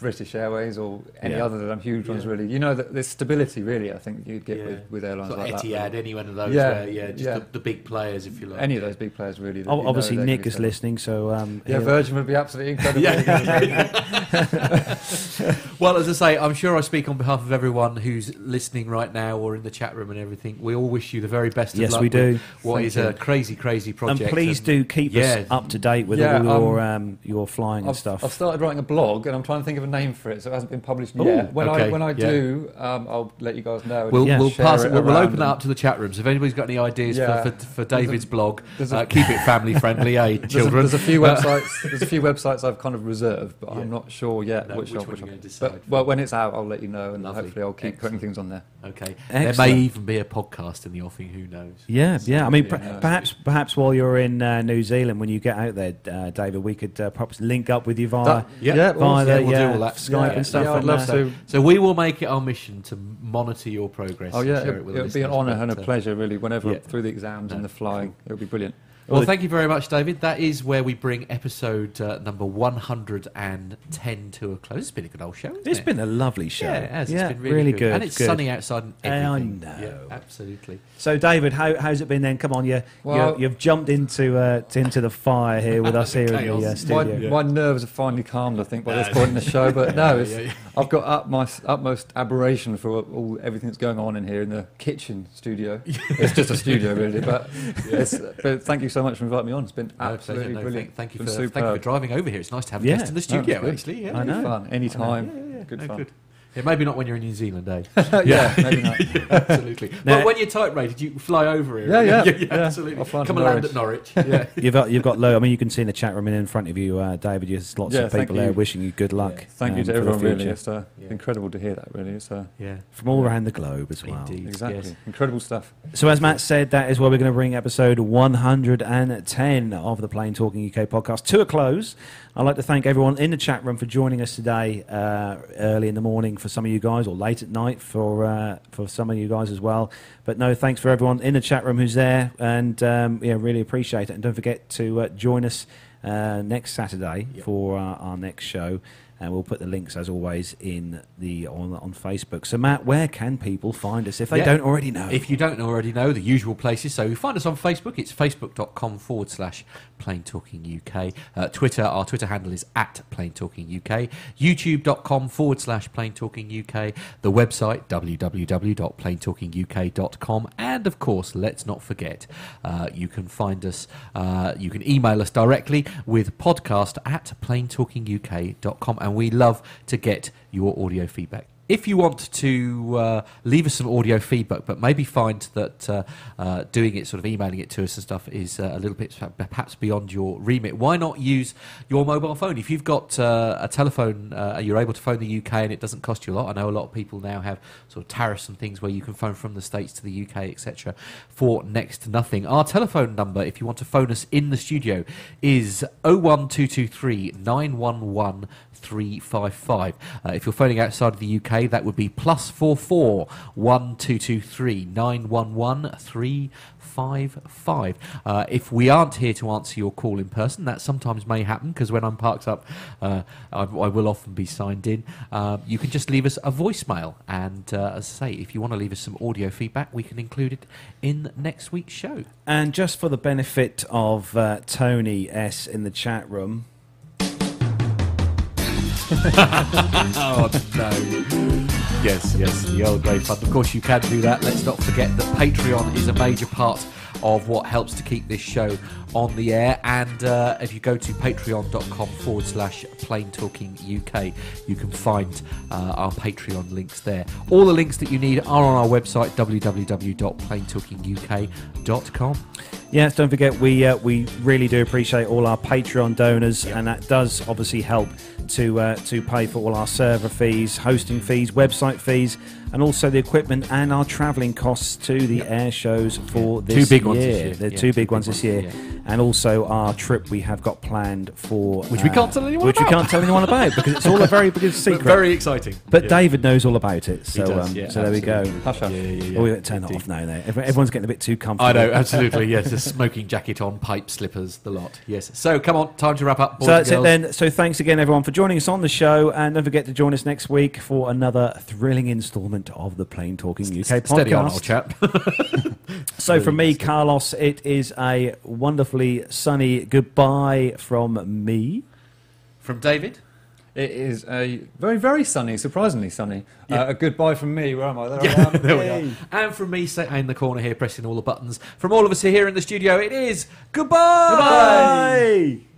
British Airways or any Yeah. other of them huge ones. Yeah. Really, you know, that there's stability. Really, I think you'd get Yeah. with, with airlines Sort like of that. Etihad, any one of those. Yeah, Where, yeah, just yeah. The, the big players, if you like. Any of those big players, really. Oh, obviously, Nick is listening, so um, Yeah, he'll- Virgin would be absolutely incredible. Well, as I say, I'm sure I speak on behalf of everyone who's listening right now or in the chat room and everything. We all wish you the very best of Yes, luck we with do. What Thank is you. a crazy, crazy project? and project. please do keep yeah. us up to date with Yeah, all your um, um, your flying and I've, stuff. I've started writing a blog, and I'm trying to think of a name for it, so it hasn't been published Ooh, yet. When okay, I when I yeah. do, um, I'll let you guys know. We'll, Yeah. we'll pass it it. We'll, we'll open that up to the chat rooms. If anybody's got any ideas Yeah. for, for, for David's blog, a- uh, keep it family friendly, eh, There's a, children? there's a few Uh, websites. There's a few websites I've kind of reserved, but Yeah. I'm not sure yet No, which, which I'll- one which you're I'll- gonna decide But well, when it's out, I'll let you know, and Lovely. hopefully I'll keep putting things on there. Okay. There may even be a podcast in the offing. Who knows? Yeah, yeah. I mean, perhaps perhaps while you're in uh, New Zealand, when you get out there, uh, David, we could uh, perhaps link up with you via That- Yeah. yeah, via awesome. the Yeah, we'll do yeah, all that. Skype Yeah, and stuff. yeah, I'd love uh, to. So we will make it our mission to monitor your progress. Oh yeah, it, with it be an honour and a uh, pleasure, really. Whenever yeah. through the exams and the flying, it'll be brilliant. Well, thank you very much, David. That is where we bring episode uh, number 110 to a close. It's been a good old show. Hasn't It's it? been a lovely show. Yeah, it has. Yeah, it's been really, good. And it's good. sunny outside and I know. Yeah, absolutely. So, David, how, how's it been then? Come on, you, Well- you, you've jumped into uh, into the fire here with us here in the uh, Chaos. My, studio. my nerves are finally calmed, I think, by this point in the show. But no, it's, Yeah, yeah. I've got up my utmost aberration for all, all everything that's going on in here in the kitchen studio. it's just a studio, really. But, it's, but thank you so much for inviting me on. It's been No, absolutely No, brilliant. Thank, thank you for thank you for driving over here. It's nice to have a Yeah. guest in the studio. good. actually, yeah, I know. Fun, anytime. Yeah, yeah, Good no, fun. good. Yeah, maybe not when you're in New Zealand, eh? yeah, maybe not. absolutely. Now- Well, when you're type rated, you fly over here. Yeah, yeah, yeah. absolutely. I'll fly Come to and land at Norwich. Yeah. You've got you've got low. I mean, you can see in the chat room and in front of you, uh, David. There's lots Yeah, of people there wishing you good luck. Yeah. Thank you um, to everyone, really. It's uh, Yeah. incredible to hear that, really. It's uh, yeah. from all around the globe as well. Indeed. exactly Yes. incredible stuff. So, as Matt said, that is where we're going to bring episode 110 of the Plane Talking UK podcast to a close. I'd like to thank everyone in the chat room for joining us today, uh, early in the morning for some of you guys, or late at night for uh, for some of you guys as well. But no, thanks for everyone in the chat room who's there, and um, yeah, really appreciate it. And don't forget to uh, join us uh, next Saturday Yep. for uh, our next show. And we'll put the links, as always, in the on, on Facebook. So, Matt, where can people find us if they Yeah. don't already know? If you don't already know, the usual places. So you find us on Facebook. It's facebook.com forward slash Plane Talking UK. Uh, Twitter, our Twitter handle is at Plane Talking UK. YouTube.com forward slash Plane Talking UK. The website, www.planetalkinguk.com. And of course, let's not forget, uh, you can find us, uh, you can email us directly with podcast at planetalkinguk.com. And we love to get your audio feedback. If you want to uh, leave us some audio feedback, but maybe find that uh, uh, doing it, sort of emailing it to us and stuff, is uh, a little bit perhaps beyond your remit, why not use your mobile phone? If you've got uh, a telephone, uh, you're able to phone the UK and it doesn't cost you a lot. I know a lot of people now have sort of tariffs and things where you can phone from the States to the UK, etc., for next to nothing. Our telephone number, if you want to phone us in the studio, is 01223 911 355. Uh, if you're phoning outside of the UK, that would be plus four four one two two three nine one one three five five. Uh, if we aren't here to answer your call in person, that sometimes may happen because when I'm parked up, uh, I, I will often be signed in. Um, you can just leave us a voicemail, and uh, as I say, if you want to leave us some audio feedback, we can include it in next week's show. And just for the benefit of uh, Tony S in the chat room, oh no. Yes, yes, the old grey fund. Of course, you can do that. Let's not forget that Patreon is a major part of what helps to keep this show on the air. And uh, if you go to patreon.com forward slash plane talking UK, you can find uh, our Patreon links there. All the links that you need are on our website, www.planetalkinguk.com. yes, don't forget we uh, we really do appreciate all our Patreon donors, and that does obviously help to uh, to pay for all our server fees, hosting fees, website fees, and also the equipment and our travelling costs to the air shows for this Two big ones this year. year. They're Yeah, two two big big ones this year, yeah. and also our trip we have got planned for. Which we can't tell anyone Which we about. can't tell anyone about because it's all a very big But secret. very exciting. But Yeah. David knows all about it, so does, um, so there we go. Hush, hush. Yeah, yeah, yeah. Oh, we turn that off now. Every- everyone's getting a bit too comfortable. I know, absolutely. Yes, a smoking jacket on, pipe slippers, the lot. Yes. So come on, time to wrap up. Boys So that's it then. So thanks again, everyone, for joining us on the show, and don't forget to join us next week for another thrilling instalment of the Plane Talking UK podcast. Steady on, old chap. So from me, Carlos, it is a wonderfully sunny goodbye from me. From David. It is a very, very sunny, surprisingly sunny. Yeah. Uh, a goodbye from me. Where am I? There I am. there we are. And from me, sat in the corner here, pressing all the buttons. From all of us here in the studio, it is goodbye. Goodbye.